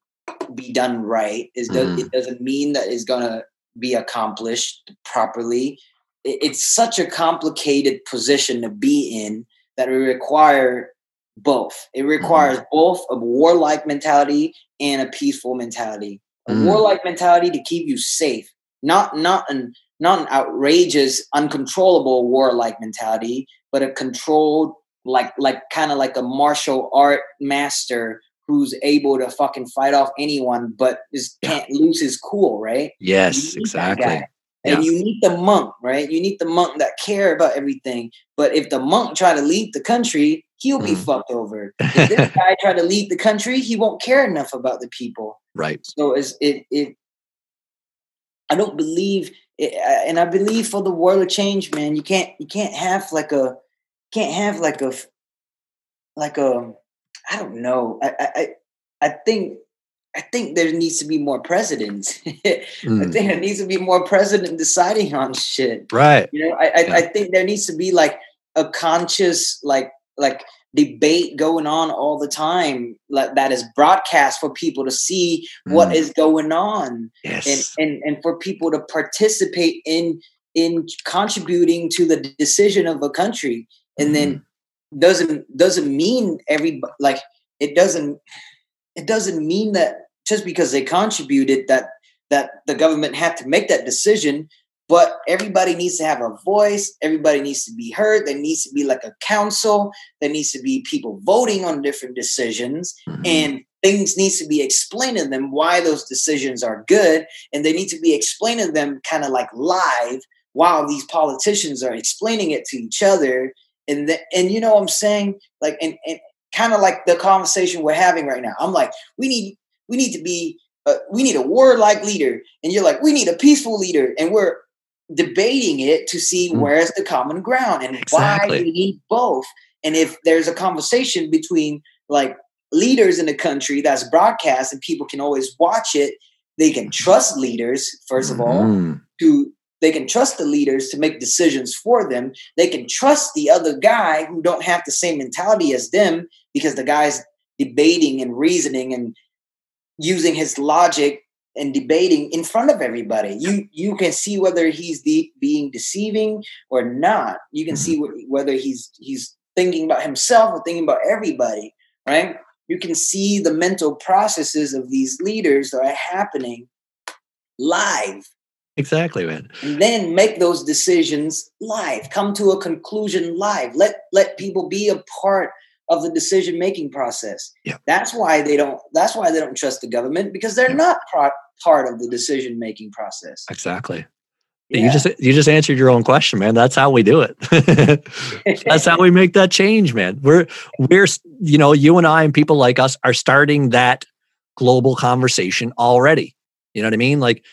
be done right. It, mm. it doesn't mean that it's gonna be accomplished properly. It's such a complicated position to be in that it require both. It requires mm. both a warlike mentality and a peaceful mentality a mm. warlike mentality to keep you safe, not not an not an outrageous, uncontrollable warlike mentality, but a controlled, like like kind of like a martial art master who's able to fucking fight off anyone, but just can't yeah. lose his cool, right? Yes, exactly. And yeah. you need the monk, right? You need the monk that care about everything. But if the monk try to lead the country, he'll be mm. fucked over. If this guy try to lead the country, he won't care enough about the people. Right. So it's, it it I don't believe it, and I believe for the world to change, man, you can't you can't have like a can't have like a like a I don't know. I I I think I think there needs to be more presidents. mm. I think there needs to be more president deciding on shit. Right. You know, I I, yeah. I think there needs to be like a conscious like like debate going on all the time like, that is broadcast for people to see mm. what is going on yes. and, and and for people to participate in in contributing to the decision of a country and mm. then doesn't doesn't mean every like it doesn't it doesn't mean that just because they contributed that that the government had to make that decision but everybody needs to have a voice everybody needs to be heard there needs to be like a council there needs to be people voting on different decisions mm-hmm. and things needs to be explained to them why those decisions are good and they need to be explained to them kind of like live while these politicians are explaining it to each other and the, and you know what I'm saying? Like and, and kind of like the conversation we're having right now. I'm like, we need we need to be uh, we need a warlike leader, and you're like, we need a peaceful leader, and we're debating it to see mm. where's the common ground and exactly. why we need both. And if there's a conversation between like leaders in the country that's broadcast and people can always watch it, they can trust leaders first of all mm. to they can trust the leaders to make decisions for them. They can trust the other guy who don't have the same mentality as them because the guy's debating and reasoning and using his logic and debating in front of everybody. You you can see whether he's de- being deceiving or not. You can see mm-hmm. whether he's he's thinking about himself or thinking about everybody, right? You can see the mental processes of these leaders that are happening live. Exactly, man. And then make those decisions live. Come to a conclusion live. Let let people be a part of the decision making process. Yeah. That's why they don't. That's why they don't trust the government because they're yeah. not pro- part of the decision making process. Exactly. Yeah. You just you just answered your own question, man. That's how we do it. That's how we make that change, man. We're we're you know you and I and people like us are starting that global conversation already. You know what I mean? Like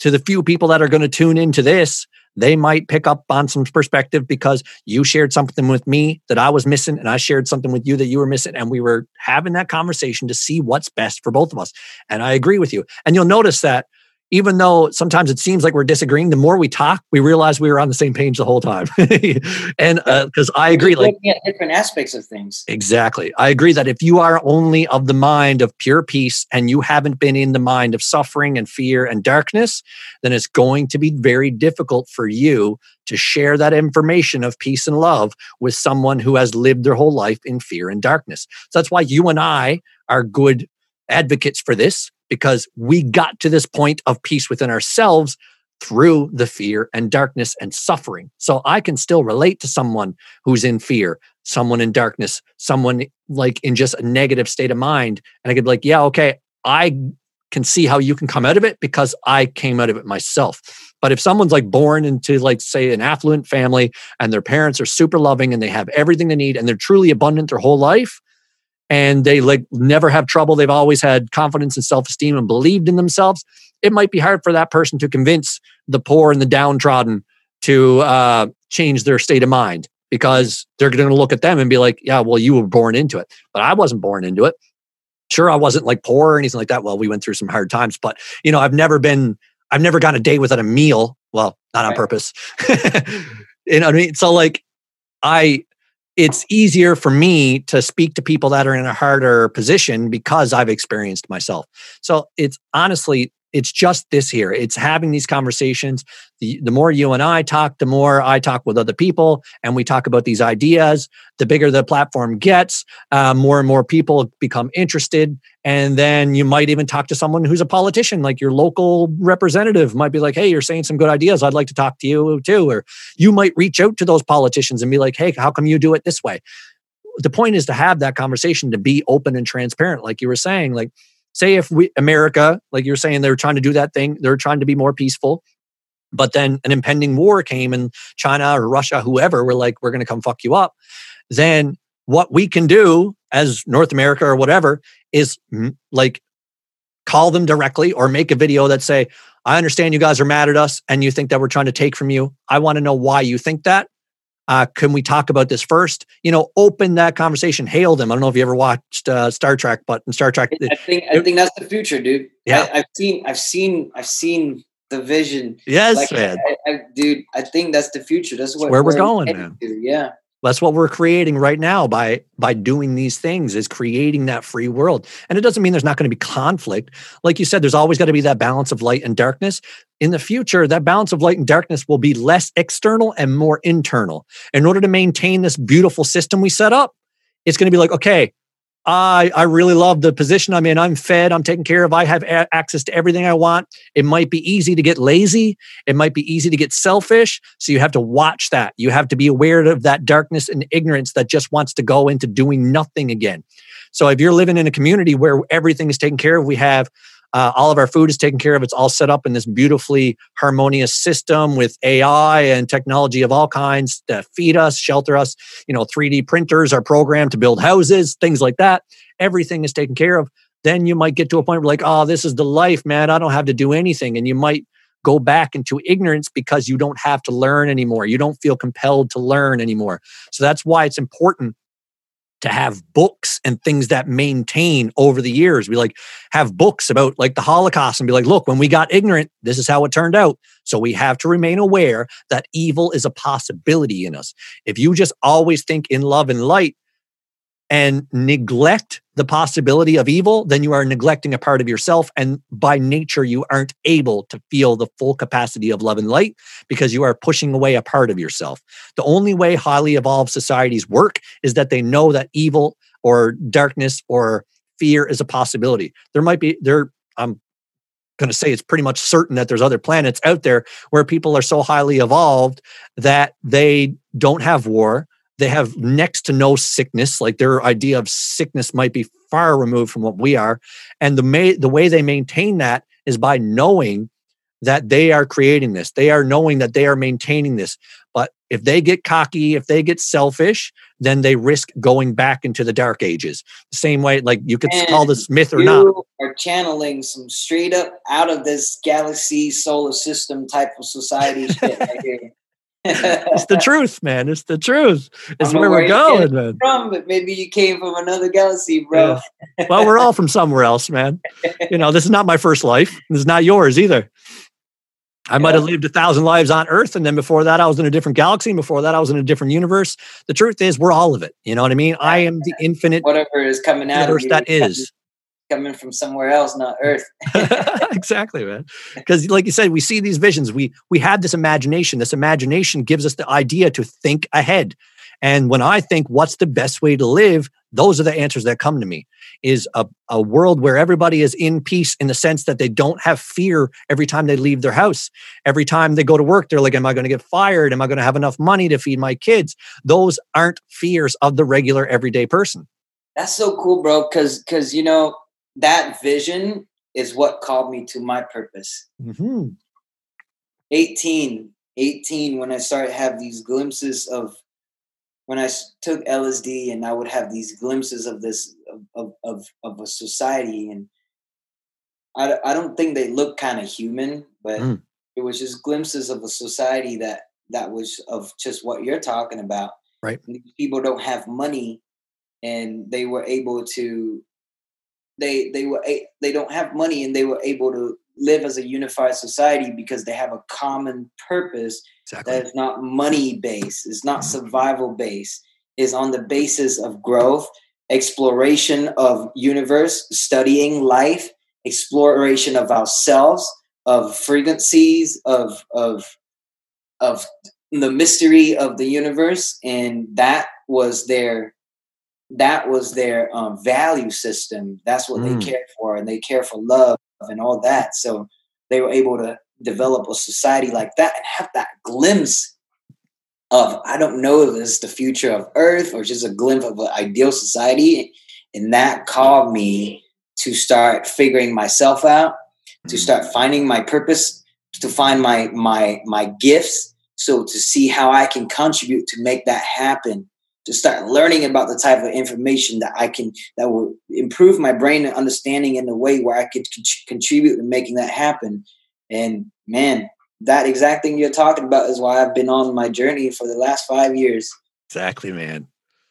to the few people that are going to tune into this, they might pick up on some perspective because you shared something with me that I was missing, and I shared something with you that you were missing. And we were having that conversation to see what's best for both of us. And I agree with you. And you'll notice that even though sometimes it seems like we're disagreeing, the more we talk, we realize we were on the same page the whole time. and because uh, I agree, like different aspects of things. Exactly, I agree that if you are only of the mind of pure peace and you haven't been in the mind of suffering and fear and darkness, then it's going to be very difficult for you to share that information of peace and love with someone who has lived their whole life in fear and darkness. So that's why you and I are good advocates for this because we got to this point of peace within ourselves through the fear and darkness and suffering. So I can still relate to someone who's in fear, someone in darkness, someone like in just a negative state of mind. And I could be like, yeah, okay, I can see how you can come out of it because I came out of it myself. But if someone's like born into like say an affluent family and their parents are super loving and they have everything they need and they're truly abundant their whole life, and they like never have trouble. They've always had confidence and self esteem and believed in themselves. It might be hard for that person to convince the poor and the downtrodden to uh, change their state of mind because they're going to look at them and be like, yeah, well, you were born into it, but I wasn't born into it. Sure, I wasn't like poor or anything like that. Well, we went through some hard times, but you know, I've never been, I've never gone a day without a meal. Well, not on right. purpose. you know what I mean? So like, I it's easier for me to speak to people that are in a harder position because I've experienced myself. So it's honestly, it's just this here. It's having these conversations. The, the more you and I talk, the more I talk with other people and we talk about these ideas. The bigger the platform gets, uh, more and more people become interested. And then you might even talk to someone who's a politician, like your local representative might be like, Hey, you're saying some good ideas. I'd like to talk to you too. Or you might reach out to those politicians and be like, Hey, how come you do it this way? The point is to have that conversation, to be open and transparent, like you were saying. Like, say if we America, like you're saying, they're trying to do that thing, they're trying to be more peaceful. But then an impending war came and China or Russia, whoever, were like, we're going to come fuck you up. Then what we can do as North America or whatever is like call them directly or make a video that say, I understand you guys are mad at us and you think that we're trying to take from you. I want to know why you think that. Uh, can we talk about this first? You know, open that conversation, hail them. I don't know if you ever watched uh, Star Trek, but in Star Trek, I think I think that's the future, dude. Yeah, I, have seen, I've seen, I've seen the vision. Yes, like, man. I, I, dude, I think that's the future. That's what where we're, we're going, man. To. Yeah, that's what we're creating right now by by doing these things is creating that free world. And it doesn't mean there's not going to be conflict. Like you said, there's always got to be that balance of light and darkness. In the future, that balance of light and darkness will be less external and more internal. In order to maintain this beautiful system we set up, it's going to be like, okay, I I really love the position I'm in. I'm fed. I'm taken care of. I have a- access to everything I want. It might be easy to get lazy. It might be easy to get selfish. So you have to watch that. You have to be aware of that darkness and ignorance that just wants to go into doing nothing again. So if you're living in a community where everything is taken care of, we have Uh, all of our food is taken care of. It's all set up in this beautifully harmonious system with AI and technology of all kinds to feed us, shelter us. You know, 3D printers are programmed to build houses, things like that. Everything is taken care of. Then you might get to a point where, like, oh, this is the life, man. I don't have to do anything. And you might go back into ignorance because you don't have to learn anymore. You don't feel compelled to learn anymore. So that's why it's important to have books and things that maintain over the years. We like have books about like the Holocaust and be like, look, when we got ignorant, this is how it turned out. So we have to remain aware that evil is a possibility in us. If you just always think in love and light, and neglect the possibility of evil, then you are neglecting a part of yourself. And by nature, you aren't able to feel the full capacity of love and light because you are pushing away a part of yourself. The only way highly evolved societies work is that they know that evil or darkness or fear is a possibility. There might be, there, I'm going to say it's pretty much certain that there's other planets out there where people are so highly evolved that they don't have war they have next to no sickness like their idea of sickness might be far removed from what we are. And the may, the way they maintain that is by knowing that they are creating this. They are knowing that they are maintaining this. But if they get cocky if they get selfish then they risk going back into the dark ages. The same way like you could and call this myth or not. are channeling some straight up out of this galaxy solar system type of society shit right here it's the truth, man. It's the truth. It's where, we're going, man. From, but maybe you came from another galaxy, bro. Yeah. Well, we're all from somewhere else, man. You know, this is not my first life. This is not yours either. I yeah. might have lived a thousand lives on Earth, and then before that, I was in a different galaxy. And before that, I was in a different universe. The truth is, we're all of it. You know what I mean? I am the infinite. Whatever is coming out universe that is coming from somewhere else, not Earth. exactly, man. Because, like you said, we see these visions. We we have this imagination. This imagination gives us the idea to think ahead. And when I think, what's the best way to live? Those are the answers that come to me. Is a, a world where everybody is in peace in the sense that they don't have fear every time they leave their house. Every time they go to work, they're like, Am I going to get fired? Am I going to have enough money to feed my kids? Those aren't fears of the regular everyday person. That's so cool, bro. Cause cause you know, that vision is what called me to my purpose. Mm-hmm. 18, 18, when I started have these glimpses of when I took LSD and I would have these glimpses of this of of of a society and I, I don't think they look kind of human, but mm. it was just glimpses of a society that that was of just what you're talking about. Right. People don't have money and they were able to they they were they don't have money and they were able to live as a unified society because they have a common purpose exactly. that is not money based, it's not mm-hmm. survival based, is on the basis of growth, exploration of universe, studying life, exploration of ourselves, of frequencies, of of of the mystery of the universe, and that was their that was their um, value system. That's what mm. they cared for, and they care for love and all that. So they were able to develop a society like that and have that glimpse of I don't know if it's the future of Earth or just a glimpse of an ideal society, and that called me to start figuring myself out, to mm. start finding my purpose, to find my my my gifts, so to see how I can contribute to make that happen to start learning about the type of information that I can that will improve my brain and understanding in a way where I could con- contribute to making that happen. And man, that exact thing you're talking about is why I've been on my journey for the last five years. Exactly, man.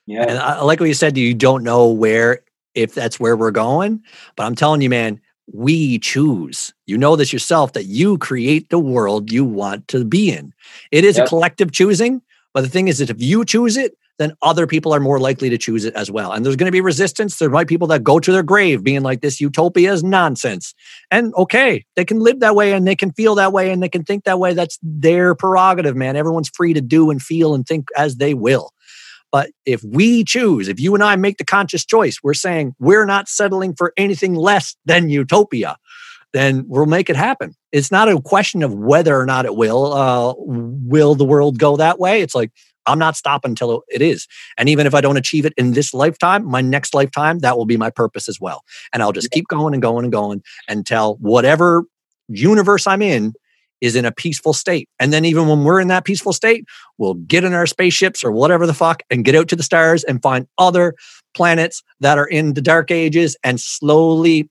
Yeah. And I like what you said. You don't know where, if that's where we're going, but I'm telling you, man, we choose. You know this yourself that you create the world you want to be in. It is yep. a collective choosing, but the thing is that if you choose it, then other people are more likely to choose it as well. And there's going to be resistance. There might be people that go to their grave being like, this utopia is nonsense. And okay, they can live that way and they can feel that way and they can think that way. That's their prerogative, man. Everyone's free to do and feel and think as they will. But if we choose, if you and I make the conscious choice, we're saying we're not settling for anything less than utopia, then we'll make it happen. It's not a question of whether or not it will. Uh, will the world go that way? It's like, I'm not stopping until it is. And even if I don't achieve it in this lifetime, my next lifetime, that will be my purpose as well. And I'll just keep going and going and going until whatever universe I'm in is in a peaceful state. And then even when we're in that peaceful state, we'll get in our spaceships or whatever the fuck and get out to the stars and find other planets that are in the dark ages and slowly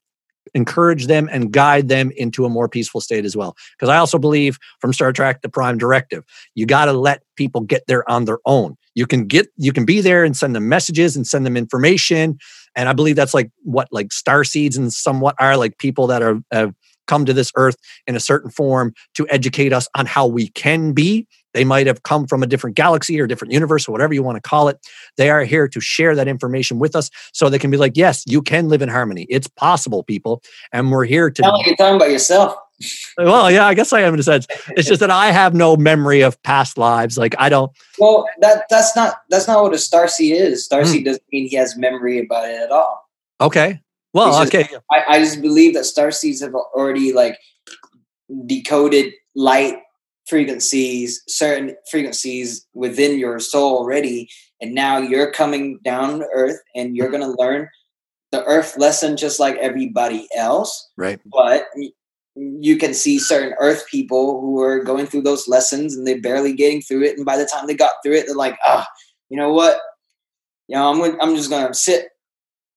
encourage them and guide them into a more peaceful state as well. Because I also believe from Star Trek the Prime Directive, you got to let people get there on their own. You can get you can be there and send them messages and send them information and I believe that's like what like star seeds and somewhat are like people that are have come to this earth in a certain form to educate us on how we can be. They might have come from a different galaxy or different universe or whatever you want to call it. They are here to share that information with us so they can be like, yes, you can live in harmony. It's possible, people. And we're here to. like you're talking about yourself. well, yeah, I guess I am in a sense. It's just that I have no memory of past lives. Like I don't. Well, that that's not that's not what a starseed is. Starseed mm. doesn't mean he has memory about it at all. Okay. Well, just, okay. I, I just believe that star seeds have already like decoded light frequencies, certain frequencies within your soul already, and now you're coming down to earth and you're going to learn the earth lesson just like everybody else. Right. But you can see certain earth people who are going through those lessons and they're barely getting through it and by the time they got through it they're like ah oh, you know what you know i'm i'm just going to sit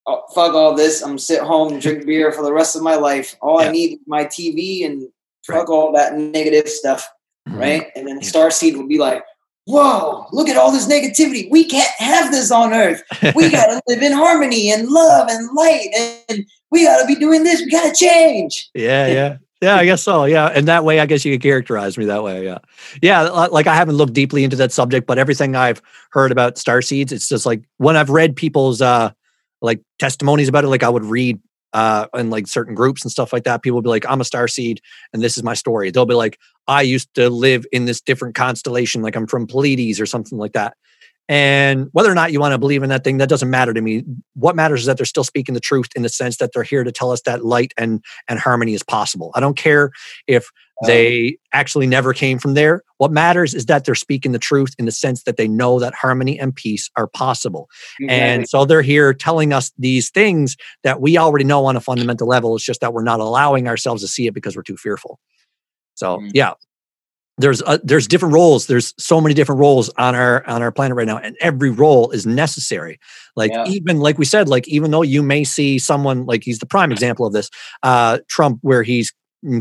oh, fuck all this. I'm sit home and drink beer for the rest of my life. All yeah. I need is my TV and fuck right. all that negative stuff, mm-hmm. right? And then yeah. Starseed would be like, "Whoa, look at all this negativity. We can't have this on Earth. We gotta live in harmony and love and light, and we gotta be doing this. We gotta change." Yeah, yeah. Yeah, I guess so. Yeah. And that way, I guess you could characterize me that way. Yeah. Yeah. Like I haven't looked deeply into that subject, but everything I've heard about star seeds, it's just like when I've read people's uh, like testimonies about it. Like I would read uh, in like certain groups and stuff like that. People would be like, I'm a star seed and this is my story. They'll be like, I used to live in this different constellation, like I'm from Pleiades or something like that. And whether or not you want to believe in that thing, that doesn't matter to me. What matters is that they're still speaking the truth in the sense that they're here to tell us that light and and harmony is possible. I don't care if they actually never came from there. What matters is that they're speaking the truth in the sense that they know that harmony and peace are possible. Exactly. And so they're here telling us these things that we already know on a fundamental level. It's just that we're not allowing ourselves to see it because we're too fearful. So, mm-hmm. yeah. There's uh, there's different roles. There's so many different roles on our on our planet right now, and every role is necessary. Like yeah. even like we said, like even though you may see someone like he's the prime example of this, uh, Trump, where he's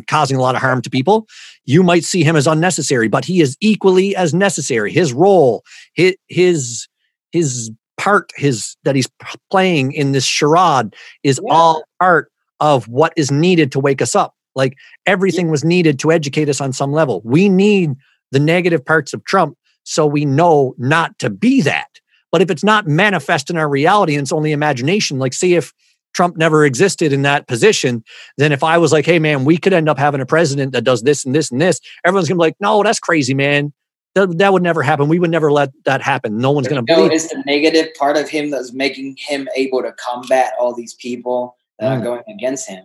causing a lot of harm to people, you might see him as unnecessary, but he is equally as necessary. His role, his his his part, his that he's playing in this charade is yeah. all part of what is needed to wake us up. Like everything was needed to educate us on some level. We need the negative parts of Trump so we know not to be that. But if it's not manifest in our reality and it's only imagination, like see if Trump never existed in that position, then if I was like, hey, man, we could end up having a president that does this and this and this, everyone's to be like, no, that's crazy, man. That, that would never happen. We would never let that happen. No one's going to believe. It's the negative part of him that's making him able to combat all these people that mm. are going against him.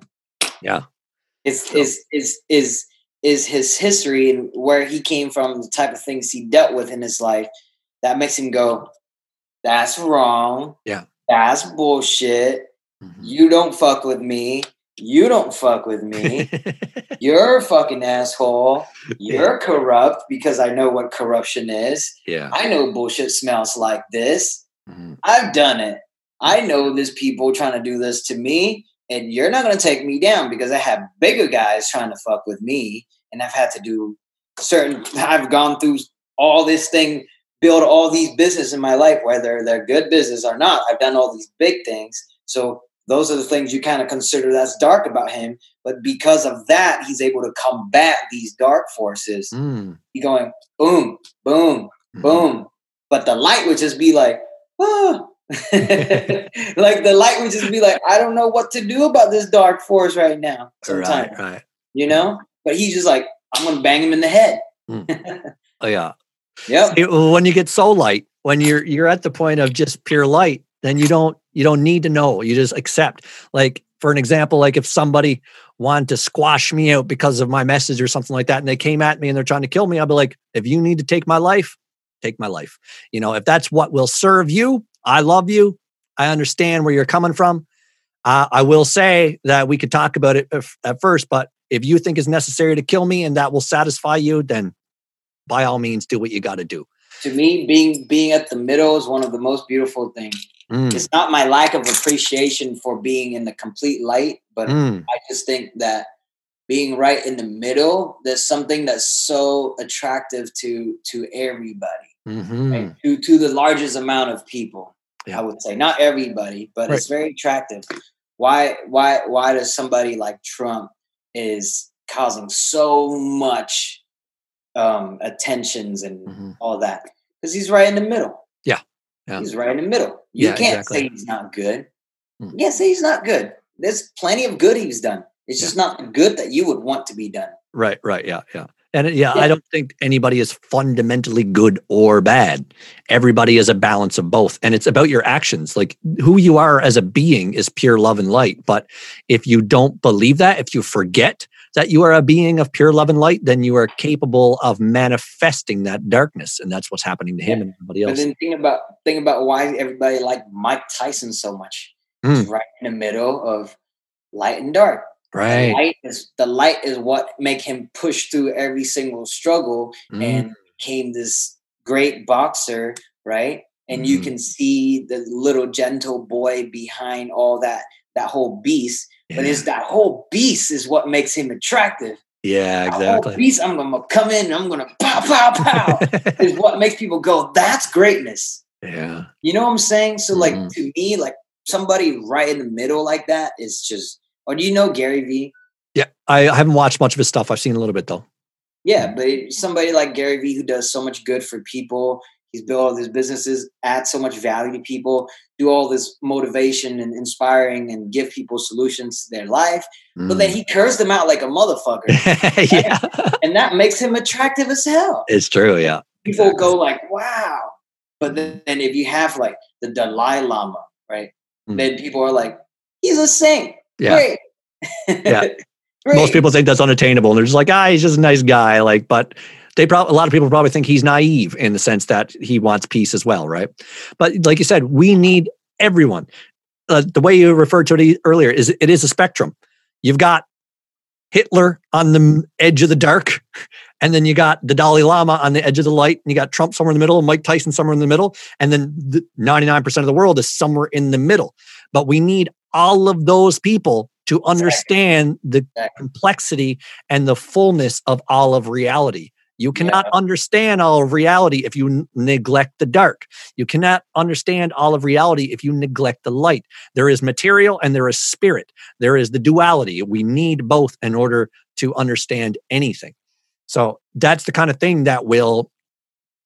Yeah. It's, is, is, is, is his history and where he came from, the type of things he dealt with in his life that makes him go, that's wrong. Yeah. That's bullshit Mm-hmm. You don't fuck with me. You don't fuck with me. You're a fucking asshole. You're yeah. corrupt because I know what corruption is. Yeah. I know bullshit smells like this. Mm-hmm. I've done it. I know there's people trying to do this to me, and you're not going to take me down because I have bigger guys trying to fuck with me, and I've had to do certain. I've gone through all this thing, build all these business in my life, whether they're good business or not. I've done all these big things. So those are the things you kind of consider that's dark about him. But because of that, he's able to combat these dark forces. Mm. He going boom, boom, mm. boom. But the light would just be like, oh. like the light would just be like, I don't know what to do about this dark force right now. Sometimes, right, right. you know. But he's just like, I'm gonna bang him in the head. mm. Oh yeah. Yeah. When you get so light, when you're you're at the point of just pure light, then you don't you don't need to know. You just accept. Like for an example, like if somebody wanted to squash me out because of my message or something like that, and they came at me and they're trying to kill me, I'll be like, if you need to take my life, take my life. You know, if that's what will serve you, I love you. I understand where you're coming from. Uh, I will say that we could talk about it at first, but if you think it's necessary to kill me and that will satisfy you, then by all means, do what you got to do. To me, being being at the middle is one of the most beautiful things. Mm. It's not my lack of appreciation for being in the complete light, but mm. I just think that being right in the middle, there's something that's so attractive to to everybody, mm-hmm. right? to to the largest amount of people. Yeah. I would say not everybody, but right. it's very attractive. Why why why does somebody like Trump is causing so much um, attentions and mm-hmm. all that? Because he's right in the middle. Yeah. yeah. He's right in the middle. You yeah, can't exactly. say he's not good. Mm. Can't say he's not good. There's plenty of good he's done. It's yeah. just not good that you would want to be done. Right, right, yeah, yeah. And yeah, yeah, I don't think anybody is fundamentally good or bad. Everybody is a balance of both. And it's about your actions. Like who you are as a being is pure love and light. But if you don't believe that, if you forget that you are a being of pure love and light, then you are capable of manifesting that darkness. And that's what's happening to him yeah. and everybody else. But then think about think about why everybody liked Mike Tyson so much. Mm. right in the middle of light and dark Right. The light is the light is what make him push through every single struggle mm. and became this great boxer, right? And mm. you can see the little gentle boy behind all that that whole beast. Yeah. But it's that whole beast is what makes him attractive. Yeah, exactly. beast, I'm gonna come in, I'm gonna pow, pow, pow. is what makes people go, that's greatness. Yeah. You know what I'm saying? So, like, mm. to me, like somebody right in the middle like that is just or do you know Gary Vee? Yeah, I haven't watched much of his stuff. I've seen a little bit though. Yeah, but somebody like Gary Vee who does so much good for people. He's built all these businesses, add so much value to people, do all this motivation and inspiring and give people solutions to their life. Mm. But then he mm. curves them out like a motherfucker. yeah. And that makes him attractive as hell. It's true, yeah. People exactly. go like, wow. But then if you have like the Dalai Lama, right? Mm. Then people are like, he's a saint. Yeah. Great. yeah. Most people think that's unattainable, and they're just like, ah, he's just a nice guy. Like, but they probably a lot of people probably think he's naive in the sense that he wants peace as well, right? But like you said, we need everyone. Uh, the way you referred to it earlier is it is a spectrum. You've got Hitler on the edge of the dark, and then you got the Dalai Lama on the edge of the light, and you got Trump somewhere in the middle, and Mike Tyson somewhere in the middle, and then the 99% of the world is somewhere in the middle. But we need all of those people to understand the complexity and the fullness of all of reality. You cannot yeah. understand all of reality if you n- neglect the dark. You cannot understand all of reality if you neglect the light. There is material and there is spirit. There is the duality. We need both in order to understand anything. So that's the kind of thing that will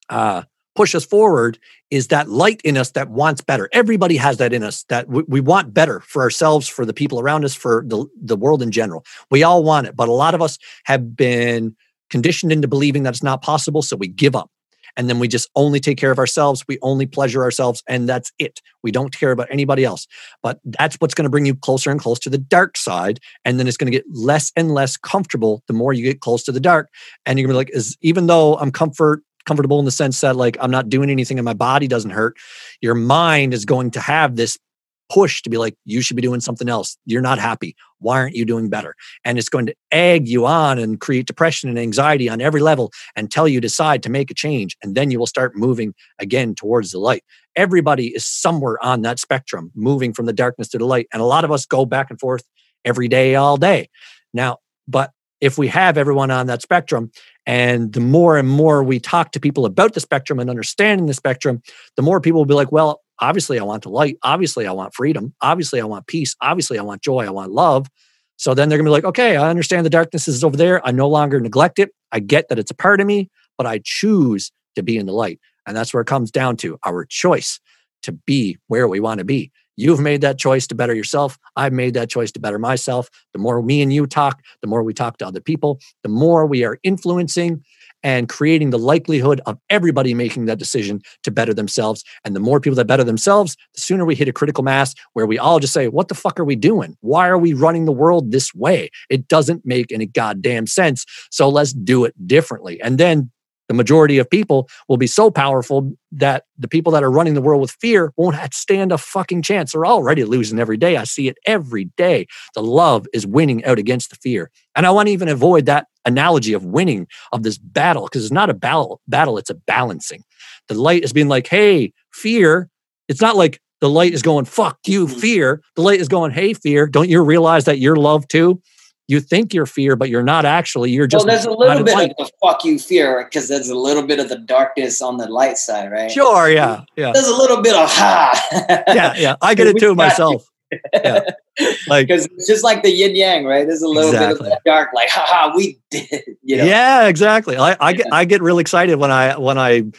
uh, push us forward is that light in us that wants better. Everybody has that in us that we, we, want better for ourselves, for the people around us, for the, the world in general. We all want it, but a lot of us have been conditioned into believing that it's not possible. So we give up. And then we just only take care of ourselves. We only pleasure ourselves, and that's it. We don't care about anybody else. But that's what's going to bring you closer and closer to the dark side. And then it's going to get less and less comfortable the more you get close to the dark. And you're going to be like, is even though I'm comfort comfortable in the sense that like I'm not doing anything and my body doesn't hurt, your mind is going to have this push to be like, you should be doing something else. You're not happy. Why aren't you doing better? And it's going to egg you on and create depression and anxiety on every level until you decide to make a change. And then you will start moving again towards the light. Everybody is somewhere on that spectrum, moving from the darkness to the light. And a lot of us go back and forth every day, all day. Now, but if we have everyone on that spectrum, and the more and more we talk to people about the spectrum and understanding the spectrum, the more people will be like, well, obviously I want the light. Obviously I want freedom. Obviously I want peace. Obviously I want joy. I want love. So then they're going to be like, okay, I understand the darkness is over there. I no longer neglect it. I get that it's a part of me, but I choose to be in the light. And that's where it comes down to our choice to be where we want to be. You've made that choice to better yourself. I've made that choice to better myself. The more me and you talk, the more we talk to other people, the more we are influencing and creating the likelihood of everybody making that decision to better themselves. And the more people that better themselves, the sooner we hit a critical mass where we all just say, What the fuck are we doing? Why are we running the world this way? It doesn't make any goddamn sense. So let's do it differently. And then the majority of people will be so powerful that the people that are running the world with fear won't stand a fucking chance. They're already losing every day. I see it every day. The love is winning out against the fear. And I want to even avoid that analogy of winning of this battle because it's not a battle, battle, it's a balancing. The light is being like, hey, fear. It's not like the light is going, fuck you, mm-hmm. fear. The light is going, hey, fear, don't you realize that you're love too? You think you're fear, but you're not actually. You're just. Well, there's a little bit light. of the fuck you fear because there's a little bit of the darkness on the light side, right? Sure, yeah, yeah. There's a little bit of ha. yeah, yeah. I get it too myself. yeah. Like because it's just like the yin yang, right? There's a little exactly. bit of dark, like ha ha, we did. You know? Yeah, exactly. I, I get I get really excited when I when I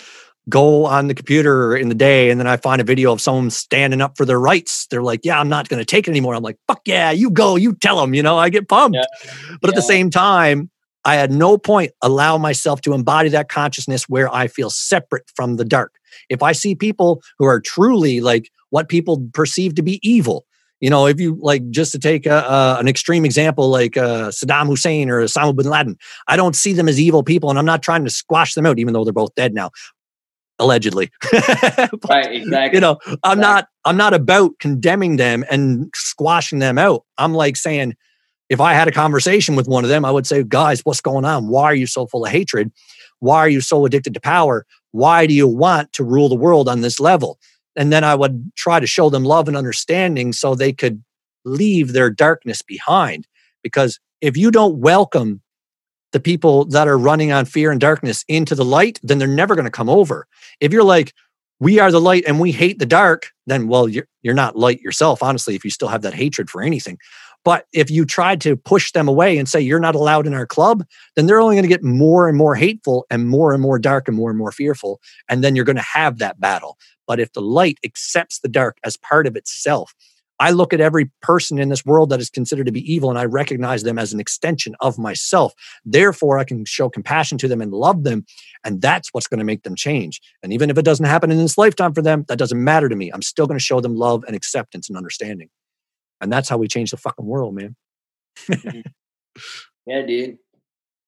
go on the computer in the day and then I find a video of someone standing up for their rights. They're like, yeah, I'm not going to take it anymore. I'm like, fuck yeah, you go, you tell them, you know, I get pumped. Yeah. But yeah. at the same time, I had no point allow myself to embody that consciousness where I feel separate from the dark. If I see people who are truly like what people perceive to be evil, you know, if you like just to take a, uh, an extreme example like uh, Saddam Hussein or Osama bin Laden, I don't see them as evil people, and I'm not trying to squash them out, even though they're both dead now allegedly. but, right, exactly. You know, I'm exactly. not I'm not about condemning them and squashing them out. I'm like saying if I had a conversation with one of them, I would say, "Guys, what's going on? Why are you so full of hatred? Why are you so addicted to power? Why do you want to rule the world on this level?" And then I would try to show them love and understanding so they could leave their darkness behind because if you don't welcome the people that are running on fear and darkness into the light, then they're never going to come over. If you're like, we are the light and we hate the dark, then well, you're you're not light yourself, honestly, if you still have that hatred for anything. But if you try to push them away and say you're not allowed in our club, then they're only going to get more and more hateful and more and more dark and more and more fearful. And then you're going to have that battle. But if the light accepts the dark as part of itself, I look at every person in this world that is considered to be evil and I recognize them as an extension of myself. Therefore, I can show compassion to them and love them. And that's what's going to make them change. And even if it doesn't happen in this lifetime for them, that doesn't matter to me. I'm still going to show them love and acceptance and understanding. And that's how we change the fucking world, man. Mm-hmm. yeah, dude.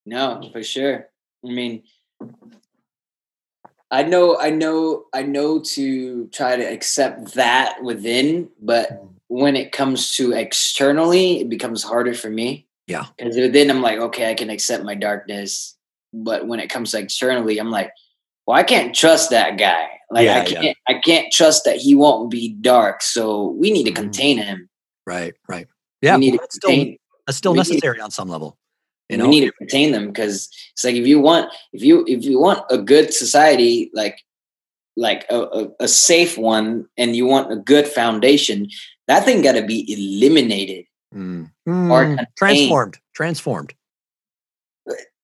No, for sure. I mean, I know, I know, I know to try to accept that within, but mm-hmm when it comes to externally, it becomes harder for me. Yeah. Because then I'm like, okay, I can accept my darkness. But when it comes to externally, I'm like, well, I can't trust that guy. Like yeah, I can't yeah. I can't trust that he won't be dark. So we need to mm-hmm. contain him. Right, right. Yeah. We need well, that's, contain, still, that's still necessary on some level. You know? We need to contain them because it's like if you want if you if you want a good society, like like a, a, a safe one and you want a good foundation, that thing got to be eliminated mm. Mm. transformed. Transformed.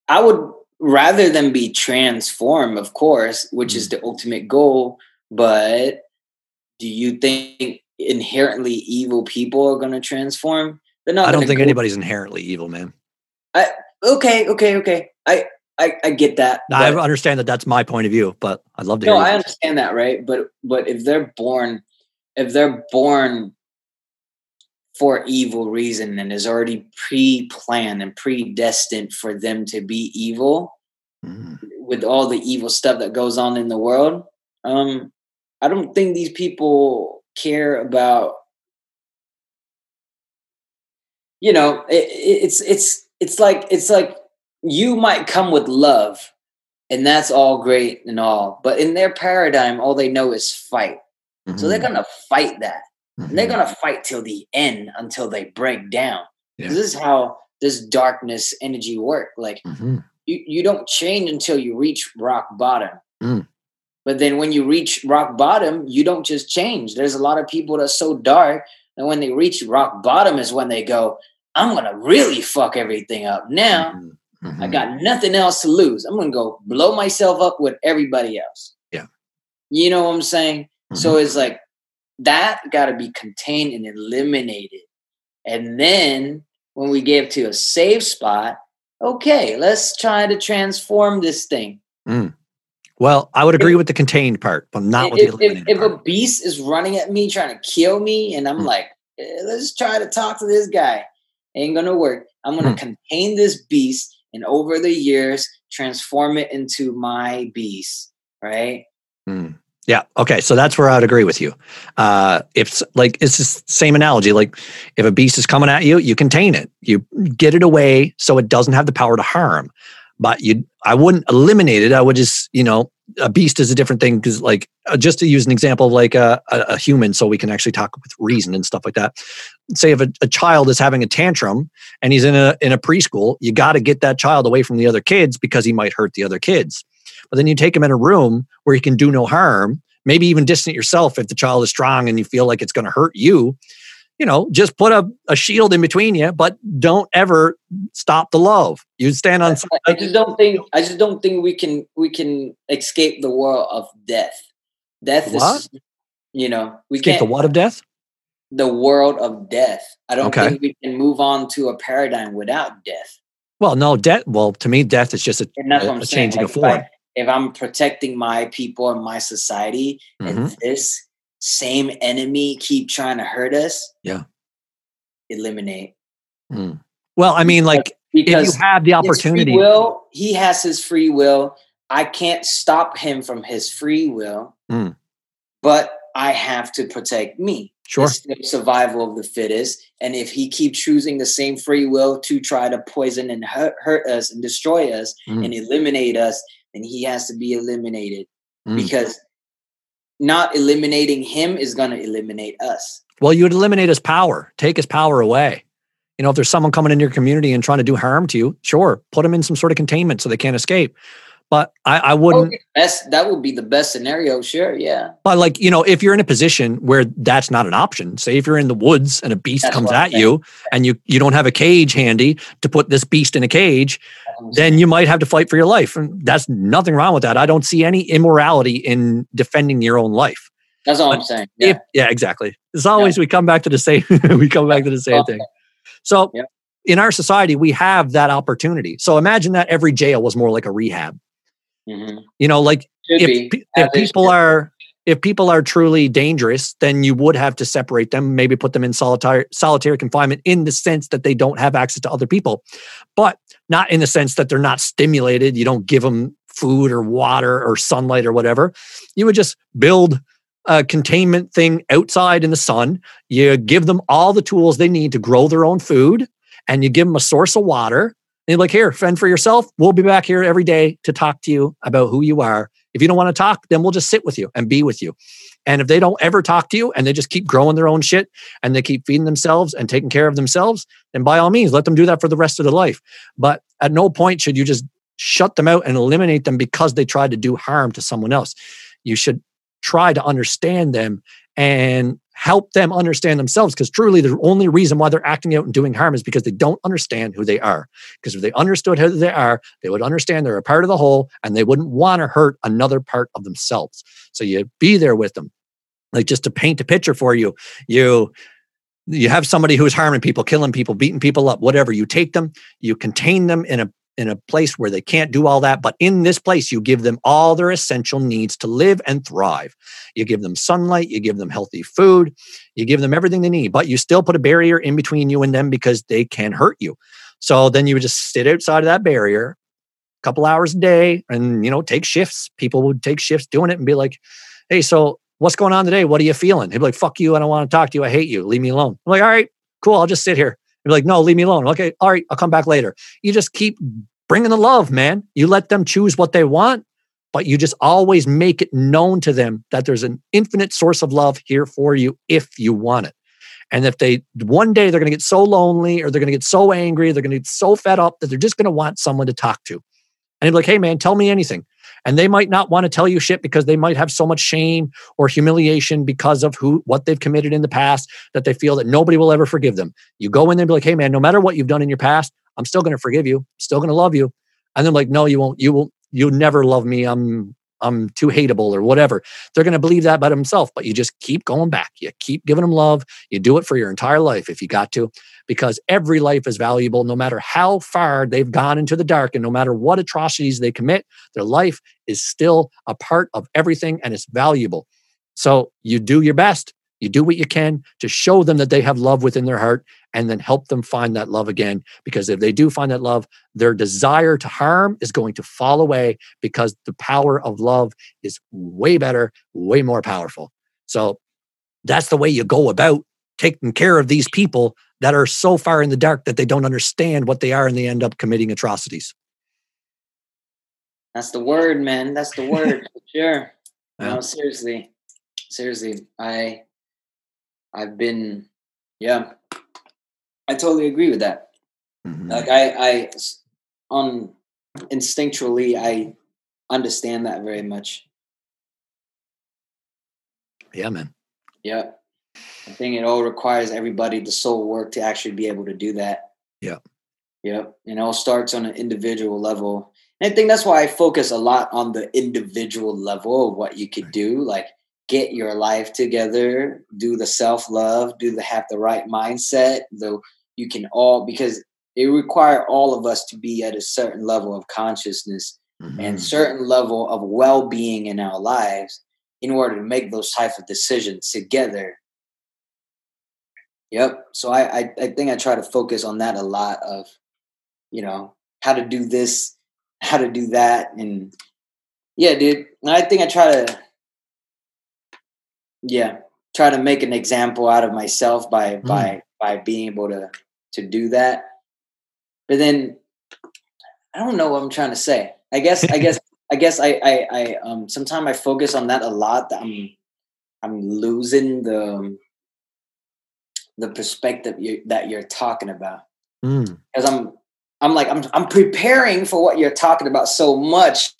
I would rather than be transformed, of course, which mm. is the ultimate goal. But do you think inherently evil people are going to transform? They're not. I don't think go- anybody's inherently evil, man. I, okay, okay, okay. I I, I get that. No, I understand that that's my point of view, but I'd love to. No, I understand that, right? But but if they're born, if they're born for evil reason and is already pre-planned and predestined for them to be evil mm. with all the evil stuff that goes on in the world um i don't think these people care about you know it, it's it's it's like it's like you might come with love and that's all great and all but in their paradigm all they know is fight mm-hmm. so they're mm-hmm. gonna fight that Mm-hmm. they're gonna fight till the end until they break down. Yeah. This is how this darkness energy work. Like mm-hmm. you, you don't change until you reach rock bottom. Mm. But then when you reach rock bottom, you don't just change. There's a lot of people that's so dark and when they reach rock bottom is when they go, I'm gonna really fuck everything up. Now mm-hmm. I mm-hmm. got nothing else to lose. I'm gonna go blow myself up with everybody else. Yeah. You know what I'm saying? So mm-hmm. it's like that got to be contained and eliminated. And then when we get to a safe spot, okay, let's try to transform this thing. Mm. Well, I would agree if, with the contained part, but not with if, the eliminated if, if a beast is running at me, trying to kill me, and I'm mm. like, eh, let's try to talk to this guy, ain't gonna work. I'm gonna mm. contain this beast and over the years transform it into my beast, right? Mm. Yeah. Okay. So that's where I'd agree with you. Uh, if like it's the same analogy, like if a beast is coming at you, you contain it. You get it away so it doesn't have the power to harm. But you, I wouldn't eliminate it. I would just, you know, a beast is a different thing because, like, uh, just to use an example of like a, a, a, human, so we can actually talk with reason and stuff like that. Say if a, a child is having a tantrum and he's in a in a preschool, you got to get that child away from the other kids because he might hurt the other kids. But then you take him in a room where he can do no harm, maybe even distant yourself if the child is strong and you feel like it's going to hurt you. You know, just put a, a shield in between you, but don't ever stop the love. You stand on. I just don't think. I just don't think we can we can escape the world of death. Death what? is, you know, we escape can't. The what of death? The world of death. I don't okay. think we can move on to a paradigm without death. Well, no, death. Well, to me, death is just a, a, a changing like, of form if I'm protecting my people and my society, mm-hmm. and this same enemy keep trying to hurt us, yeah, eliminate. Mm. Well, I mean, like because if you have the opportunity, will he has his free will. I can't stop him from his free will, mm. but I have to protect me. Sure. survival of the fittest. And if he keeps choosing the same free will to try to poison and hurt, hurt us and destroy us mm. and eliminate us, and he has to be eliminated mm. because not eliminating him is going to eliminate us. Well, you would eliminate his power, take his power away. You know, if there's someone coming in your community and trying to do harm to you, sure, put them in some sort of containment so they can't escape. But I, I wouldn't. Best, that would be the best scenario, sure, yeah. But like you know, if you're in a position where that's not an option, say if you're in the woods and a beast that's comes at you, and you you don't have a cage handy to put this beast in a cage, then you might have to fight for your life, and that's nothing wrong with that. I don't see any immorality in defending your own life. That's all but I'm saying. Yeah, if, yeah exactly. As always, yeah. we come back to the same. we come back to the same thing. So. Yeah. In our society, we have that opportunity. So imagine that every jail was more like a rehab Mm-hmm. You know, like Should if, if people are if people are truly dangerous, then you would have to separate them, maybe put them in solitary solitary confinement in the sense that they don't have access to other people, but not in the sense that they're not stimulated. You don't give them food or water or sunlight or whatever. You would just build a containment thing outside in the sun. You give them all the tools they need to grow their own food, and you give them a source of water and you're like, here, fend for yourself. We'll be back here every day to talk to you about who you are. If you don't want to talk, then we'll just sit with you and be with you. And if they don't ever talk to you and they just keep growing their own shit and they keep feeding themselves and taking care of themselves, then by all means, let them do that for the rest of their life. But at no point should you just shut them out and eliminate them because they tried to do harm to someone else. You should try to understand them and help them understand themselves because truly the only reason why they're acting out and doing harm is because they don't understand who they are. Because if they understood who they are they would understand they're a part of the whole and they wouldn't want to hurt another part of themselves. So you be there with them. Like just to paint a picture for you you you have somebody who's harming people killing people beating people up whatever you take them you contain them in a in a place where they can't do all that. But in this place, you give them all their essential needs to live and thrive. You give them sunlight, you give them healthy food, you give them everything they need, but you still put a barrier in between you and them because they can hurt you. So then you would just sit outside of that barrier a couple hours a day and, you know, take shifts. People would take shifts doing it and be like, hey, so what's going on today? What are you feeling? He'd be like, fuck you. I don't want to talk to you. I hate you. Leave me alone. I'm like, all right, cool. I'll just sit here. You're like, no, leave me alone. Okay, all right, I'll come back later. You just keep bringing the love, man. You let them choose what they want, but you just always make it known to them that there's an infinite source of love here for you if you want it. And if they one day they're going to get so lonely or they're going to get so angry, they're going to get so fed up that they're just going to want someone to talk to. And he'd be like, hey, man, tell me anything. And they might not want to tell you shit because they might have so much shame or humiliation because of who what they've committed in the past that they feel that nobody will ever forgive them. You go in there and be like, hey man, no matter what you've done in your past, I'm still going to forgive you, still going to love you. And they're like, no, you won't, you will, you'll never love me. I'm, I'm too hateable or whatever. They're going to believe that about themselves, but you just keep going back. You keep giving them love. You do it for your entire life if you got to, because every life is valuable no matter how far they've gone into the dark and no matter what atrocities they commit, their life is still a part of everything and it's valuable. So you do your best You do what you can to show them that they have love within their heart and then help them find that love again. Because if they do find that love, their desire to harm is going to fall away because the power of love is way better, way more powerful. So that's the way you go about taking care of these people that are so far in the dark that they don't understand what they are and they end up committing atrocities. That's the word, man. That's the word. sure. Yeah. No, seriously. Seriously. I I've been yeah. I totally agree with that. Mm-hmm. Like I I on instinctually I understand that very much. Yeah, man. Yeah. I think it all requires everybody the soul work to actually be able to do that. Yeah. Yep. It all starts on an individual level. And I think that's why I focus a lot on the individual level of what you could do. Like get your life together, do the self-love, do the have the right mindset, though you can all because it require all of us to be at a certain level of consciousness mm-hmm. and certain level of well-being in our lives in order to make those type of decisions together Yep. So I, I, I think I try to focus on that a lot of, you know, how to do this, how to do that, and yeah, dude. I think I try to, yeah, try to make an example out of myself by mm. by by being able to to do that. But then I don't know what I'm trying to say. I guess I guess I guess I I, I um sometimes I focus on that a lot that I'm I'm losing the um, the perspective you, that you're talking about. Because mm. I'm I'm like I'm I'm preparing for what you're talking about so much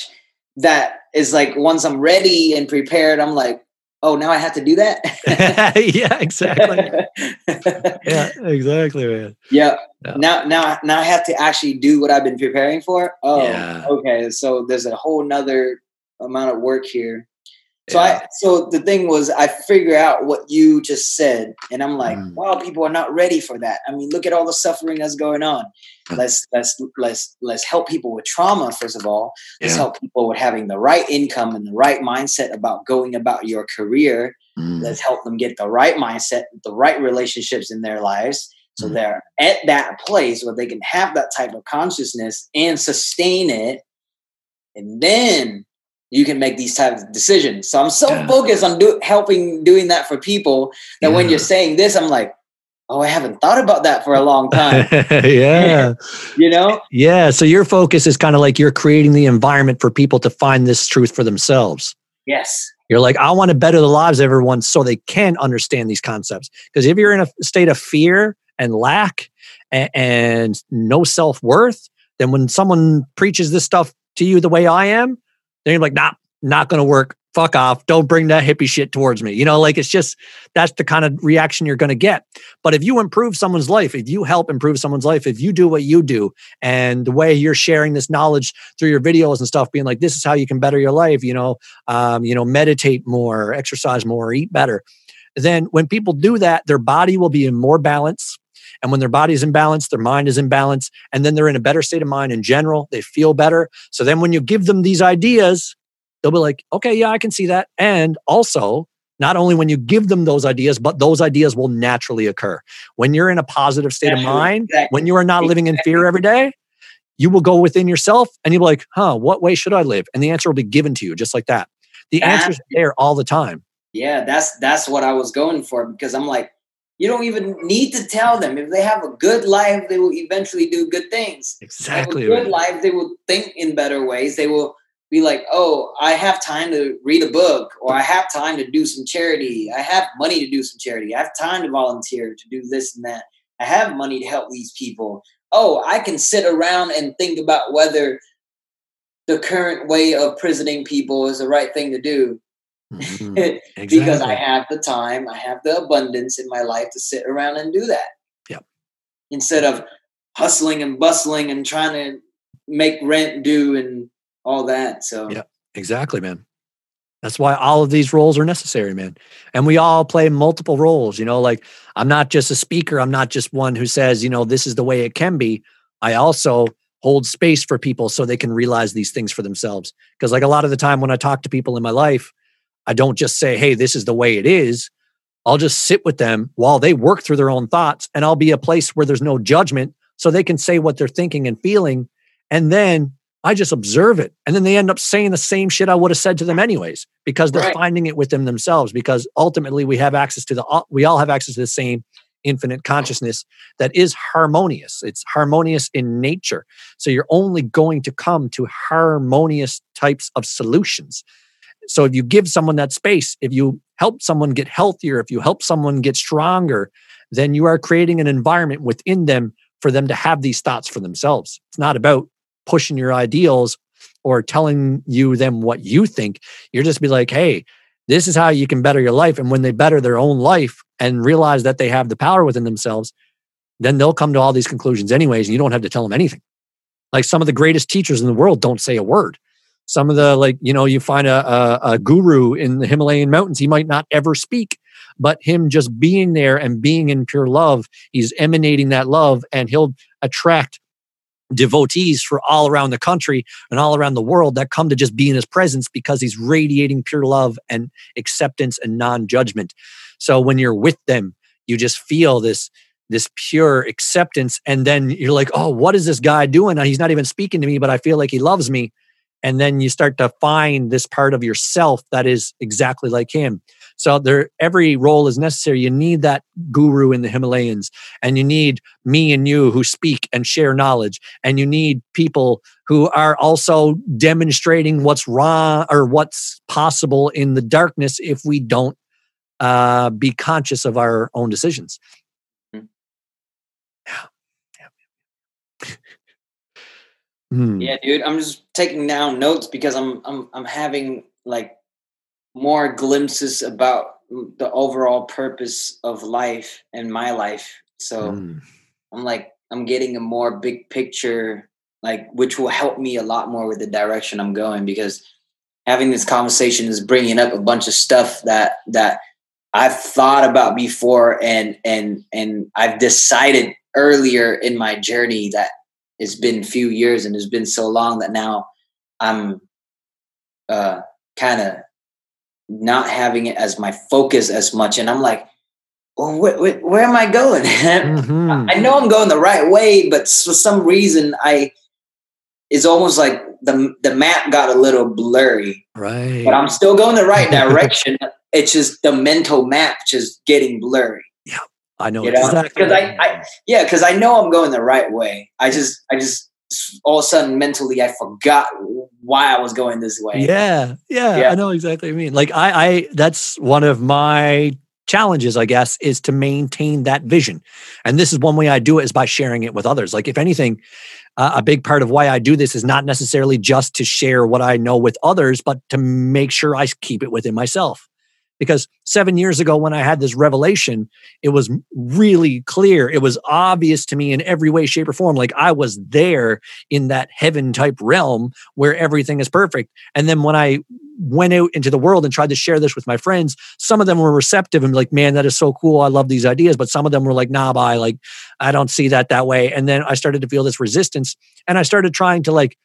that is like once I'm ready and prepared, I'm like, oh, now I have to do that. yeah, exactly. yeah, exactly, man. Yeah. No. Now, now, now I have to actually do what I've been preparing for. Oh, yeah. okay. So there's a whole nother amount of work here so I so the thing was I figure out what you just said, and I'm like, mm. wow, people are not ready for that. I mean, look at all the suffering that's going on. Let's let's let's let's help people with trauma first of all. Let's yeah. help people with having the right income and the right mindset about going about your career. Mm. Let's help them get the right mindset, the right relationships in their lives. So mm. they're at that place where they can have that type of consciousness and sustain it. And then you can make these types of decisions. So I'm so yeah. focused on do, helping doing that for people that yeah. when you're saying this, I'm like, oh, I haven't thought about that for a long time. yeah. you know? Yeah. So your focus is kind of like you're creating the environment for people to find this truth for themselves. Yes. You're like, I want to better the lives of everyone so they can understand these concepts. Because if you're in a state of fear and lack and, and no self worth, then when someone preaches this stuff to you the way I am, then you're like, nah, not going to work. Fuck off. Don't bring that hippie shit towards me. You know, like it's just that's the kind of reaction you're going to get. But if you improve someone's life, if you help improve someone's life, if you do what you do and the way you're sharing this knowledge through your videos and stuff, being like, this is how you can better your life, you know, um, you know, meditate more, exercise more, eat better. Then when people do that, their body will be in more balance. And when their body is in balance, their mind is in balance, and then they're in a better state of mind in general. They feel better. So then when you give them these ideas, they'll be like, okay, yeah, I can see that. And also, not only when you give them those ideas, but those ideas will naturally occur. When you're in a positive state of mind, exactly. when you are not living in fear every day, you will go within yourself and you'll be like, huh, what way should I live? And the answer will be given to you just like that. The answer's there all the time. Yeah, that's that's what I was going for because I'm like, you don't even need to tell them. If they have a good life, they will eventually do good things. Exactly. good life, they will think in better ways. They will be like, oh, I have time to read a book, or I have time to do some charity. I have money to do some charity. I have time to volunteer to do this and that. I have money to help these people. Oh, I can sit around and think about whether the current way of prisoning people is the right thing to do. Mm-hmm. exactly. because I have the time, I have the abundance in my life to sit around and do that. Yep. Instead of hustling and bustling and trying to make rent do and all that. So yeah, exactly, man. That's why all of these roles are necessary, man. And we all play multiple roles. You know, like I'm not just a speaker. I'm not just one who says, you know, this is the way it can be. I also hold space for people so they can realize these things for themselves. Because, like, a lot of the time when I talk to people in my life, I don't just say, hey, this is the way it is. I'll just sit with them while they work through their own thoughts and I'll be a place where there's no judgment so they can say what they're thinking and feeling. And then I just observe it. And then they end up saying the same shit I would have said to them anyways because they're right. finding it with them themselves because ultimately we have access to the uh, we all have access to the same infinite consciousness that is harmonious. It's harmonious in nature. So you're only going to come to harmonious types of solutions. So if you give someone that space, if you help someone get healthier, if you help someone get stronger, then you are creating an environment within them for them to have these thoughts for themselves. It's not about pushing your ideals or telling you them what you think. You're just be like, hey, this is how you can better your life. And when they better their own life and realize that they have the power within themselves, then they'll come to all these conclusions anyways. And you don't have to tell them anything. Like some of the greatest teachers in the world don't say a word. Some of the, like, you know, you find a, a, a guru in the Himalayan mountains, he might not ever speak, but him just being there and being in pure love, he's emanating that love and he'll attract devotees for all around the country and all around the world that come to just be in his presence because he's radiating pure love and acceptance and non-judgment. So when you're with them you just feel this this pure acceptance and then you're like oh what is this guy doing? He's not even speaking to me but i feel like he loves me and then you start to find this part of yourself that is exactly like him so there, every role is necessary. You need that guru in the Himalayas, and you need me and you who speak and share knowledge, and you need people who are also demonstrating what's wrong or what's possible in the darkness if we don't uh, be conscious of our own decisions. Mm-hmm. Yeah. Hmm. Yeah, dude. I'm just taking down notes because I'm I'm I'm having like more glimpses about the overall purpose of life and my life. So mm. I'm like, I'm getting a more big picture, like, which will help me a lot more with the direction I'm going because having this conversation is bringing up a bunch of stuff that, that I've thought about before and, and, and I've decided earlier in my journey that it's been a few years and it's been so long that now I'm, uh, kind of not having it as my focus as much. And I'm like, well, wh- wh- where am I going? mm-hmm. I know I'm going the right way, but for some reason, I it's almost like the the map got a little blurry. Right. But I'm still going the right direction. it's just the mental map just getting blurry. Yeah, I know. You know? Because. I, I yeah, because I know I'm going the right way. I just I just all of a sudden mentally I forgot why I was going this way. Yeah, yeah, yeah. I know exactly what I mean. Like I, I that's one of my challenges, I guess, is to maintain that vision. And this is one way I do it is by sharing it with others. Like if anything, uh, a big part of why I do this is not necessarily just to share what I know with others, but to make sure I keep it within myself because seven years ago when i had this revelation it was really clear. It was obvious to me in every way shape or form like i was there in that heaven type realm where everything is perfect. And then when i went out into the world and tried to share this with my friends some of them were receptive and like man that is so cool. I love these ideas. But some of them were like nah bye. Like i don't see that that way. And then i started to feel this resistance and i started trying to like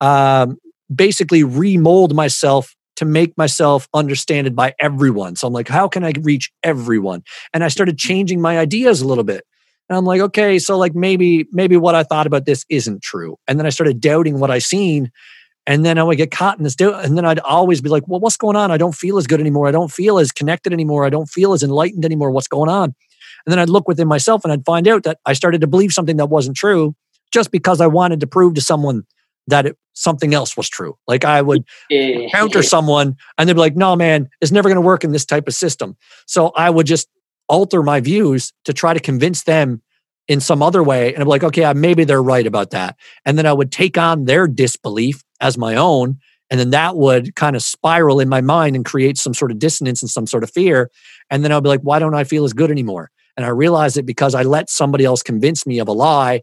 um, basically remold myself to make myself understood by everyone. So I'm like, how can I reach everyone? And I started mm-hmm. changing my ideas a little bit. And I'm like, okay, so like maybe maybe what I thought about this isn't true. And then I started doubting what I seen. And then I would get caught in this doubt. And then I'd always be like, well, what's going on? I don't feel as good anymore. I don't feel as connected anymore. I don't feel as enlightened anymore. What's going on? And then I'd look within myself and I'd find out that I started to believe something that wasn't true just because I wanted to prove to someone that it, something else was true. Like I would encounter someone and they'd be like, no, man, it's never going to work in this type of system. So I would just alter my views to try to convince them in some other way. And I'm like, okay, maybe they're right about that. And then I would take on their disbelief as my own. And then that would kind of spiral in my mind and create some sort of dissonance and some sort of fear. And then I'll be like, why don't I feel as good anymore? And I realized it because I let somebody else convince me of a lie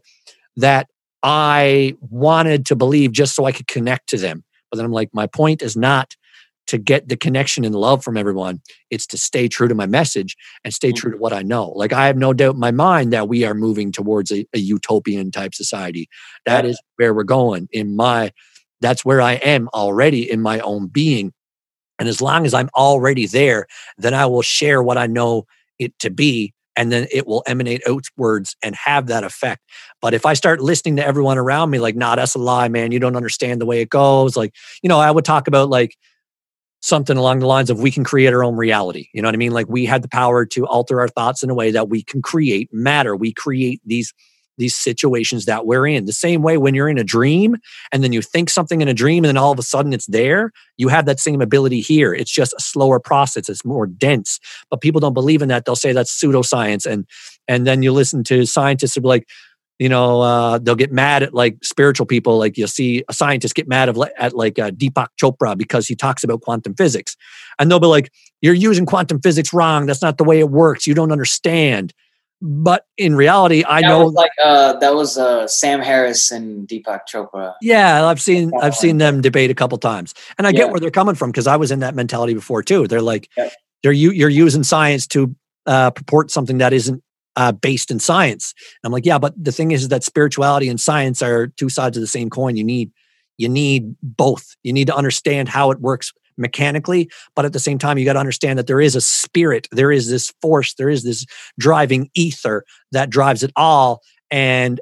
that I wanted to believe just so I could connect to them. But then I'm like, my point is not to get the connection and love from everyone. It's to stay true to my message and stay mm. true to what I know. Like I have no doubt in my mind that we are moving towards a, a utopian type society. That is where we're going in my that's where I am already in my own being. And as long as I'm already there, then I will share what I know it to be and then it will emanate outwards and have that effect. But if I start listening to everyone around me, like, nah, that's a lie, man. You don't understand the way it goes. Like, you know, I would talk about like something along the lines of we can create our own reality. You know what I mean? Like we had the power to alter our thoughts in a way that we can create matter. We create these these situations that we're in. The same way when you're in a dream and then you think something in a dream and then all of a sudden it's there, you have that same ability here. It's just a slower process, it's more dense. But people don't believe in that. They'll say that's pseudoscience. And and then you listen to scientists who be like, you know, uh, they'll get mad at like spiritual people. Like you'll see a scientist get mad of, at like uh, Deepak Chopra because he talks about quantum physics. And they'll be like, you're using quantum physics wrong. That's not the way it works. You don't understand. But in reality, I that know like uh, that was uh, Sam Harris and Deepak Chopra. Yeah, I've seen I've seen them debate a couple times, and I Yeah. get where they're coming from because I was in that mentality before too. They're like, Yeah. they're you you're using science to uh, purport something that isn't uh, based in science. I'm like, yeah, but the thing is, is that spirituality and science are two sides of the same coin. You need you need both. You need to understand how it works mechanically, but at the same time, you got to understand that there is a spirit, there is this force, there is this driving ether that drives it all, and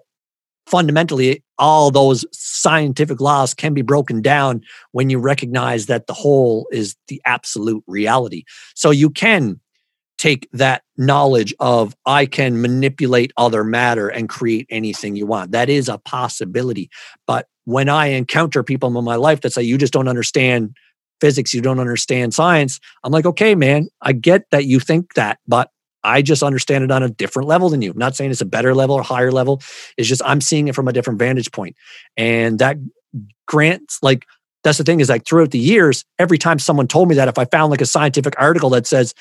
fundamentally all those scientific laws can be broken down when you recognize that the whole is the absolute reality. So you can take that knowledge of i can manipulate other matter and create anything you want. That is a possibility but when i encounter people in my life that say you just don't understand physics you don't understand science i'm like okay man i get that you think that but I just understand it on a different level than you. I'm not saying it's a better level or higher level. It's just I'm seeing it from a different vantage point. And that grants like that's the thing is like throughout the years, every time someone told me that, if I found like a scientific article that says,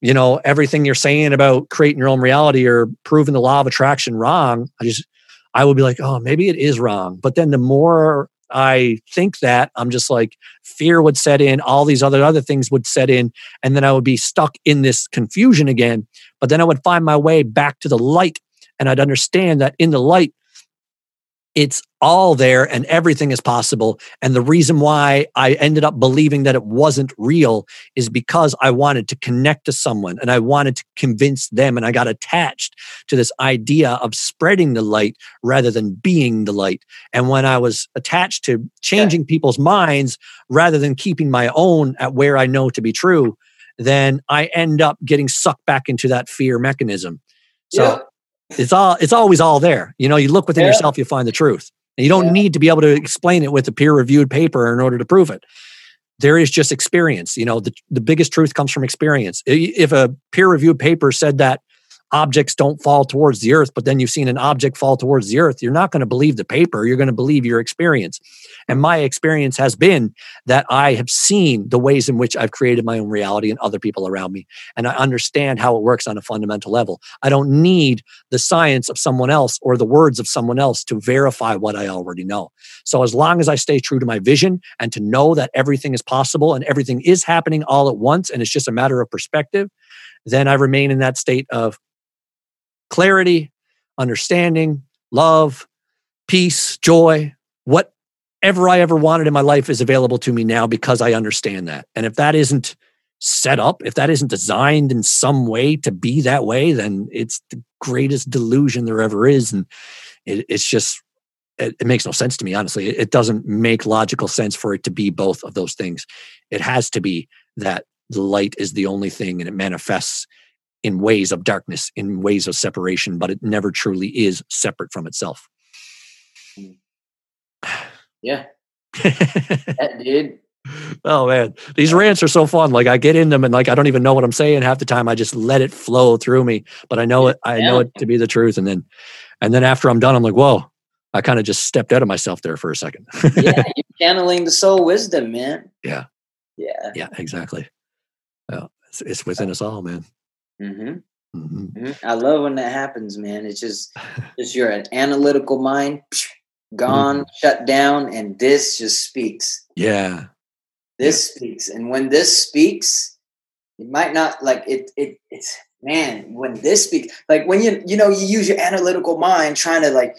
you know, everything you're saying about creating your own reality or proving the law of attraction wrong, I just I would be like, oh, maybe it is wrong. But then the more I think that, I'm just like fear would set in, all these other other things would set in, and then I would be stuck in this confusion again. But then I would find my way back to the light, and I'd understand that in the light, it's all there and everything is possible. And the reason why I ended up believing that it wasn't real is because I wanted to connect to someone and I wanted to convince them. And I got attached to this idea of spreading the light rather than being the light. And when I was attached to changing people's minds rather than keeping my own at where I know to be true, then I end up getting sucked back into that fear mechanism. So Yeah. It's all it's always all there. You know, you look within Yeah. yourself, you find the truth. And you don't Yeah. need to be able to explain it with a peer-reviewed paper in order to prove it. There is just experience. You know, the, the biggest truth comes from experience. If a peer-reviewed paper said that objects don't fall towards the earth, but then you've seen an object fall towards the earth, you're not going to believe the paper. You're going to believe your experience. And my experience has been that I have seen the ways in which I've created my own reality and other people around me. And I understand how it works on a fundamental level. I don't need the science of someone else or the words of someone else to verify what I already know. So as long as I stay true to my vision and to know that everything is possible and everything is happening all at once and it's just a matter of perspective, then I remain in that state of clarity, understanding, love, peace, joy, whatever I ever wanted in my life is available to me now because I understand that. And if that isn't set up, if that isn't designed in some way to be that way, then it's the greatest delusion there ever is. And it, it's just, it, it makes no sense to me, honestly. It, it doesn't make logical sense for it to be both of those things. It has to be that the light is the only thing and it manifests in ways of darkness, in ways of separation, but it never truly is separate from itself. Mm. Yeah, that dude. oh man, these rants are so fun. Like I get in them and like I don't even know what I'm saying half the time. I just let it flow through me. But I know it. I know it to be the truth. And then, and then after I'm done, I'm like, whoa. I kind of just stepped out of myself there for a second. Yeah, you're channeling the soul wisdom, man. Yeah. Yeah. yeah, exactly. Well, it's, it's within us all, man. hmm Mm-hmm. I love when that happens, man. It's just, just you're an analytical mind, gone, shut down, and this just speaks. Yeah, This speaks, and when this speaks, it might not like it. It it's man when this speaks, like when you you know you use your analytical mind trying to like,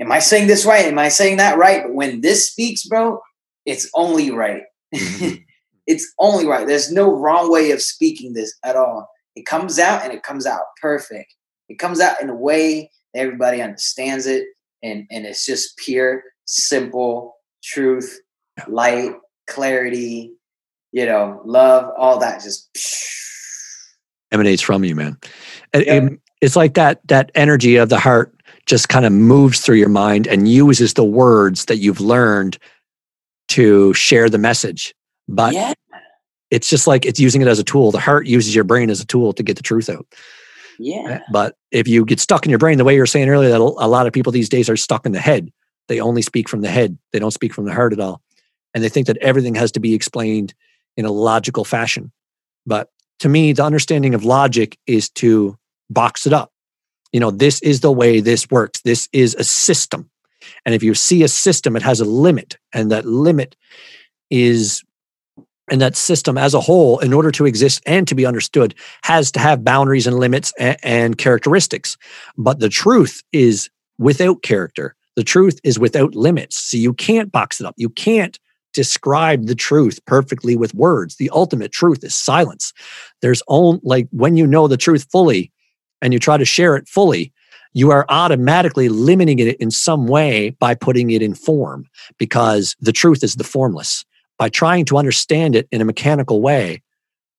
am I saying this right? Am I saying that right? But when this speaks, bro, it's only right. Mhm. it's only right. There's no wrong way of speaking this at all. it comes out and it comes out perfect. It comes out in a way that everybody understands it, and and it's just pure, simple truth, light, clarity, you know, love, all that just emanates from you, man. Yeah. it's like that that energy of the heart just kind of moves through your mind and uses the words that you've learned to share the message. But yeah. it's just like it's using it as a tool. The heart uses your brain as a tool to get the truth out. Yeah. Eh, but if you get stuck in your brain, the way you were saying earlier, that a lot of people these days are stuck in the head. They only speak from the head. They don't speak from the heart at all. And they think that everything has to be explained in a logical fashion. But to me, the understanding of logic is to box it up. You know, this is the way this works. This is a system. And if you see a system, it has a limit, and that limit is, and that system as a whole, in order to exist and to be understood, has to have boundaries and limits and, and characteristics. But the truth is without character. The truth is without limits. So you can't box it up. You can't describe the truth perfectly with words. The ultimate truth is silence. There's only like when you know the truth fully and you try to share it fully, you are automatically limiting it in some way by putting it in form because the truth is the formless. By trying to understand it in a mechanical way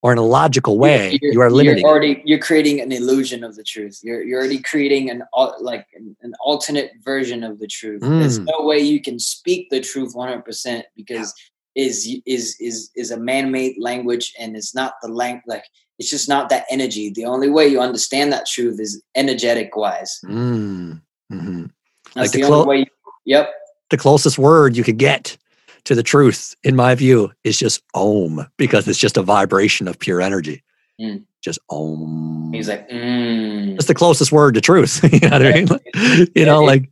or in a logical way, you're, you are limiting. You're already you're creating an illusion of the truth. You're you're already creating an like an alternate version of the truth. Mm. There's no way you can speak the truth 100 percent because yeah. is is is is a man-made language and it's not the language like it's just not that energy. The only way you understand that truth is energetic wise. Mm. Mm-hmm. That's like the, the clo- only way. You, yep. The closest word you could get to the truth, in my view, is just om because it's just a vibration of pure energy. Mm. Just om. He's like, mm. It's the closest word to truth. you know what I mean? you know, like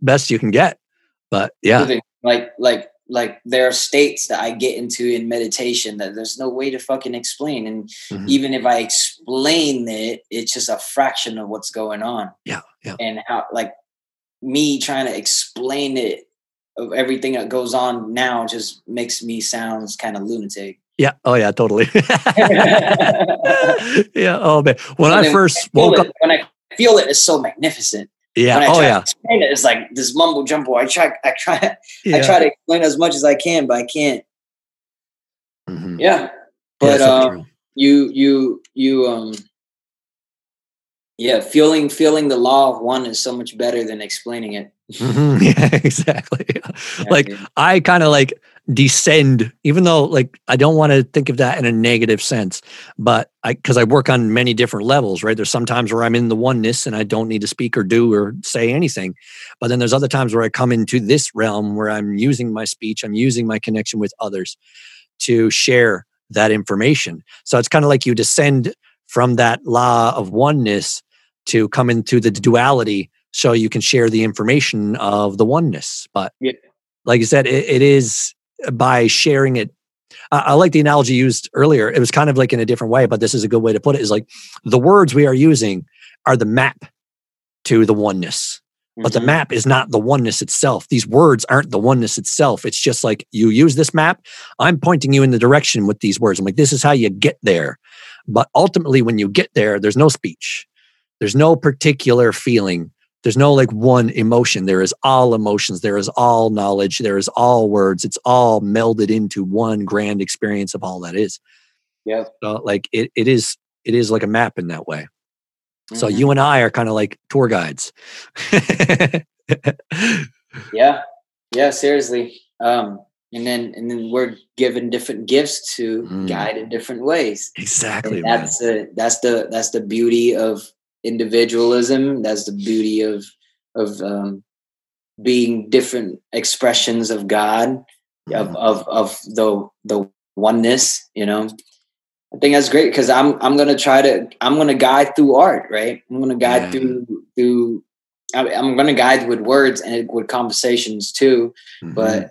best you can get. But yeah, like like like there are states that I get into in meditation that there's no way to fucking explain. And mm-hmm. even if I explain it, it's just a fraction of what's going on. Yeah. Yeah. And how like me trying to explain it everything that goes on now just makes me sounds kind of lunatic. Yeah. Oh yeah, totally. yeah. Oh man. When I first when woke it, up when I feel it, it's so magnificent. Yeah. When I oh, try yeah. to explain it, it's like this mumbo jumbo. I try, I try, yeah. I try to explain as much as I can, but I can't. Mm-hmm. Yeah. But yeah, um, you, you, you, um, yeah, feeling feeling the law of one is so much better than explaining it. Mm-hmm. Yeah, exactly. Yeah, like dude. I kind of like descend even though like i don't want to think of that in a negative sense but i because i work on many different levels right there's sometimes where i'm in the oneness and i don't need to speak or do or say anything but then there's other times where i come into this realm where i'm using my speech i'm using my connection with others to share that information so it's kind of like you descend from that law of oneness to come into the duality so you can share the information of the oneness but yeah. like you said it, it is by sharing it I like the analogy used earlier. It was kind of like in a different way, but this is a good way to put it. Is like the words we are using are the map to the oneness, mm-hmm. but the mm-hmm. map is not the oneness itself. These words aren't the oneness itself. It's just like you use this map. I'm pointing you in the direction with these words. I'm like, this is how you get there. But ultimately, when you get there, there's no speech, there's no particular feeling there's no like one emotion. There is all emotions. There is all knowledge. There is all words. It's all melded into one grand experience of all that is. Yeah. So like it, it is it is like a map in that way. Mm-hmm. so you and i are kind of like tour guides. Yeah. Yeah seriously. Um and then and then we're given different gifts to mm. guide in different ways. Exactly and that's man. the that's the that's the beauty of individualism. That's the beauty of of um, being different expressions of God, of of of the the oneness. You know, I think that's great because I'm I'm gonna try to I'm gonna guide through art, right? I'm gonna guide yeah. through through. I'm gonna guide with words and with conversations too, mm-hmm. but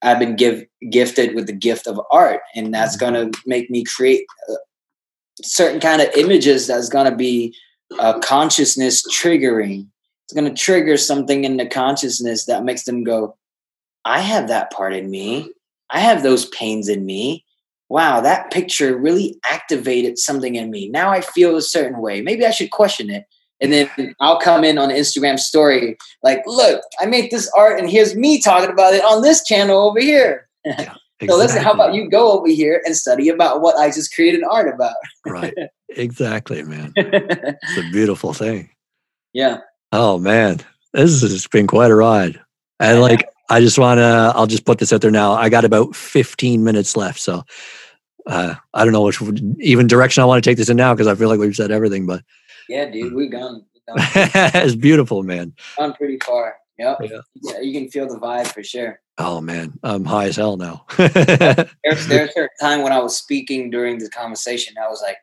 I've been give gifted with the gift of art, and that's mm-hmm. gonna make me create uh, certain kind of images that's gonna be uh, consciousness triggering. It's going to trigger something in the consciousness that makes them go, I have that part in me. I have those pains in me. wow, that picture really activated something in me. Now I feel a certain way. Maybe I should question it. And then I'll come in on an Instagram story, like, look, I made this art and here's me talking about it on this channel over here. Yeah, exactly. so listen, how about you go over here and study about what I just created art about? right. Exactly, man. it's a beautiful thing. Yeah. Oh man. This has been quite a ride. And like I just wanna I'll just put this out there now. I got about 15 minutes left. So uh, I don't know which even direction I want to take this in now because I feel like we've said everything, but yeah, dude, we've gone. it's beautiful, man. Gone pretty far. Yep. Yeah. yeah, you can feel the vibe for sure. Oh man, I'm high as hell now. there's there's a time when I was speaking during the conversation, I was like,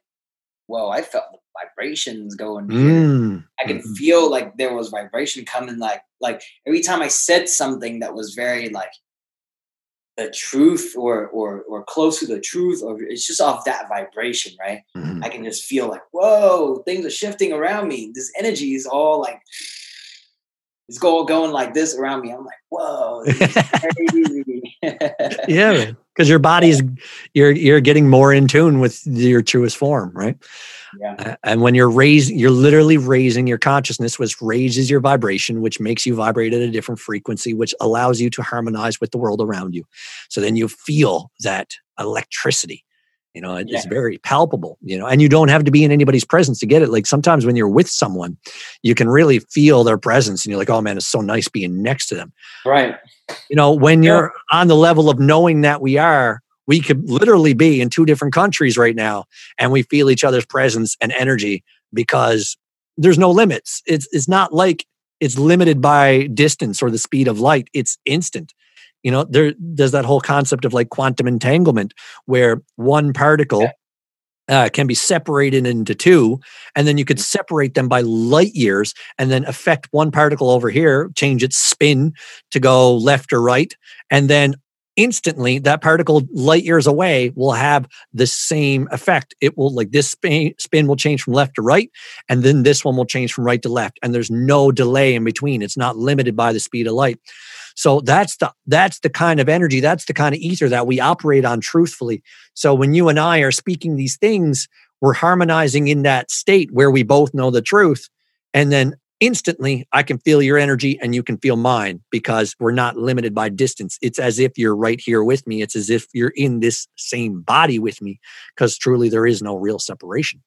"Whoa!" I felt the vibrations going. Mm. I could mm-hmm. feel like there was vibration coming. Like like every time I said something that was very like the truth or or or close to the truth or it's just off that vibration right mm-hmm. i can just feel like whoa things are shifting around me this energy is all like it's all going like this around me i'm like whoa yeah because your body's you're you're getting more in tune with your truest form right yeah. And when you're raising, you're literally raising your consciousness, which raises your vibration, which makes you vibrate at a different frequency, which allows you to harmonize with the world around you. So then you feel that electricity. You know, it's yeah. very palpable, you know, and you don't have to be in anybody's presence to get it. Like sometimes when you're with someone, you can really feel their presence and you're like, oh man, it's so nice being next to them. Right. You know, when you're on the level of knowing that we are, we could literally be in two different countries right now and we feel each other's presence and energy because there's no limits it's it's not like it's limited by distance or the speed of light it's instant you know there there's that whole concept of like quantum entanglement where one particle yeah. Uh, can be separated into two, and then you could separate them by light years, and then affect one particle over here, change its spin to go left or right, and then instantly that particle light years away will have the same effect. It will like this spin, spin will change from left to right and then this one will change from right to left and there's no delay in between. It's not limited by the speed of light so that's the that's the kind of energy that's the kind of ether that we operate on truthfully so when you and i are speaking these things we're harmonizing in that state where we both know the truth and then instantly I can feel your energy and you can feel mine because we're not limited by distance. It's as if you're right here with me. It's as if you're in this same body with me because truly there is no real separation.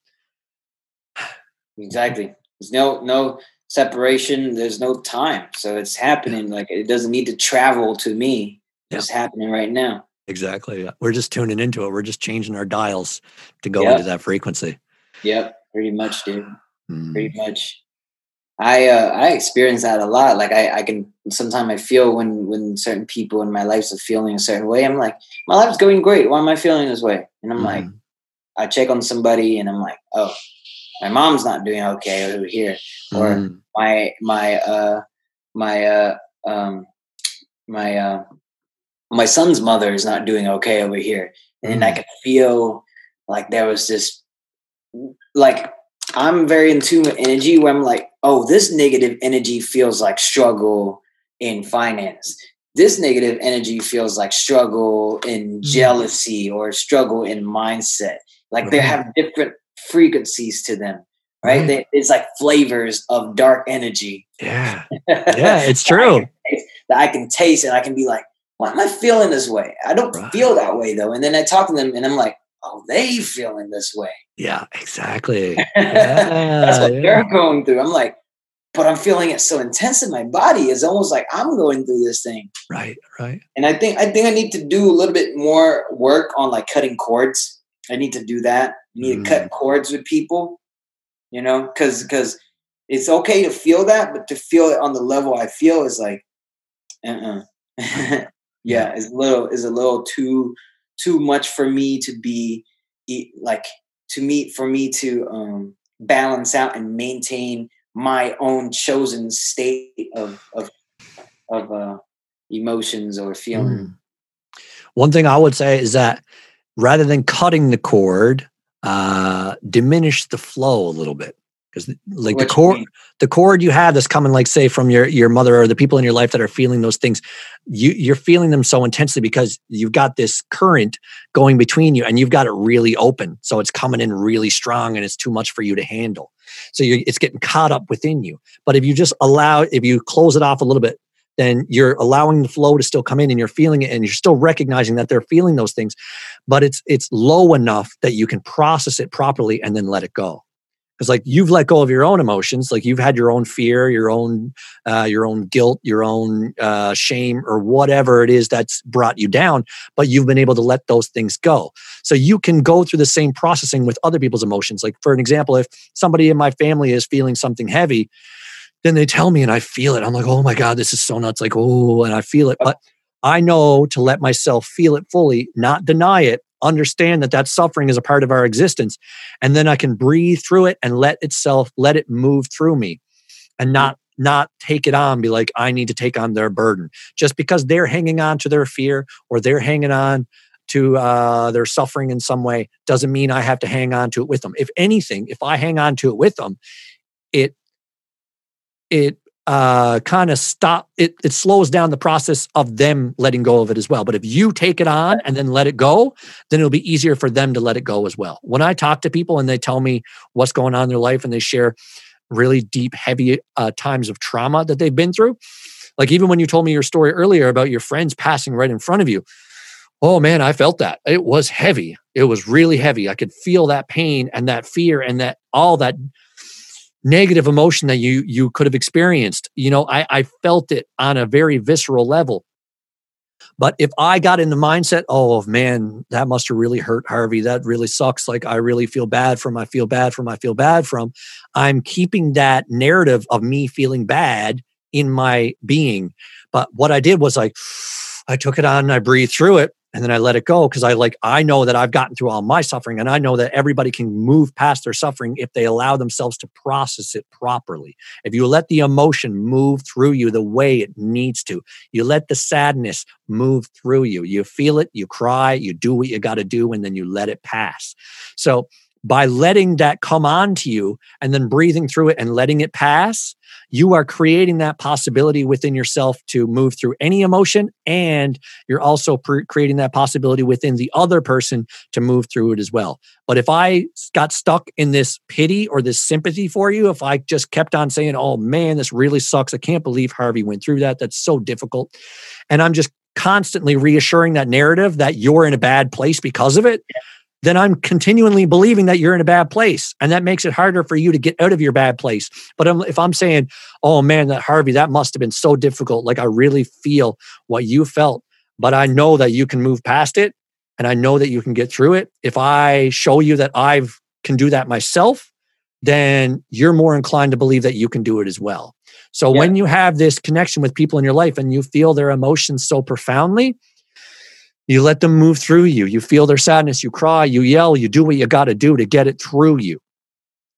Exactly. There's no no separation, there's no time. So it's happening like it doesn't need to travel to me. It's happening right now. Exactly. We're just tuning into it. We're just changing our dials to go yep. into that frequency. Yep, pretty much, dude. Mm. Pretty much. I uh, I experience that a lot. Like I, I can sometimes I feel when when certain people in my life are feeling a certain way. I'm like, my life's going great. Why am I feeling this way? And I'm mm-hmm. like, I check on somebody and I'm like, oh, my mom's not doing okay over here, or my my uh my uh um my uh my son's mother is not doing okay over here, and mm-hmm. I could feel like there was this like I'm very in tune with energy where I'm like, oh, this negative energy feels like struggle in finance. This negative energy feels like struggle in mm. jealousy or struggle in mindset. Like they have different frequencies to them, right? Mm-hmm. They, it's like flavors of dark energy. Yeah. Yeah, it's true. that, I can taste and I can be like, why am I feeling this way? I don't right. feel that way though. And then I talk to them and I'm like, oh, they feeling this way. Yeah, exactly. Yeah, That's what yeah. they're going through. I'm like, but I'm feeling it so intense in my body. It's almost like I'm going through this thing. Right, right. And I think I think I need to do a little bit more work on like cutting cords. I need to do that. I need mm. to cut mm. cords with people. You know, because because it's okay to feel that, but to feel it on the level I feel is like, uh, uh yeah, it's a little is a little too too much for me to be like to meet for me to um, balance out and maintain my own chosen state of of of uh, emotions or feeling. Mm. One thing I would say is that rather than cutting the cord, uh, diminish the flow a little bit. because like what the cord the cord you have that's coming like say from your your mother or the people in your life that are feeling those things you you're feeling them so intensely because you've got this current going between you and you've got it really open. So it's coming in really strong and it's too much for you to handle. So it's getting caught up within you. But if you just allow if you close it off a little bit then you're allowing the flow to still come in and you're feeling it and you're still recognizing that they're feeling those things but it's it's low enough that you can process it properly and then let it go. Because like you've let go of your own emotions like you've had your own fear your own uh, your own guilt your own uh, shame or whatever it is that's brought you down but you've been able to let those things go. So you can go through the same processing with other people's emotions. Like for an example if somebody in my family is feeling something heavy then they tell me and i feel it. I'm like oh my god this is so nuts. Like oh and i feel it. But i know to let myself feel it fully not deny it understand that that suffering is a part of our existence and then i can breathe through it and let itself let it move through me and not not take it on be like i need to take on their burden. Just because they're hanging on to their fear or they're hanging on to uh, their suffering in some way doesn't mean i have to hang on to it with them. If anything if i hang on to it with them it it uh, kind of stop it it slows down the process of them letting go of it as well. But if you take it on and then let it go then it'll be easier for them to let it go as well. When i talk to people and they tell me what's going on in their life and they share really deep heavy uh, times of trauma that they've been through like even when you told me your story earlier about your friends passing right in front of you oh man i felt that. It was heavy. It was really heavy. I could feel that pain and that fear and that all that negative emotion that you you could have experienced. You know i i felt it on a very visceral level. But if i got in the mindset oh man that must have really hurt harvey. That really sucks. Like i really feel bad from i feel bad from i feel bad from i'm keeping that narrative of me feeling bad in my being. But what i did was like i took it on i breathed through it and then I let it go because I like I know that I've gotten through all my suffering and I know that everybody can move past their suffering if they allow themselves to process it properly. If you let the emotion move through you the way it needs to, you let the sadness move through you. You feel it, you cry, you do what you got to do and then you let it pass. So by letting that come on to you and then breathing through it and letting it pass, you are creating that possibility within yourself to move through any emotion. And you're also pre- creating that possibility within the other person to move through it as well. But if I got stuck in this pity or this sympathy for you, if I just kept on saying, oh man, this really sucks. I can't believe Harvey went through that. That's so difficult. And I'm just constantly reassuring that narrative that you're in a bad place because of it. Yeah then I'm continually believing that you're in a bad place. And that makes it harder for you to get out of your bad place. But if I'm saying, oh man, that Harvey, that must have been so difficult. Like I really feel what you felt, but I know that you can move past it and I know that you can get through it. If I show you that I can do that myself, then you're more inclined to believe that you can do it as well. So yeah. when you have this connection with people in your life and you feel their emotions so profoundly, you let them move through you. You feel their sadness. You cry, you yell, you do what you got to do to get it through you.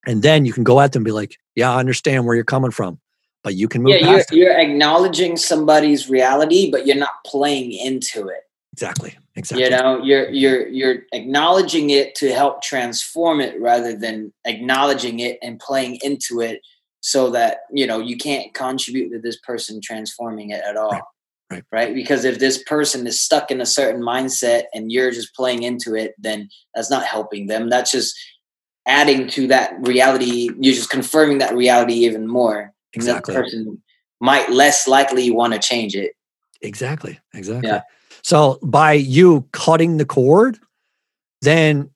And then you can go at them and be like, yeah, I understand where you're coming from, but you can move yeah, you're, you're, acknowledging somebody's reality, but you're not playing into it. Exactly. Exactly. You know, you're you're you're acknowledging it to help transform it rather than acknowledging it and playing into it so that, you know, you can't contribute to this person transforming it at all. Right. Right. right. Because if this person is stuck in a certain mindset and you're just playing into it, then that's not helping them. That's just adding to that reality. You're just confirming that reality even more. Exactly. That person might less likely want to change it. Exactly. Exactly. Yeah. So by you cutting the cord, then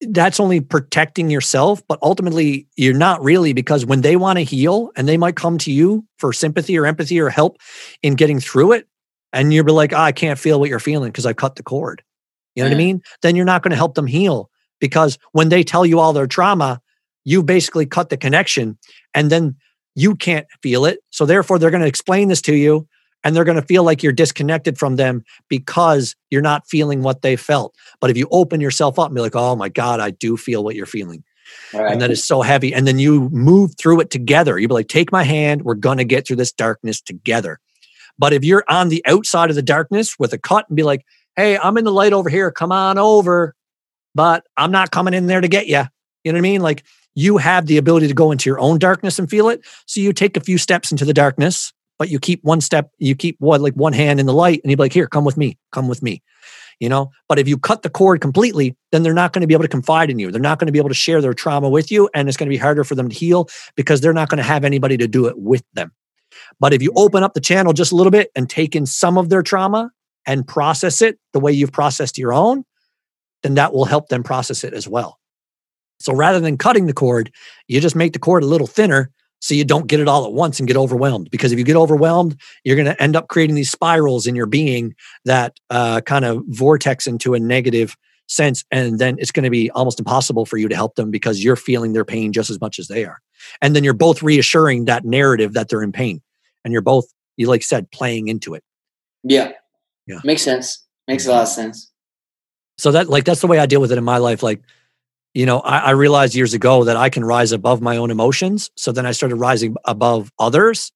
that's only protecting yourself, but ultimately you're not really because when they want to heal and they might come to you for sympathy or empathy or help in getting through it, and you're like, oh, I can't feel what you're feeling because I cut the cord. You know what I mm. mean? Then you're not going to help them heal because when they tell you all their trauma, you basically cut the connection and then you can't feel it. So therefore, they're going to explain this to you and they're going to feel like you're disconnected from them because you're not feeling what they felt. But if you open yourself up and be like, oh my God, I do feel what you're feeling. Right. And that is so heavy. And then you move through it together. You'd be like, take my hand. We're going to get through this darkness together. But if you're on the outside of the darkness with a cut and be like, hey, I'm in the light over here. Come on over. But I'm not coming in there to get you. You know what I mean? Like you have the ability to go into your own darkness and feel it. So you take a few steps into the darkness, but you keep one step, you keep what like one hand in the light, and you'd be like, here, come with me, come with me. You know, but if you cut the cord completely, then they're not going to be able to confide in you. They're not going to be able to share their trauma with you. And it's going to be harder for them to heal because they're not going to have anybody to do it with them. But if you mm-hmm. open up the channel just a little bit and take in some of their trauma and process it the way you've processed your own, then that will help them process it as well. So rather than cutting the cord, you just make the cord a little thinner so you don't get it all at once and get overwhelmed. Because if you get overwhelmed, you're going to end up creating these spirals in your being that uh, kind of vortex into a negative sense. And then it's going to be almost impossible for you to help them because you're feeling their pain just as much as they are. And then you're both reassuring that narrative that they're in pain. And you're both, you like said, playing into it. Yeah. Yeah. Makes sense. Makes a lot of sense. So that like that's the way I deal with it in my life. Like you know, I, I, realized years ago that I can rise above my own emotions. So then I started rising above others'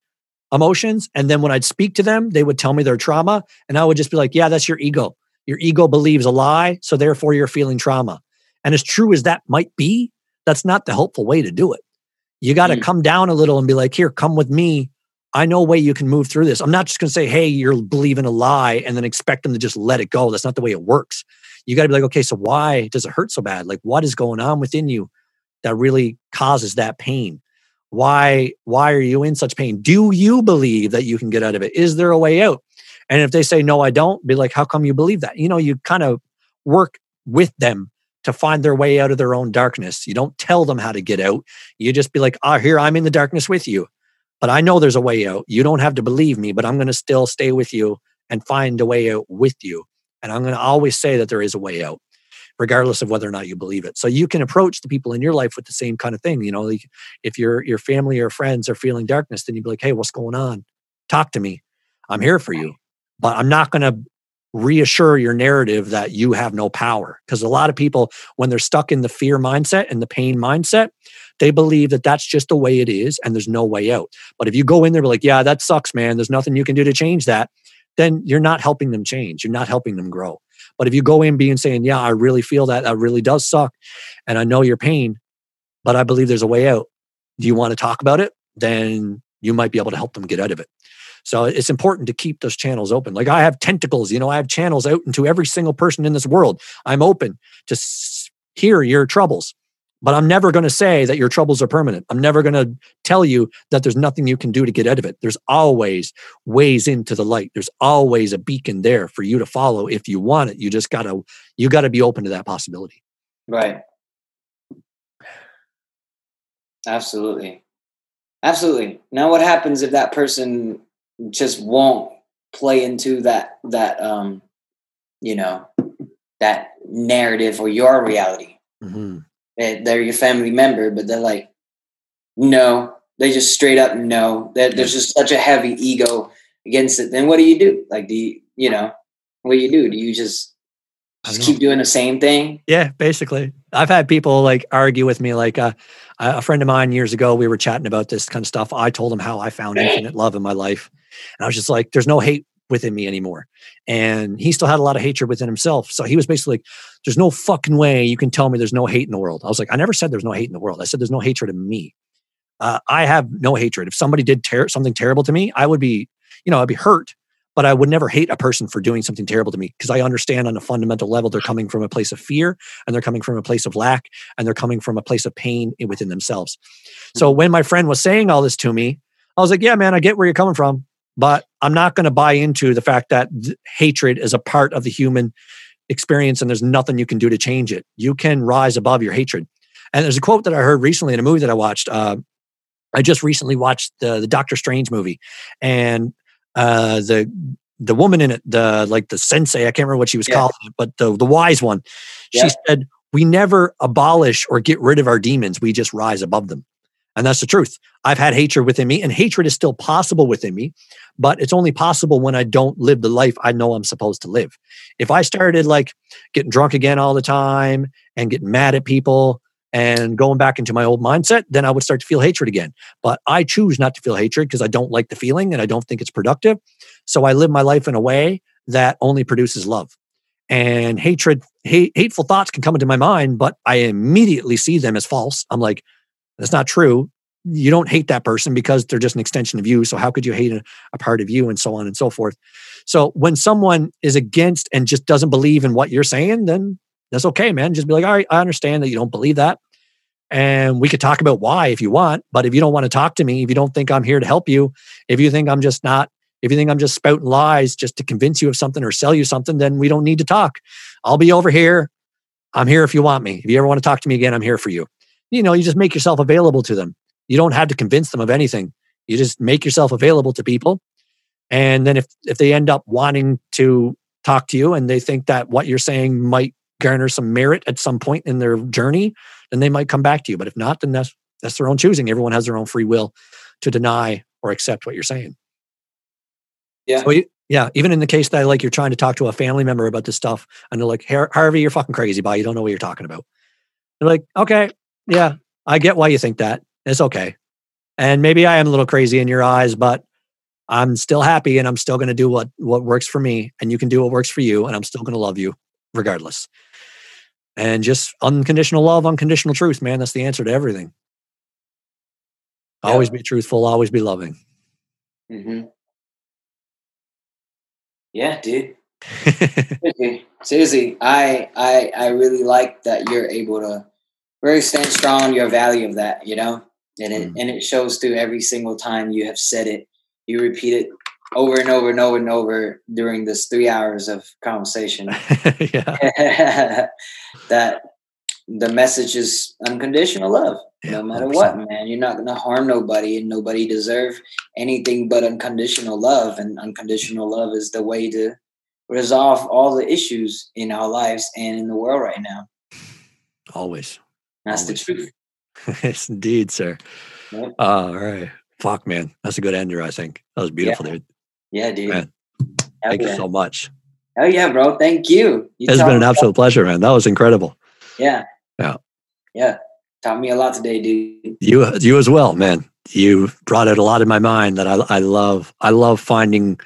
emotions. And then when I'd speak to them, they would tell me their trauma. And I would just be like, yeah, that's your ego. Your ego believes a lie. So therefore, you're feeling trauma. And as true as that might be, that's not the helpful way to do it. You got to mm. come down a little and be like, here, come with me. I know a way you can move through this. I'm not just going to say, hey, you're believing a lie and then expect them to just let it go. That's not the way it works you got to be like, okay, so why does it hurt so bad? Like, what is going on within you that really causes that pain? Why, why are you in such pain? Do you believe that you can get out of it? Is there a way out? And if they say, no, I don't, be like, how come you believe that? You know, you kind of work with them to find their way out of their own darkness. You don't tell them how to get out. You just be like, ah, oh, here, I'm in the darkness with you. But I know there's a way out. You don't have to believe me, but I'm going to still stay with you and find a way out with you. And I'm going to always say that there is a way out, regardless of whether or not you believe it. So you can approach the people in your life with the same kind of thing. You know, like if your your family or friends are feeling darkness, then you'd be like, "Hey, what's going on? Talk to me. I'm here for you." But I'm not going to reassure your narrative that you have no power because a lot of people when they're stuck in the fear mindset and the pain mindset they believe that that's just the way it is and there's no way out but if you go in there be like yeah that sucks man there's nothing you can do to change that then you're not helping them change. You're not helping them grow. But if you go in being saying, yeah, I really feel that, that really does suck. And I know your pain, but I believe there's a way out. Do you want to talk about it? Then you might be able to help them get out of it. So it's important to keep those channels open. Like I have tentacles, you know, I have channels out into every single person in this world. I'm open to hear your troubles. But I'm never going to say that your troubles are permanent. I'm never going to tell you that there's nothing you can do to get out of it. There's always ways into the light. There's always a beacon there for you to follow if you want it. You just got to you got to be open to that possibility. Right. Absolutely. Absolutely. Now what happens if that person just won't play into that that um you know that narrative or your reality? Mm-hmm they're your family member, but they're like, no, they just straight up no. That there's just such a heavy ego against it. Then what do you do? Like, do you, you know, what do you do? Do you just just keep doing the same thing? Yeah, basically. I've had people like argue with me. Like uh, a friend of mine years ago, we were chatting about this kind of stuff. I told him how I found infinite love in my life, and I was just like, "There's no hate within me anymore. And he still had a lot of hatred within himself. So he was basically like, there's no fucking way you can tell me there's no hate in the world. I was like, I never said there's no hate in the world. I said there's no hatred in me. Uh, I have no hatred. If somebody did ter- something terrible to me, I would be, you know, I'd be hurt, but I would never hate a person for doing something terrible to me because I understand on a fundamental level they're coming from a place of fear and they're coming from a place of lack and they're coming from a place of pain within themselves. So mm-hmm. when my friend was saying all this to me, I was like, yeah, man, I get where you're coming from. But I'm not going to buy into the fact that th- hatred is a part of the human experience and there's nothing you can do to change it. You can rise above your hatred. And there's a quote that I heard recently in a movie that I watched. Uh, I just recently watched the, the Doctor Strange movie, and uh, the the woman in it, the like the sensei, I can't remember what she was yeah. called, but the the wise one, yeah. she said, "We never abolish or get rid of our demons. We just rise above them." And that's the truth. I've had hatred within me, and hatred is still possible within me but it's only possible when I don't live the life I know I'm supposed to live. If I started like getting drunk again all the time and getting mad at people and going back into my old mindset, then I would start to feel hatred again. But I choose not to feel hatred because I don't like the feeling and I don't think it's productive. So I live my life in a way that only produces love. And hatred, hate, hateful thoughts can come into my mind, but I immediately see them as false. I'm like, That's not true. You don't hate that person because they're just an extension of you. So how could you hate a, a part of you and so on and so forth? So when someone is against and just doesn't believe in what you're saying, then that's okay, man. Just be like, all right, I understand that you don't believe that. And we could talk about why if you want. But if you don't want to talk to me, if you don't think I'm here to help you, if you think I'm just not, if you think I'm just spouting lies just to convince you of something or sell you something, then we don't need to talk. I'll be over here. I'm here if you want me. If you ever want to talk to me again, I'm here for you. You know, you just make yourself available to them. You don't have to convince them of anything. You just make yourself available to people. And then if if they end up wanting to talk to you and they think that what you're saying might garner some merit at some point in their journey, then they might come back to you. But if not, then that's that's their own choosing. Everyone has their own free will to deny or accept what you're saying. Yeah. So, yeah. Even in the case that like you're trying to talk to a family member about this stuff, and they're like, Harvey, you're fucking crazy, but you don't know what you're talking about. They're like, okay, yeah, I get why you think that. It's okay. And maybe I am a little crazy in your eyes, but I'm still happy and I'm still going to do what what works for me and you can do what works for you and I'm still going to love you regardless. And just unconditional love, unconditional truth, man, that's the answer to everything. Yeah. Always be truthful, always be loving. Mhm. Yeah, dude. seriously, seriously, I I I really like that you're able to really stand strong on your value of that, you know, and it mm. and it shows through every single time you have said it. You repeat it over and over and over and over during this three hours of conversation. that the message is unconditional love, yeah, no matter 100%. what, man. You're not gonna harm nobody, and nobody deserve anything but unconditional love. And unconditional love is the way to resolve all the issues in our lives and in the world right now. Always. That's Always. the truth. yes, indeed, sir. Yep. all right. Fuck, man. That's a good ender, I think. That was beautiful, yeah. dude. Yeah, dude. Man, thank you so much. Oh yeah, bro. Thank you. you it's been an absolute pleasure, man. That was incredible. Yeah. Yeah. Yeah. Taught me a lot today, dude. You you as well, man. You brought out a lot in my mind that I I love. I love finding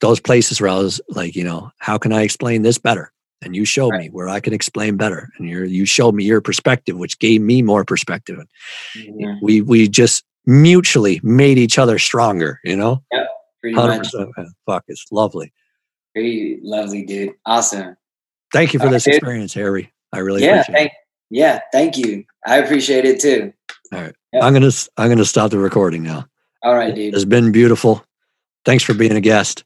those places where I was like, you know, how can I explain this better? And you showed right. me where I can explain better. And you you showed me your perspective, which gave me more perspective. We we just mutually made each other stronger, you know? Yeah, pretty 100%, much. Fuck, it's lovely. Pretty lovely, dude. Awesome. Thank you for All this right, experience, Harvey. I really yeah, appreciate thank, it. Yeah, thank you. I appreciate it too. All right. Yep. I'm gonna I'm gonna stop the recording now. All right, dude. It's been beautiful. Thanks for being a guest.